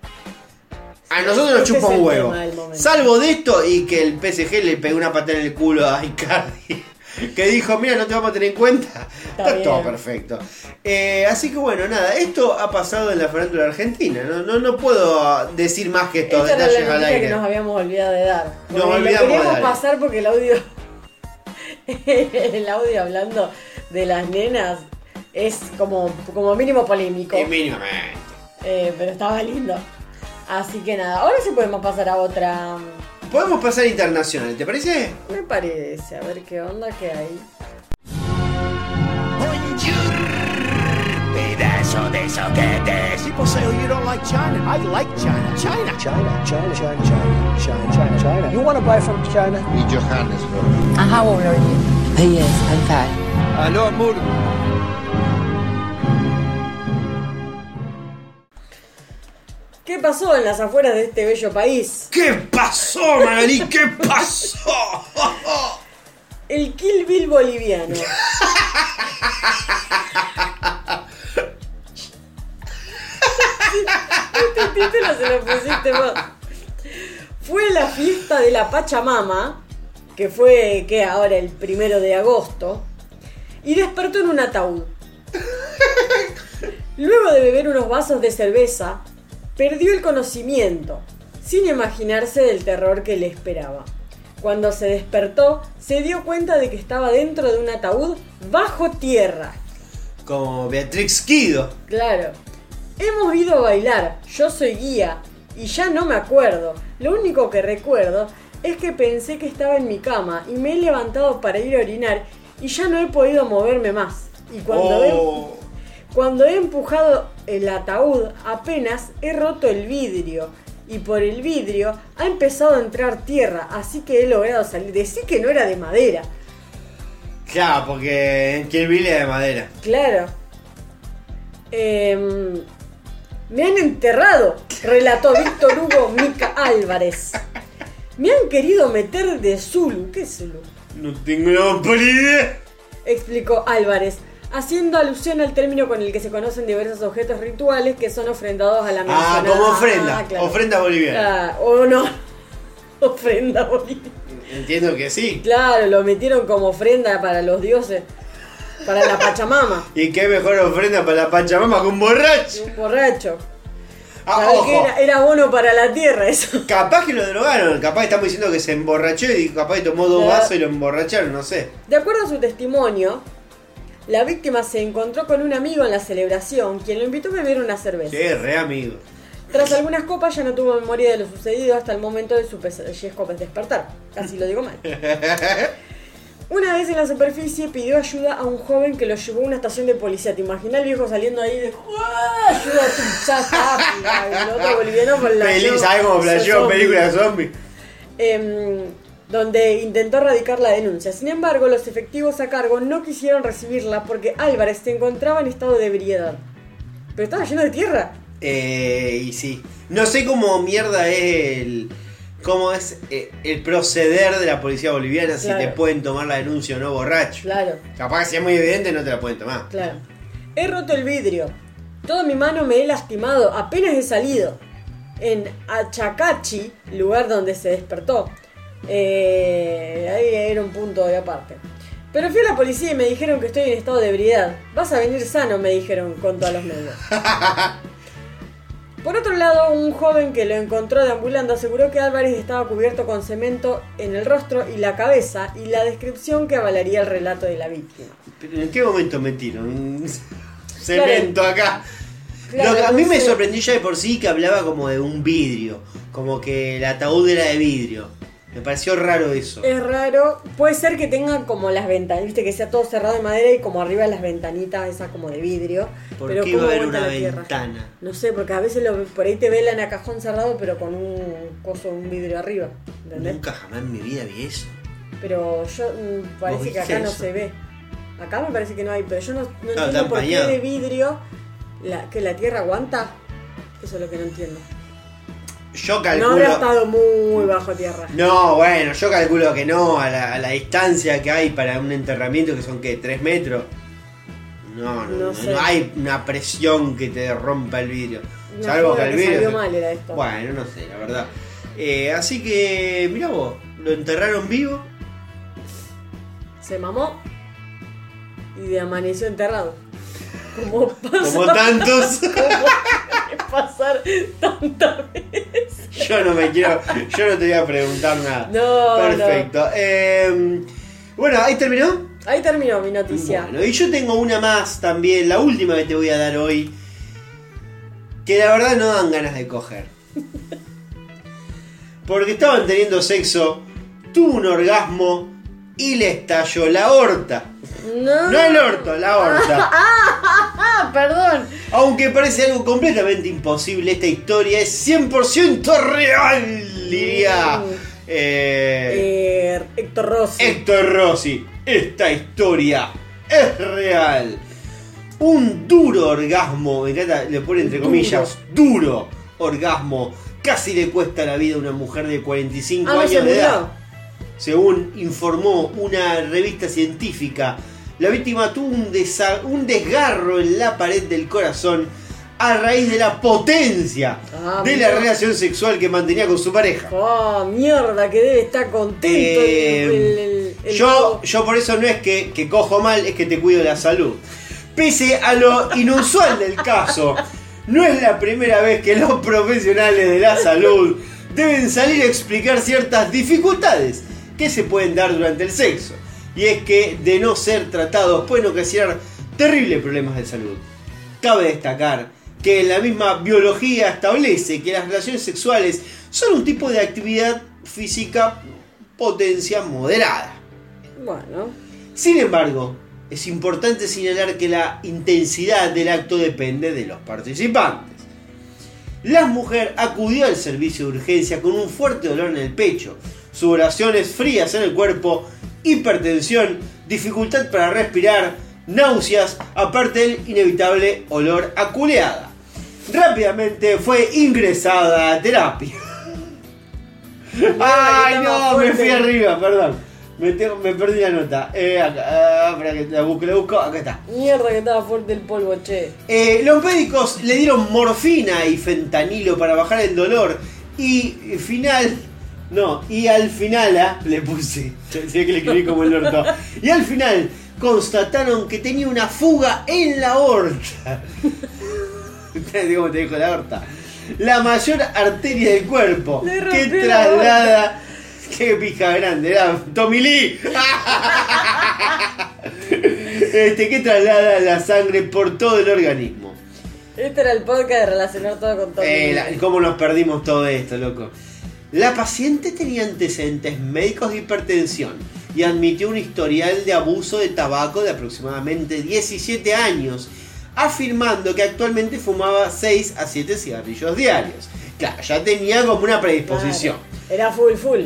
A nosotros nos Ese chupa un huevo. Salvo de esto y que el PSG le pegó una patada en el culo a Icardi. [LAUGHS] Que dijo, mira, no te vamos a tener en cuenta. Está, todo perfecto. Eh, así que bueno, nada, esto ha pasado en la farándula argentina. No, no, no puedo decir más que estos Esta era la al aire. que nos habíamos olvidado de dar. Nos olvidamos lo queríamos de pasar porque el audio. [LAUGHS] el audio hablando de las nenas es como, como mínimo polémico. Y mínimamente. Eh, pero estaba lindo. Así que nada, ahora sí podemos pasar a otra. Podemos pasar internacional, ¿te parece? Me parece, a ver qué onda que hay. Pedazo de soquetes. People say, oh, you don't like China. I like China. China. China, China, China, China, China, China, China. You want to buy from China? Y Johannesburg. And how old are you? He is, I'm five. Aló, amor. ¿Qué pasó en las afueras de este bello país? ¿Qué pasó, Magalí? ¿Qué pasó? El Kill Bill boliviano. este título se lo pusiste vos. Fue la fiesta de la Pachamama, que fue que ahora el primero de agosto, y despertó en un ataúd. Luego de beber unos vasos de cerveza, perdió el conocimiento, sin imaginarse del terror que le esperaba. Cuando se despertó, se dio cuenta de que estaba dentro de un ataúd bajo tierra. Como Beatrix Kido. Claro. Hemos ido a bailar, yo soy guía, y ya no me acuerdo. Lo único que recuerdo es que pensé que estaba en mi cama y me he levantado para ir a orinar y ya no he podido moverme más. Y cuando, Oh. he, cuando he empujado el ataúd apenas he roto el vidrio. Y por el vidrio ha empezado a entrar tierra, así que he logrado salir. Decí que no era de madera. Claro, porque en Kill Bill de madera. Claro. Em, me han enterrado, relató Víctor Hugo Mica Álvarez. Me han querido meter de Zulu. ¿Qué es Zulu? No tengo la idea. Explicó Álvarez, haciendo alusión al término con el que se conocen diversos objetos rituales que son ofrendados a la Ah, mencionada- como ofrenda. Ah, claro. Ofrenda boliviana. Ah, o no. [LAUGHS] Ofrenda boliviana. Entiendo que sí. Claro, lo metieron como ofrenda para los dioses. Para la Pachamama. [LAUGHS] ¿Y qué mejor ofrenda para la Pachamama que un borracho? Un borracho. Ah, ¿Sabés ojo. era, era bono para la tierra eso. [LAUGHS] Capaz que lo drogaron, capaz que estamos diciendo que se emborrachó y capaz que tomó dos vasos y lo emborracharon, no sé. De acuerdo a su testimonio, la víctima se encontró con un amigo en la celebración, quien lo invitó a beber una cerveza. Sí, re amigo. Tras algunas copas ya no tuvo memoria de lo sucedido hasta el momento de su pellizco despertar. Casi lo digo mal. [LAUGHS] Una vez en la superficie pidió ayuda a un joven que lo llevó a una estación de policía. ¿Te imaginas el viejo saliendo ahí de "¡Ah, ayuda a tu El otro boliviano la Feliz, ¿sabes cómo flasheó película de zombies? Em, donde intentó erradicar la denuncia. Sin embargo, los efectivos a cargo no quisieron recibirla porque Álvarez se encontraba en estado de ebriedad. Pero estaba lleno de tierra. Eh, y sí. No sé cómo mierda es el. cómo es eh, el proceder de la policía boliviana, Claro. si te pueden tomar la denuncia o no borracho. Claro, Capaz que si es muy evidente no te la pueden tomar. claro. He roto el vidrio. Toda mi mano me he lastimado. Apenas he salido. En Achacachi, lugar donde se despertó. Eh, ahí era un punto de aparte. Pero fui a la policía y me dijeron que estoy en estado de ebriedad. Vas a venir sano, me dijeron, contó a los medios. [LAUGHS] Por otro lado, un joven que lo encontró deambulando aseguró que Álvarez estaba cubierto con cemento en el rostro y la cabeza y la descripción que avalaría el relato de la víctima. Pero ¿En qué momento metieron? [LAUGHS] Cemento acá. Claro, Lo que a mí no me sorprendió ya de por sí que hablaba como de un vidrio. Como que el ataúd era de vidrio. Me pareció raro eso. Es raro, puede ser que tenga como las ventanas, viste que sea todo cerrado de madera y como arriba las ventanitas esas como de vidrio. ¿Por pero qué iba a ¿cómo haber una tierra? ventana? No sé, porque a veces lo- por ahí te velan a cajón cerrado pero con un coso, un vidrio arriba, ¿entendés? Nunca jamás en mi vida vi eso. Pero yo mm, parece que acá no se ve. Acá me parece que no hay, pero yo no, no entiendo por qué de vidrio la, que la tierra aguanta. Eso es lo que no entiendo. Yo No habrá calculo. estado muy bajo tierra. No, bueno, yo calculo que no, a la, a la distancia que hay para un enterramiento que son que 3 metros. No, no, No no, sé. no hay una presión que te rompa el vidrio. Salvo que el vidrio. salió se- mal era esto. Bueno, no sé, la verdad. Eh, así que, mira vos, lo enterraron vivo. Se mamó y de amaneció enterrado. [LAUGHS] Como Como tantos. [LAUGHS] como pasar tantas veces. Yo no me quiero. Yo no te voy a preguntar nada. No, Perfecto. Eh, bueno, ahí terminó. Ahí terminó mi noticia. Bueno, y yo tengo una más también, la última que te voy a dar hoy. Que la verdad no dan ganas de coger. Porque estaban teniendo sexo, tuvo un orgasmo y le estalló la horta. No. No el orto, la horta. [LAUGHS] Ah, perdón. Aunque parece algo completamente imposible, esta historia es 100% real, diría eh, Eh, Héctor Rossi. Héctor Rossi. Esta historia es real. Un duro orgasmo, me encanta, le pone entre comillas, duro orgasmo, casi le cuesta la vida a una mujer de 45 Ah, años de edad. Según informó una revista científica, la víctima tuvo un, desgarro en la pared del corazón a raíz de la potencia Ah, de mira. la relación sexual que mantenía con su pareja. Oh, mierda, que debe estar contento Eh, el, el- el- el yo, yo por eso no es que, que cojo mal, es que te cuido la salud. Pese a lo inusual del caso, no es la primera vez que los profesionales de la salud deben salir a explicar ciertas dificultades que se pueden dar durante el sexo. Y es que de no ser tratados pueden ocasionar terribles problemas de salud. Cabe destacar que la misma biología establece que las relaciones sexuales son un tipo de actividad física potencia moderada. Bueno, Sin embargo, es importante señalar que la intensidad del acto depende de los participantes. La mujer acudió al servicio de urgencia con un fuerte dolor en el pecho, sudoraciones frías en el cuerpo, hipertensión, dificultad para respirar, náuseas, aparte del inevitable olor a culeada. Rápidamente fue ingresada a terapia. [LAUGHS] Ay, no, me fui arriba, perdón. Me, tengo- me perdí la nota. Eh, acá, ah, que la busco, la busco. Acá está. mierda que estaba fuerte el polvo, che. Eh, los médicos le dieron morfina y fentanilo para bajar el dolor. Y eh, final. No, y al final ah, [LAUGHS] le puse. Se ve que le escribí como el orto. Y al final constataron que tenía una fuga en la aorta. ¿Ustedes [LAUGHS] cómo te dijo la aorta? La mayor arteria del cuerpo. Que traslada. Qué pija grande, era Tommy Lee. [LAUGHS] Este, que traslada la sangre por todo el organismo. Este era el podcast de relacionar todo con todo. Eh, la- ¿Cómo nos perdimos todo esto, loco? La paciente tenía antecedentes médicos de hipertensión y admitió un historial de abuso de tabaco de aproximadamente 17 años, afirmando que actualmente fumaba 6 a 7 cigarrillos diarios. Claro, ya tenía como una predisposición. Era full full.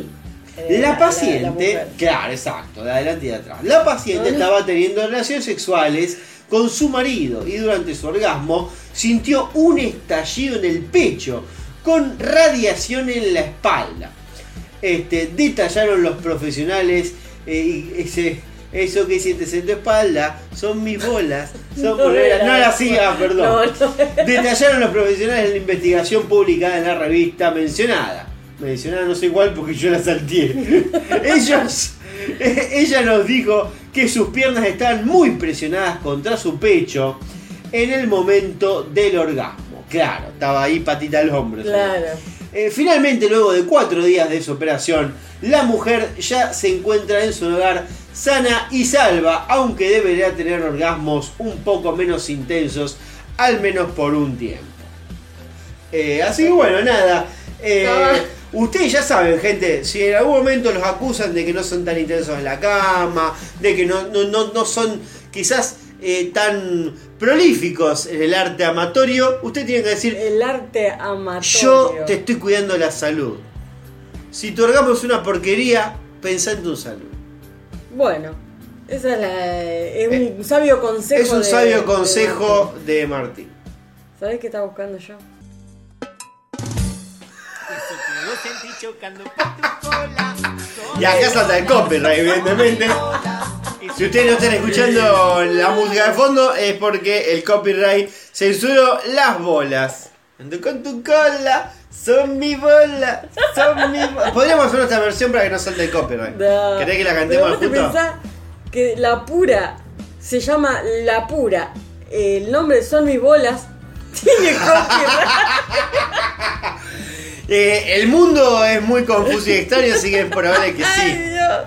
Eh, La paciente, claro, exacto, de adelante y de atrás. La paciente estaba teniendo relaciones sexuales con su marido y durante su orgasmo sintió un estallido en el pecho con radiación en la espalda. Este, detallaron los profesionales eh, y ese, eso que sientes en tu espalda son mis bolas, [LAUGHS] son No era No así, ah, perdón. No, no era. Detallaron los profesionales de la investigación publicada en la revista mencionada. Mencionada no sé cuál porque yo la salteé. [LAUGHS] Ellos, eh, ella nos dijo que sus piernas estaban muy presionadas contra su pecho en el momento del orgasmo. Claro, estaba ahí patita al hombro. Claro. Eh, finalmente, luego de cuatro días de su operación, la mujer ya se encuentra en su hogar sana y salva, aunque debería tener orgasmos un poco menos intensos, al menos por un tiempo. Eh, así que bueno, nada. eh, ustedes ya saben, gente, si en algún momento los acusan de que no son tan intensos en la cama, de que no, no, no, no son quizás eh, tan prolíficos en el arte amatorio, usted tiene que decir, El arte amatorio. yo te estoy cuidando la salud. Si tu orgasmo es una porquería, pensá en tu salud. Bueno, esa es, la, es un sabio consejo. Eh, Es un de- sabio de consejo de Martín. Martín. ¿Sabés qué estaba buscando yo? Y acá salta el copyright, evidentemente. Si ustedes no están escuchando la música de fondo es porque el copyright censuró las bolas. Ando con tu cola, son mi bola, son mi bola. Podríamos hacer nuestra versión para que no salte el copyright. No. ¿Querés que la Pero cantemos vos te juntos? pensás que la pura se llama La Pura. El nombre son mis bolas. [LAUGHS] Tiene copyright. [LAUGHS] Eh, el mundo es muy confuso y extraño, así que es probable que Ay, sí. Dios.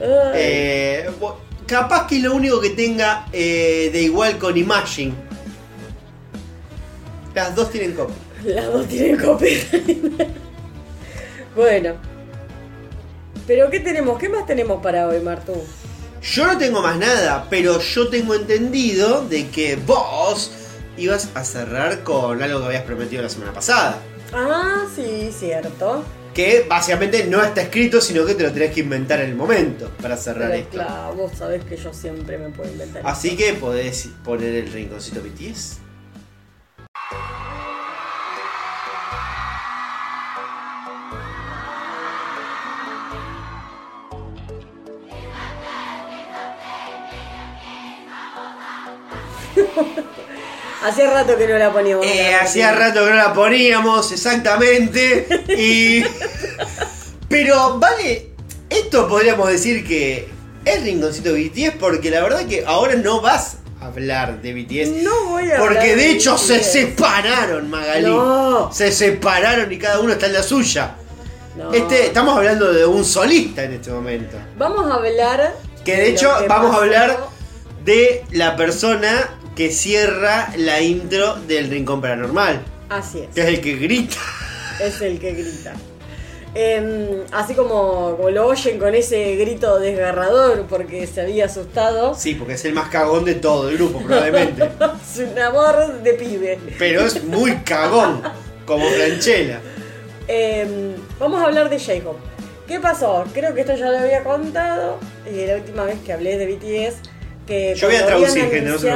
Eh, capaz que es lo único que tenga eh, de igual con Imagine. Las dos tienen copy. Las dos tienen copyright. bueno. Pero ¿qué tenemos? ¿Qué más tenemos para hoy, Martu? Yo no tengo más nada, pero yo tengo entendido de que vos ibas a cerrar con algo que habías prometido la semana pasada. Ah, sí, cierto. Que básicamente no está escrito, sino que te lo tenés que inventar en el momento para cerrar Pero esto. claro, vos sabés que yo siempre me puedo inventar. Así que podés poner el rinconcito BTS. [LAUGHS] Hacía rato que no la poníamos. Eh, hacía rato que no la poníamos, exactamente. Y. [LAUGHS] Pero, vale. Esto podríamos decir que es rinconcito BTS porque la verdad que ahora no vas a hablar de BTS. No voy a Porque hablar de hecho se separaron, Magalí. No. Se separaron y cada uno está en la suya. No. Este, estamos hablando de un solista en este momento. Vamos a hablar. Que de hecho que vamos a hablar de la persona que cierra la intro del Rincón Paranormal. Así es. Que es el que grita. Es el que grita. Em, así como, como lo oyen con ese grito desgarrador porque se había asustado. Sí, porque es el más cagón de todo el grupo, probablemente. [LAUGHS] Es un amor de pibe. Pero es muy cagón, como Franchella. Em, vamos a hablar de J-Hope. ¿Qué pasó? Creo que esto ya lo había contado eh, la última vez que hablé de BTS. Que Yo voy a traducir, gente, no se.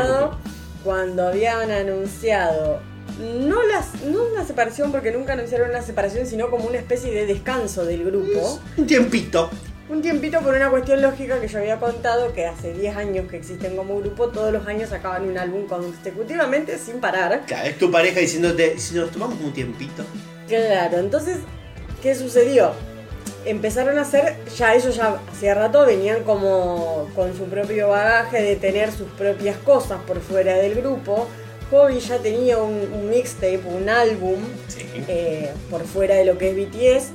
Cuando habían anunciado, no, las, no una separación, porque nunca anunciaron una separación, sino como una especie de descanso del grupo. Un tiempito. Un tiempito por una cuestión lógica que yo había contado que hace 10 años que existen como grupo, todos los años sacaban un álbum consecutivamente sin parar. Claro, es tu pareja diciéndote, si nos tomamos un tiempito. Claro, entonces, ¿qué sucedió? Empezaron a hacer, ya ellos ya hacía rato venían como con su propio bagaje de tener sus propias cosas por fuera del grupo. Hobby ya tenía un, un mixtape, un álbum eh, por fuera de lo que es BTS.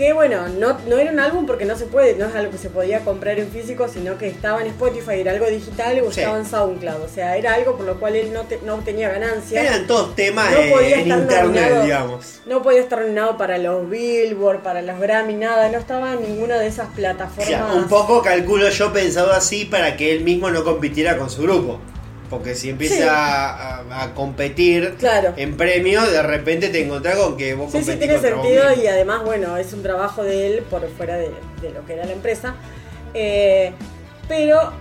Que bueno, no, no era un álbum porque no se puede, no es algo que se podía comprar en físico, sino que estaba en Spotify, era algo digital o Sí. estaba en SoundCloud. O sea, era algo por lo cual él no, te- no obtenía ganancias. Eran todos temas No eh, podía en estar internet, nominado. digamos. No podía estar nominado para los Billboard, para los Grammy, nada, no estaba en ninguna de esas plataformas. Un poco calculo yo pensado así para que él mismo no compitiera con su grupo. Porque si empieza Sí. a, a- a competir Claro. en premios, de repente te encontrás con que vos Sí, sí, tiene sentido y además, bueno, es un trabajo de él por fuera de, de lo que era la empresa. Eh, pero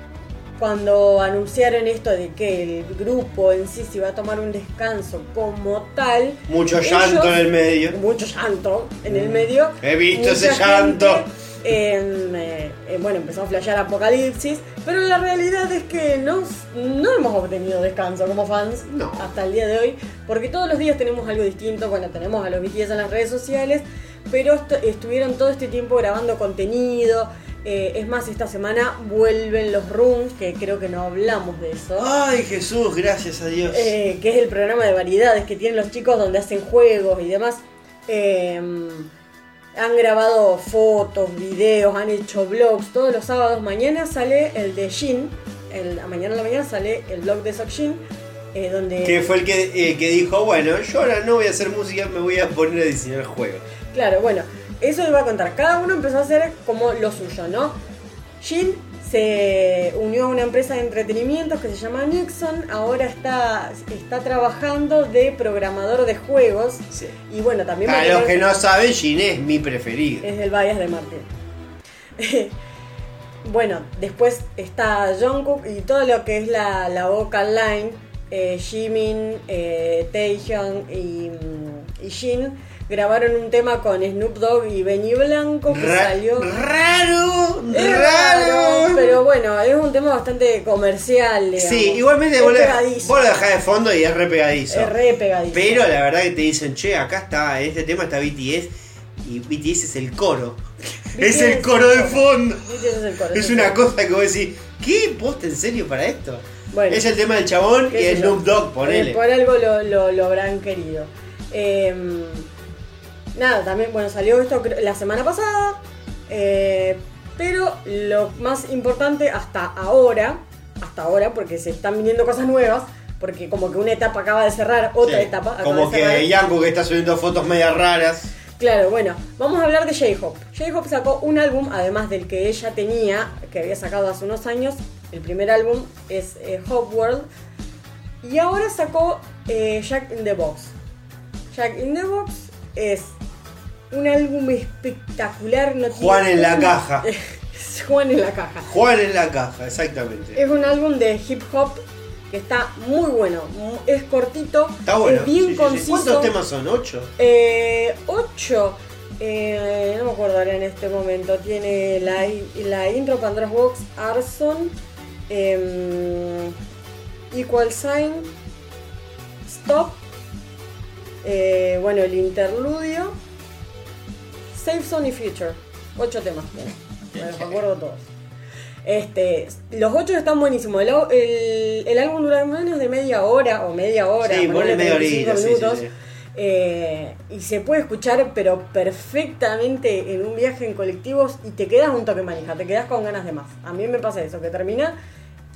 cuando anunciaron esto de que el grupo en sí se iba a tomar un descanso como tal. Mucho ellos- llanto en el medio. Mucho llanto en el medio. He visto ese llanto. gente, eh, eh, bueno, empezó a flashear Apocalipsis, pero la realidad es que no, no hemos obtenido descanso como fans No. hasta el día de hoy, porque todos los días tenemos algo distinto, bueno, tenemos a los BTS en las redes sociales, pero estuvieron todo este tiempo grabando contenido, eh, es más, esta semana vuelven los rooms, que creo que no hablamos de eso. Ay, Jesús, gracias a Dios. Eh, que es el programa de variedades que tienen los chicos donde hacen juegos y demás. Eh, han grabado fotos, videos, han hecho vlogs todos los sábados. Mañana sale el de Jin, el, mañana a la mañana sale el blog de Sokshin, eh, donde... que fue el que, eh, que dijo, bueno, yo ahora no voy a hacer música, me voy a poner a diseñar juegos. Claro, bueno, eso iba a contar. Cada uno empezó a hacer como lo suyo, ¿no? Jin se unió a una empresa de entretenimientos que se llama Nixon. Ahora está, está trabajando de programador de juegos. Sí. Y bueno, también Para los que no saben, Gin es mi preferido. es el bias de Martín. [LAUGHS] bueno, después está Jungkook y todo lo que es la, la vocal line, eh, Jimin, eh, Taehyung y, y Jin, grabaron un tema con Snoop Dogg y Benny Blanco que Ra- salió. Raro, Es raro. pero bueno, es un tema bastante comercial. digamos. Sí, igualmente Es vos lo, pegadizo. vos lo dejás de fondo y es re pegadizo. Es re pegadizo. Pero la verdad que te dicen, che, acá está, en este tema está BTS y BTS es el coro. es el coro de fondo. BTS es el coro, Es una cosa que vos decís, ¿qué? ¿Posta en serio para esto? Bueno. es el tema del chabón y el. Snoop Dogg, ponele. Eh, Por algo lo, lo, lo habrán querido. Eh, nada, también, bueno, salió esto la semana pasada. eh, pero lo más importante hasta ahora, hasta ahora, porque se están viniendo cosas nuevas, porque como que una etapa acaba de cerrar, otra Sí, etapa acaba Como de cerrar. que Yanko que está subiendo fotos medias raras. Claro, bueno, vamos a hablar de J-Hope. J-Hope sacó un álbum, además del que ella tenía, que había sacado hace unos años. El primer álbum es eh, Hope World. Y ahora sacó eh, Jack in the Box. Jack in the Box es un álbum espectacular. No tiene Juan en la caja. [LAUGHS] Juan en la caja. Juan en la caja, exactamente. Es un álbum de hip hop que está muy bueno. Es cortito, Está bueno. es bien sí, sí, sí. conciso. ¿Cuántos temas son? ¿Ocho? Eh, 8. Eh, no me acuerdo ahora en este momento. Tiene la, la intro Pandora's Box, Arson, em, Equal Sign, Stop, eh, bueno, el interludio, Safe Zone y Future. 8 temas. Me los acuerdo todos. Este, los 8 están buenísimos. El, au- el- el álbum dura menos de media hora o media hora. Sí, ponle media 35 horita, sí, sí. Eh, y se puede escuchar, pero perfectamente en un viaje en colectivos y te quedas un toque manija, te quedas con ganas de más. A mí me pasa eso, que termina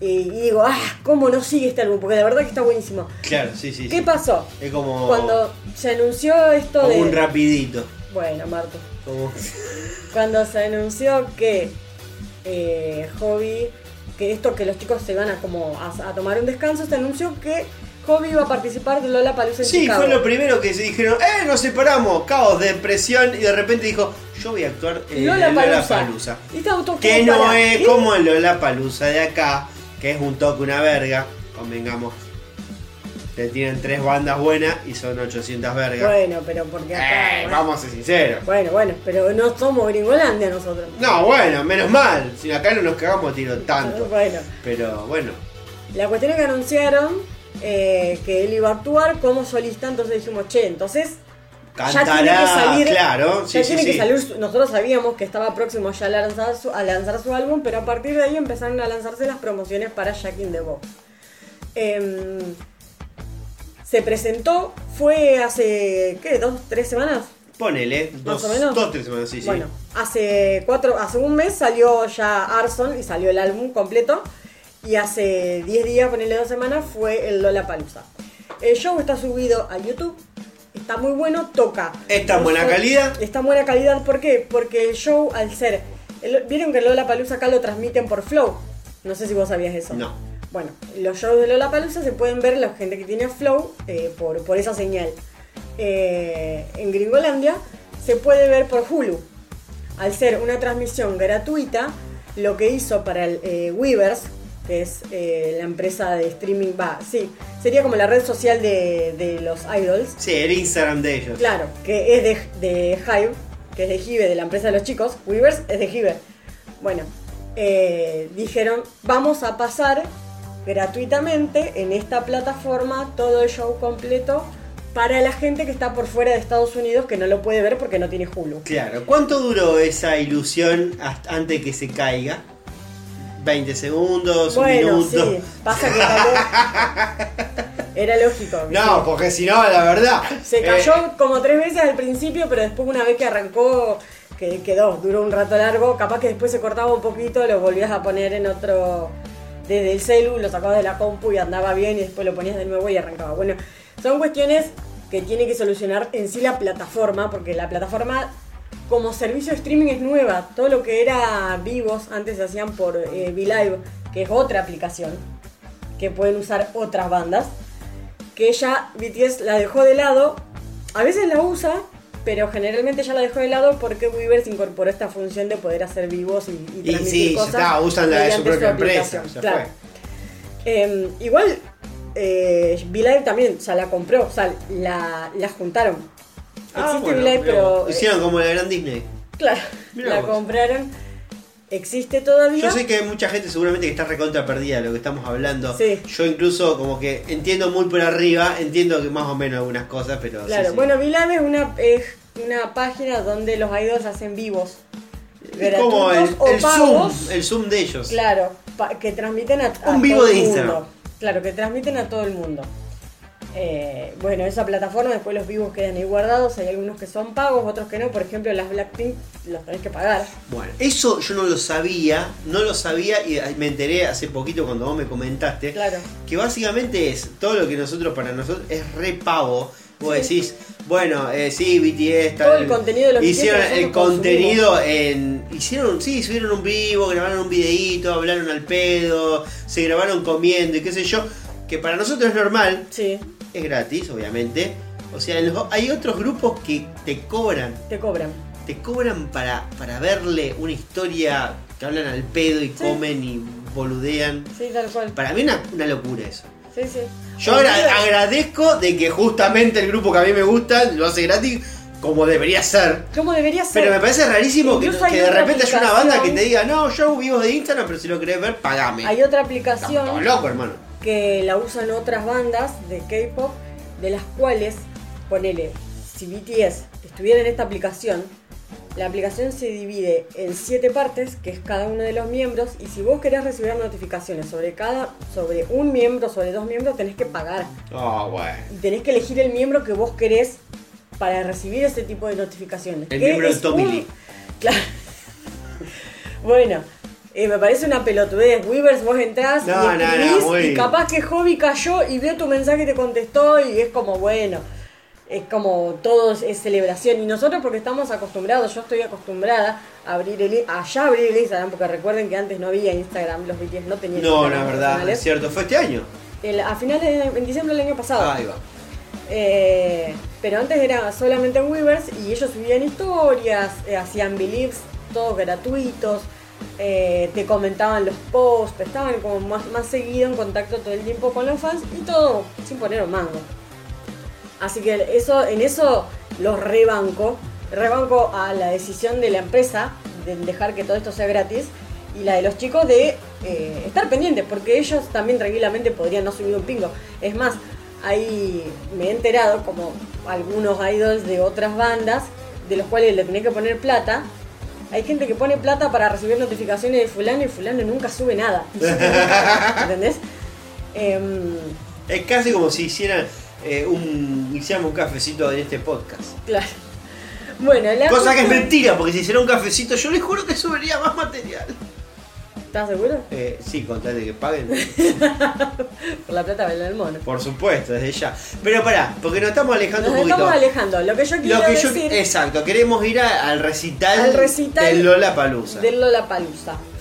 y, y digo, ah, ¿cómo no sigue este álbum? Porque la verdad que está buenísimo. Claro, sí, sí. ¿Qué sí. pasó? Es como, Cuando se anunció esto como de... un rapidito. Bueno, Marto. Cuando se anunció que eh, Hobby, que esto que los chicos se van a como a, a tomar un descanso, se anunció que Hobby iba a participar de Lola Palusa en Sí, Chicago. fue lo primero que se dijeron, ¡eh, nos separamos! Caos, depresión, y de repente dijo, yo voy a actuar en Lola Lollapalooza. Palusa. Que no para- es como el Lollapalooza de acá, que es un toque, una verga, convengamos. Te tienen tres bandas buenas y son 800 vergas. Bueno, pero porque acá. Eh, bueno. vamos a ser sinceros. Bueno, bueno, pero no somos Gringolandia nosotros. No, bueno, menos mal. Si acá no nos cagamos tiro tanto. Bueno, Pero bueno, la cuestión es que anunciaron eh, que él iba a actuar como solista, entonces dijimos, che, entonces. ya tiene que cantará, salir. claro. Sí, ya sí, tiene que salir. Nosotros sabíamos que estaba próximo ya a lanzar, su, a lanzar su álbum, pero a partir de ahí empezaron a lanzarse las promociones para Jack in the Box. Em, se presentó, fue hace, ¿qué? ¿Dos, tres semanas? Ponele, Más dos, o menos. dos, tres semanas, sí, sí. Bueno, hace cuatro, hace un mes salió ya Arson y salió el álbum completo. Y hace 10 días, ponerle dos semanas, fue el Lola Palusa. El show está subido a YouTube. Está muy bueno, toca. ¿Está en buena calidad? Está en buena calidad, ¿por qué? Porque el show, al ser. el- Vieron que el Lola Palusa acá lo transmiten por Flow. No sé si vos sabías eso. No. Bueno, los shows de Lola Palusa se pueden ver la gente que tiene Flow eh, por, por esa señal. Eh, en Gringolandia se puede ver por Hulu. Al ser una transmisión gratuita, lo que hizo para el eh, Weavers, que es eh, la empresa de streaming, va, sí, sería como la red social de, de los idols. Sí, el Instagram de ellos. Claro, que es de, de Hive, que es de Hive, de la empresa de los chicos. Weavers es de Hive. Bueno, eh, dijeron, vamos a pasar gratuitamente en esta plataforma todo el show completo para la gente que está por fuera de Estados Unidos que no lo puede ver porque no tiene Hulu. Claro, ¿cuánto duró esa ilusión hasta antes que se caiga? ¿20 segundos? ¿Un Bueno, minuto? sí, pasa que. Era [LAUGHS] lógico. No, sí. porque si no, la verdad. Se eh, cayó como tres veces al principio, pero después una vez que arrancó, que quedó, duró un rato largo, capaz que después se cortaba un poquito, lo volvías a poner en otro, desde el celu, lo sacabas de la compu y andaba bien y después lo ponías de nuevo y arrancaba. Bueno, son cuestiones que tiene que solucionar en sí la plataforma, porque la plataforma como servicio de streaming es nueva. Todo lo que era vivos antes se hacían por eh, VLive, que es otra aplicación que pueden usar otras bandas. Que ella, BTS, la dejó de lado. A veces la usa, pero generalmente ya la dejó de lado porque Weavers incorporó esta función de poder hacer vivos y, y Y transmitir sí, ya cosas. está, usan la de su propia empresa. aplicación. Ya Claro. fue. Eh, igual, eh, VLive también, o sea, la compró, o sea, la, la juntaron. Ah, Existe bueno, V-Live, mirá pero. Hicieron como la gran Disney. Claro, Mirá la vos. compraron. Existe todavía. Yo sé que hay mucha gente seguramente que está recontra perdida de lo que estamos hablando. Sí. Yo incluso como que entiendo muy por arriba, entiendo que más o menos algunas cosas, pero Claro, sí. bueno, V-Live es una, es una página donde los idols hacen vivos. es como el. Zoom, el Zoom de ellos. Claro, que transmiten a, a Un vivo todo de el Instagram. mundo. Claro, que transmiten a todo el mundo. Eh, bueno, esa plataforma, después los vivos quedan ahí guardados. Hay algunos que son pagos, otros que no. Por ejemplo, las Blackpink los tenés que pagar. Bueno, eso yo no lo sabía, no lo sabía y me enteré hace poquito cuando vos me comentaste. Claro. Que básicamente es todo lo que nosotros, para nosotros, es re pavo. Vos decís, bueno, eh, sí, BTS, tal, Todo el contenido de los Hicieron el contenido en. Hicieron, sí, subieron un vivo, grabaron un videíto, hablaron al pedo, se grabaron comiendo y qué sé yo. Que para nosotros es normal, Sí, es gratis, obviamente. O sea, los- hay otros grupos que te cobran te cobran. te cobran para, para verle una historia que hablan al pedo y comen y boludean. Sí, tal cual. Para mí una, una locura eso. Sí, sí. Yo agra- agradezco de que justamente el grupo que a mí me gusta lo hace gratis como debería ser. ¿Cómo debería ser? Pero me parece rarísimo que, de repente haya una banda que te diga, no, yo vivo de Instagram, pero si lo querés ver, pagame. Hay otra Estamos aplicación todos locos, hermano. Que la usan otras bandas de K-pop, de las cuales, ponele, si BTS estuviera en esta aplicación, la aplicación se divide en siete partes, que es cada uno de los miembros, y si vos querés recibir notificaciones sobre cada, sobre un miembro, sobre dos miembros, tenés que pagar. Oh, bueno. Y tenés que elegir el miembro que vos querés para recibir ese tipo de notificaciones. El miembro de es Tommy un- Lee. [LAUGHS] Claro. Bueno, eh, me parece una pelotudez. Weavers, vos entrás No, y no, no, escribís y capaz que Hobby cayó y vio tu mensaje y te contestó y es como, bueno, es como todo es, celebración. Y nosotros porque estamos acostumbrados, yo estoy acostumbrada a abrir el, a ya abrir el Instagram, porque recuerden que antes no había Instagram, los BTS no tenían No, la verdad, es cierto. Fue este año. El- a finales de en diciembre del año pasado. Ahí va. Eh, pero antes era solamente en Weavers y ellos subían historias, eh, hacían beliefs, todos gratuitos, eh, te comentaban los posts, estaban como más, más seguido en contacto todo el tiempo con los fans y todo sin poner un mango. Así que eso, en eso los rebanco, rebanco a la decisión de la empresa de dejar que todo esto sea gratis y la de los chicos de eh, estar pendientes, porque ellos también tranquilamente podrían no subir un pingo. Es más, ahí me he enterado como algunos idols de otras bandas, de los cuales le tenés que poner plata. Hay gente que pone plata para recibir notificaciones de fulano y fulano nunca sube nada. [LAUGHS] ¿Entendés? Em, Es casi como si hicieran eh, un, hiciéramos un cafecito en este podcast. claro. Bueno, la Cosa que es mentira, porque si hiciera un cafecito, yo les juro que subiría más material. ¿Estás seguro? Eh, sí, con tal de que paguen. [LAUGHS] Por la plata baila el mono. Por supuesto, desde ya. Pero pará, porque nos estamos alejando Nos un poquito. estamos alejando. Lo que yo quiero Lo que yo, decir exacto, queremos ir a- al recital, Al recital del Lola Palusa. del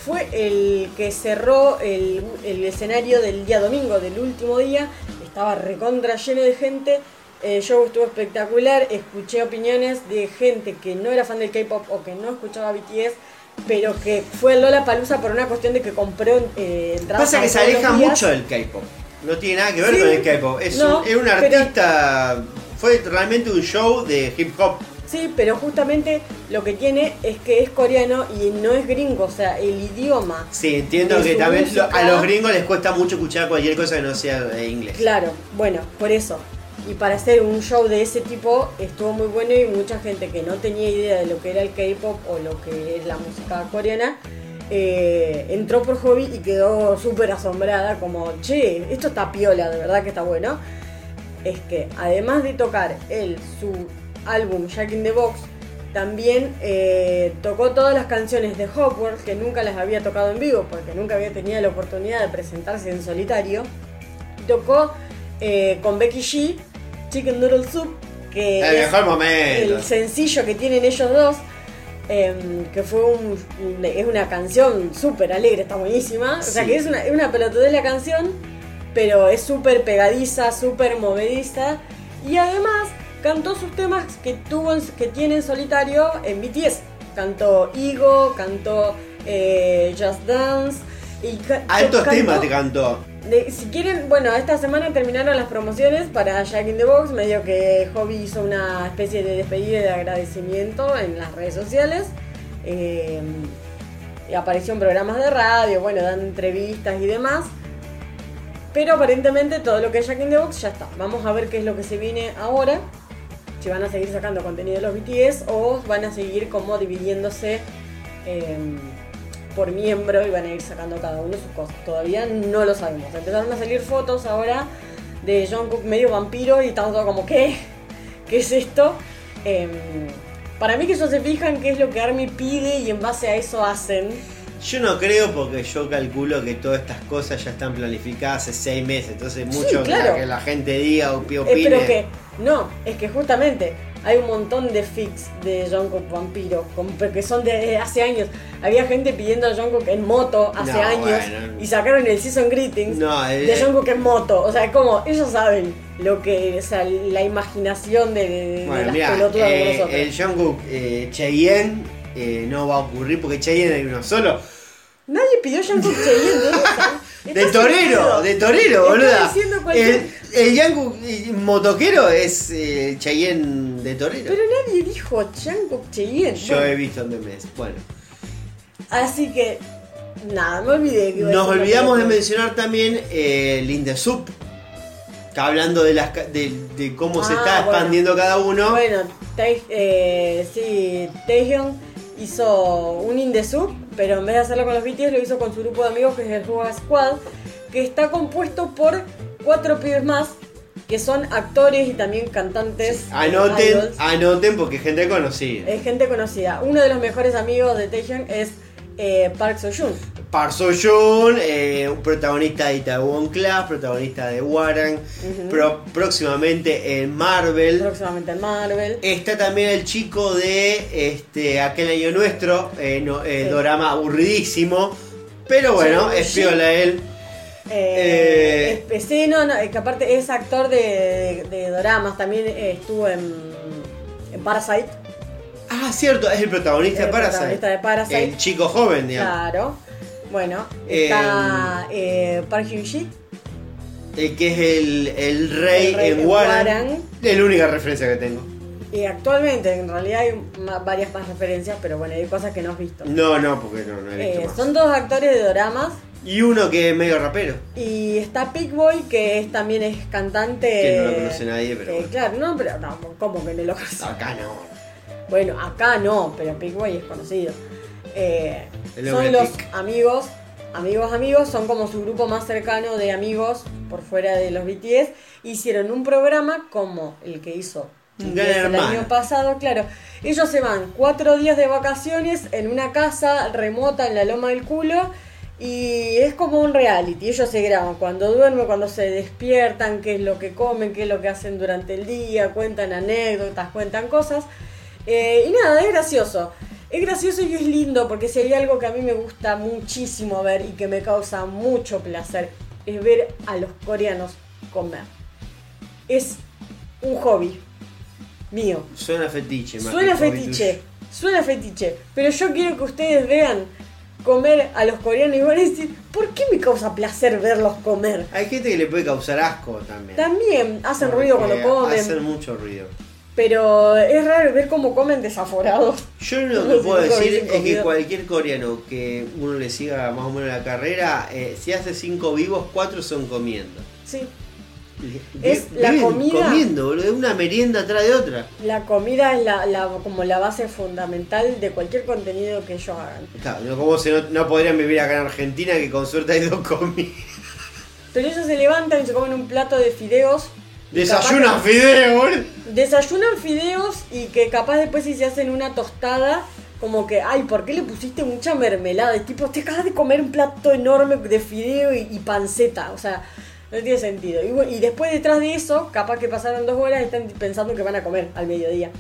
fue el que cerró el, el escenario del día domingo, del último día. Estaba recontra lleno de gente. El show estuvo espectacular. Escuché opiniones de gente que no era fan del K-pop o que no escuchaba BTS. Pero que fue al Lollapalooza por una cuestión de que compró eh, entradas Pasa que se aleja mucho del K-pop. No tiene nada que ver Sí. con el K-pop. Es, No, un, es un pero- artista. Fue realmente un show de hip hop. Sí, pero justamente lo que tiene es que es coreano y no es gringo, o sea, el idioma. Sí, entiendo que también música. a los gringos les cuesta mucho escuchar cualquier cosa que no sea de inglés. Claro, bueno, por eso. Y para hacer un show de ese tipo estuvo muy bueno y mucha gente que no tenía idea de lo que era el K-pop o lo que es la música coreana eh, entró por hobby y quedó súper asombrada, como, che, esto está piola, de verdad que está bueno. Es que además de tocar él su álbum Jack in the Box, también eh, tocó todas las canciones de Hogwarts que nunca las había tocado en vivo porque nunca había tenido la oportunidad de presentarse en solitario. Tocó eh, con Becky G, Chicken Noodle Soup, que El es mejor momento. el sencillo que tienen ellos dos, em, que fue un, es una canción súper alegre, está buenísima. O sea que es una, una pelotudez la canción, pero es súper pegadiza, súper movediza. Y además cantó sus temas que tuvo que tiene en solitario en BTS. Cantó Ego, cantó eh, Just Dance. Y ca- Altos temas te cantó. Si quieren, bueno, esta semana terminaron las promociones para Jack in the Box, medio que Hobby hizo una especie de despedida de agradecimiento en las redes sociales. Eh, y apareció en programas de radio, bueno, dando entrevistas y demás. Pero aparentemente todo lo que es Jack in the Box ya está. Vamos a ver qué es lo que se viene ahora. Si van a seguir sacando contenido de los BTS o van a seguir como dividiéndose eh, por miembro y van a ir sacando cada uno sus cosas. Todavía no lo sabemos. Empezaron a salir fotos ahora de Jungkook medio vampiro y estamos todos como, ¿qué? [LAUGHS] ¿Qué es esto? Eh, para mí que ellos se fijan qué es lo que Army pide y en base a eso hacen. Yo no creo porque yo calculo que todas estas cosas ya están planificadas hace seis meses. Entonces mucho claro. que la gente diga o Eh, opine. pero que, no, es que justamente hay un montón de fics de Jungkook vampiro, que son de hace años. Había gente pidiendo a Jungkook en moto hace No, años bueno. y sacaron el Season Greetings No, eh, de Jungkook en moto. O sea, como ellos saben lo que, o sea, la imaginación de, de- de Bueno, las pelotudas como eh, nosotros. el Jungkook eh, Cheyenne eh, no va a ocurrir porque Cheyenne hay uno solo. Nadie pidió Jungkook Cheyenne, [LAUGHS] ¿de? De torero, de torero, boluda. El, el Jungkook eh, motoquero es eh, Cheyenne de torero. Pero nadie dijo Jungkook Cheyenne. Yo Bueno, he visto memes. Bueno, Así que, nada, me olvidé que iba nos olvidamos de mencionar también eh, el Indesup. Que hablando de, las, ca- de, de cómo se Ah, está bueno. expandiendo cada uno. Bueno, Tae- eh, sí, Taehyung hizo un Indesub, pero en vez de hacerlo con los BTS lo hizo con su grupo de amigos que es el Huga Squad, que está compuesto por cuatro pibes más que son actores y también cantantes. Anoten, idols. anoten porque es gente conocida. Es gente conocida. Uno de los mejores amigos de Taehyung es eh, Park Seo-joon. Park Seo-joon, eh, protagonista de Itaewon Class, protagonista de Warren, pro- próximamente en Marvel. Próximamente en Marvel. Está también el chico de este aquel año nuestro, eh, no, Sí. dorama aburridísimo, pero bueno, Sí, es piola él. Eh, Eh, sí, no, no, que aparte es actor de, de, de doramas, también eh, estuvo en, en Parasite. Ah, cierto, es el protagonista El de Parasite. protagonista de Parasite. El chico joven, digamos. Claro. Bueno, Eh, está eh, Park Hyun-sik. El que es el, el rey, El rey en. Warren. Es la única referencia que tengo. Y actualmente, en realidad hay varias más referencias, pero bueno, hay cosas que no has visto. No, no, porque no, no he visto más. son dos actores de doramas. Y uno que es medio rapero. Y está Pig Boy, que es, también es cantante. Que no lo conoce nadie, pero eh, bueno. Claro, no, pero no, ¿cómo que no lo conoce? Acá no. Bueno, acá no, pero Pig Boy es conocido. Eh, son los amigos, amigos, amigos, son como su grupo más cercano de amigos por fuera de los BTS. Hicieron un programa como el que hizo el año pasado, claro. Ellos se van cuatro días de vacaciones en una casa remota en la loma del culo. Y es como un reality, ellos se graban cuando duermen, cuando se despiertan, qué es lo que comen, qué es lo que hacen durante el día, cuentan anécdotas, cuentan cosas. Eh, y nada, es gracioso. Es gracioso y es lindo porque si hay algo que a mí me gusta muchísimo ver y que me causa mucho placer, es ver a los coreanos comer. Es un hobby mío. Suena fetiche, más Suena fetiche, suena fetiche, pero yo quiero que ustedes vean comer a los coreanos y van a decir, ¿por qué me causa placer verlos comer? Hay gente que le puede causar asco también. También hacen ruido cuando comen, Hacen mucho ruido. pero es raro ver cómo comen desaforados. Yo lo [LAUGHS] que puedo decir es que cualquier coreano que uno le siga más o menos la carrera, eh, si hace cinco vivos, cuatro son comiendo. Sí, Es la comida- comiendo, boludo, es una merienda atrás de otra. la comida es la, la- como la base fundamental de cualquier contenido que ellos hagan. Claro, como si no, no podrían vivir acá en Argentina que con suerte hay dos comidas. Pero ellos se levantan y se comen un plato de fideos. Desayunan capaz fideos, boludo. Desayunan fideos y que capaz después si se hacen una tostada, como que, ay, ¿por qué le pusiste mucha mermelada? Y tipo, te acabas de comer un plato enorme de fideo y, y panceta. O sea, no tiene sentido. Y, y después detrás de eso, capaz que pasaron dos horas y están pensando que van a comer al mediodía.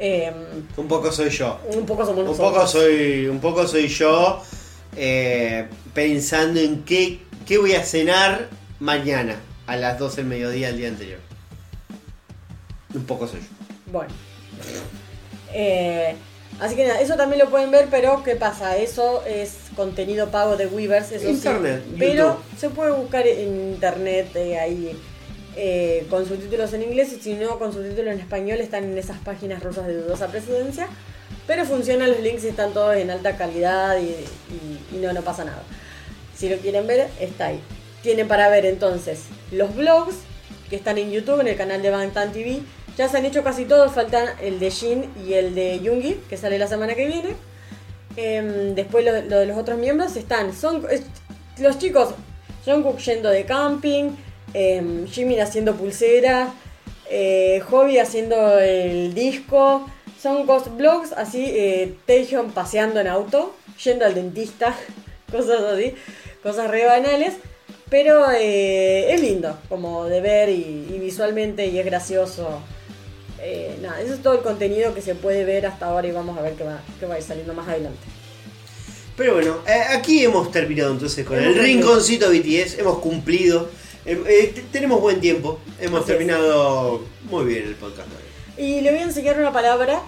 Eh, Un poco soy yo. un poco somos Un nosotros. poco soy, un poco soy yo eh, pensando en qué, qué voy a cenar mañana a las 12 del mediodía del día anterior. Un poco soy yo. Bueno. Eh, así que nada, eso también lo pueden ver, pero ¿qué pasa? Eso es contenido pago de Weavers, eso sí. Internet, Pero YouTube. se puede buscar en internet eh, ahí eh, con subtítulos en inglés y si no con subtítulos en español están en esas páginas rusas de dudosa presidencia. Pero funcionan los links y están todos en alta calidad y, y- y no, no pasa nada. Si lo quieren ver, está ahí. Tienen para ver entonces los blogs que están en YouTube, en el canal de Bangtan TV. Ya se han hecho casi todos, faltan el de Shin y el de Yungi, que sale la semana que viene. Em, después lo, lo de los otros miembros están, son los chicos, Jungkook yendo de camping, em, Jimin haciendo pulsera, eh, Hobby haciendo el disco, son cos- blogs así, eh, paseando en auto, yendo al dentista, [LAUGHS] cosas así, cosas re banales, pero eh, es lindo como de ver y visualmente y es gracioso. Eh, nada, eso es todo el contenido que se puede ver hasta ahora y vamos a ver qué va, qué va a ir saliendo más adelante. Pero bueno, eh, aquí hemos terminado entonces con Hemos el cumplido. rinconcito BTS, hemos cumplido, eh, eh, tenemos buen tiempo, hemos Así es. terminado muy bien el podcast. Y le voy a enseñar una palabra,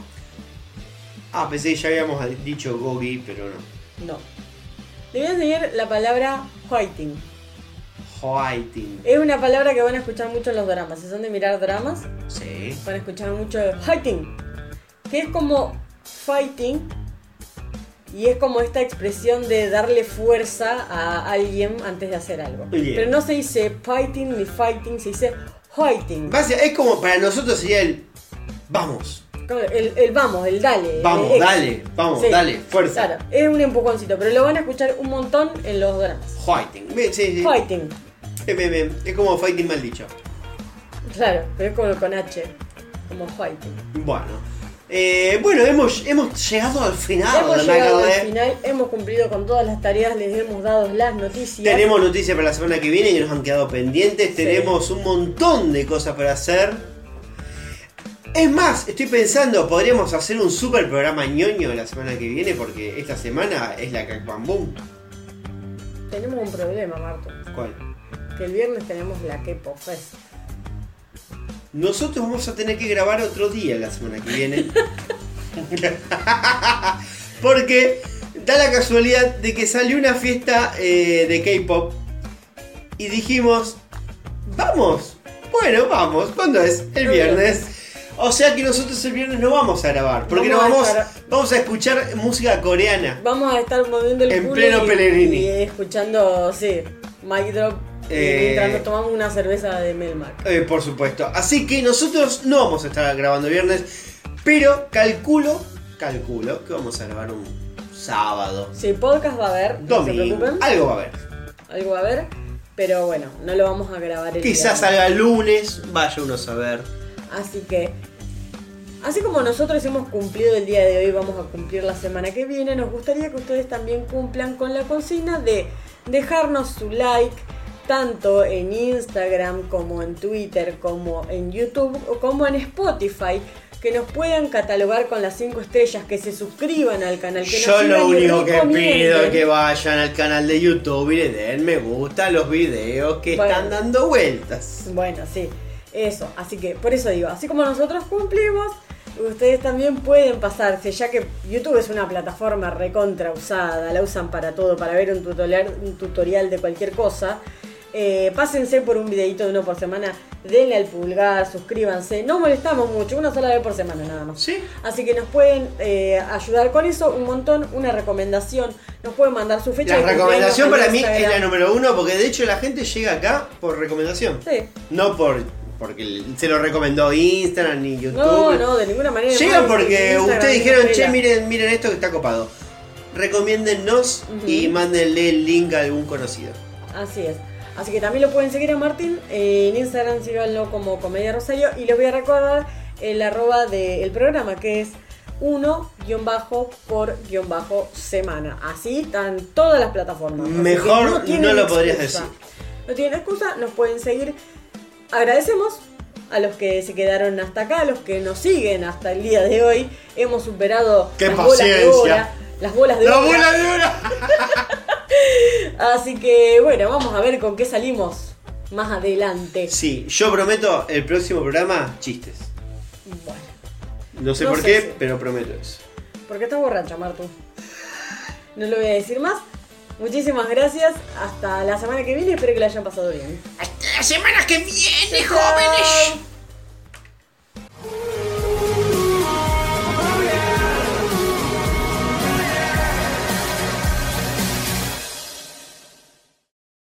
Ah, pensé que ya habíamos dicho Gogi, pero no. no. Le voy a enseñar la palabra whiting. Es una palabra que van a escuchar mucho en los dramas. Si son de mirar dramas, Sí. van a escuchar mucho fighting. Que es como fighting. Y es como esta expresión de darle fuerza a alguien antes de hacer algo. Bien. Pero no se dice fighting ni fighting, se dice fighting. Es como para nosotros sería el vamos, El, el vamos, el dale. vamos, el dale, vamos, Sí, dale, fuerza. Claro, es un empujoncito, pero lo van a escuchar un montón en los dramas. Fighting. Sí, sí. Fighting, Es como fighting mal dicho. claro, pero es como con H, como fighting. Bueno. Eh, bueno, hemos, hemos llegado al final. hemos llegado al final, hemos cumplido con todas las tareas, les hemos dado las noticias. Tenemos noticias para la semana que viene que nos han quedado pendientes. Tenemos un montón de cosas para hacer. Es más, estoy pensando, podríamos hacer un super programa ñoño la semana que viene porque esta semana es la Boom. Tenemos un problema, Marto, ¿Cuál? Que el viernes tenemos la K-Pop Fest. Nosotros vamos a tener que grabar otro día la semana que viene. [LAUGHS] Porque da la casualidad de que salió una fiesta eh, de K-pop y dijimos, vamos, bueno, vamos, ¿cuándo es? El viernes. O sea que nosotros el viernes no vamos a grabar, porque Vamos no vamos, estar- vamos a escuchar música coreana. Vamos a estar moviendo el En pleno y, Pellegrini. y escuchando, sí, Mic Drop Eh, mientras nos tomamos una cerveza de Melmac. Eh, por supuesto. Así que nosotros no vamos a estar grabando viernes, pero calculo, calculo que vamos a grabar un sábado, Sí, podcast va a haber, no se domingo, algo va a haber. Algo va a haber, pero bueno, no lo vamos a grabar el Quizás salga lunes, vaya uno a saber. Así que, así como nosotros hemos cumplido el día de hoy, vamos a cumplir la semana que viene, nos gustaría que ustedes también cumplan con la consigna de dejarnos su like, tanto en Instagram como en Twitter, como en YouTube o como en Spotify. Que nos puedan catalogar con las 5 estrellas, que se suscriban al canal. Que Yo nos lo único que pido es que vayan al canal de YouTube y le den me gusta a los videos que Bueno. están dando vueltas. Bueno, sí, eso. Así que por eso digo, así como nosotros cumplimos, ustedes también pueden pasarse, ya que YouTube es una plataforma recontra usada, la usan para todo, para ver un tutorial, un tutorial de cualquier cosa. Eh, pásense por un videito de uno por semana, denle al pulgar, suscríbanse, no molestamos mucho, una sola vez por semana nada más. Sí. Así que nos pueden eh, ayudar con eso un montón, una recomendación, nos pueden mandar su fecha La de recomendación para mí es la número uno, porque de hecho la gente llega acá por recomendación. Sí. No por porque se lo recomendó Instagram ni YouTube. No, no, de ninguna manera. Llega porque ustedes dijeron, che, miren, miren esto que está copado. Recomiéndennos y mándenle el link a algún conocido. Así es. Así que también lo pueden seguir a Martín en Instagram, síganlo como Comedia Rosario. Y les voy a recordar el arroba del programa que es 1 bajo por guion bajo semana. Así están todas las plataformas. Mejor no lo podrías excusa. decir. No tienen excusa, nos pueden seguir. Agradecemos a los que se quedaron hasta acá, a los que nos siguen hasta el día de hoy. Hemos superado ¡Qué las bolas de hora. Las bolas de ¡La hora. bola de hora! [LAUGHS] Así que bueno, vamos a ver con qué salimos más adelante. Sí, yo prometo el próximo programa chistes. Bueno. No sé por qué, pero prometo eso. Porque estás borracha, Martu. No lo voy a decir más. Muchísimas gracias. Hasta la semana que viene. Espero que la hayan pasado bien. Hasta la semana que viene, jóvenes.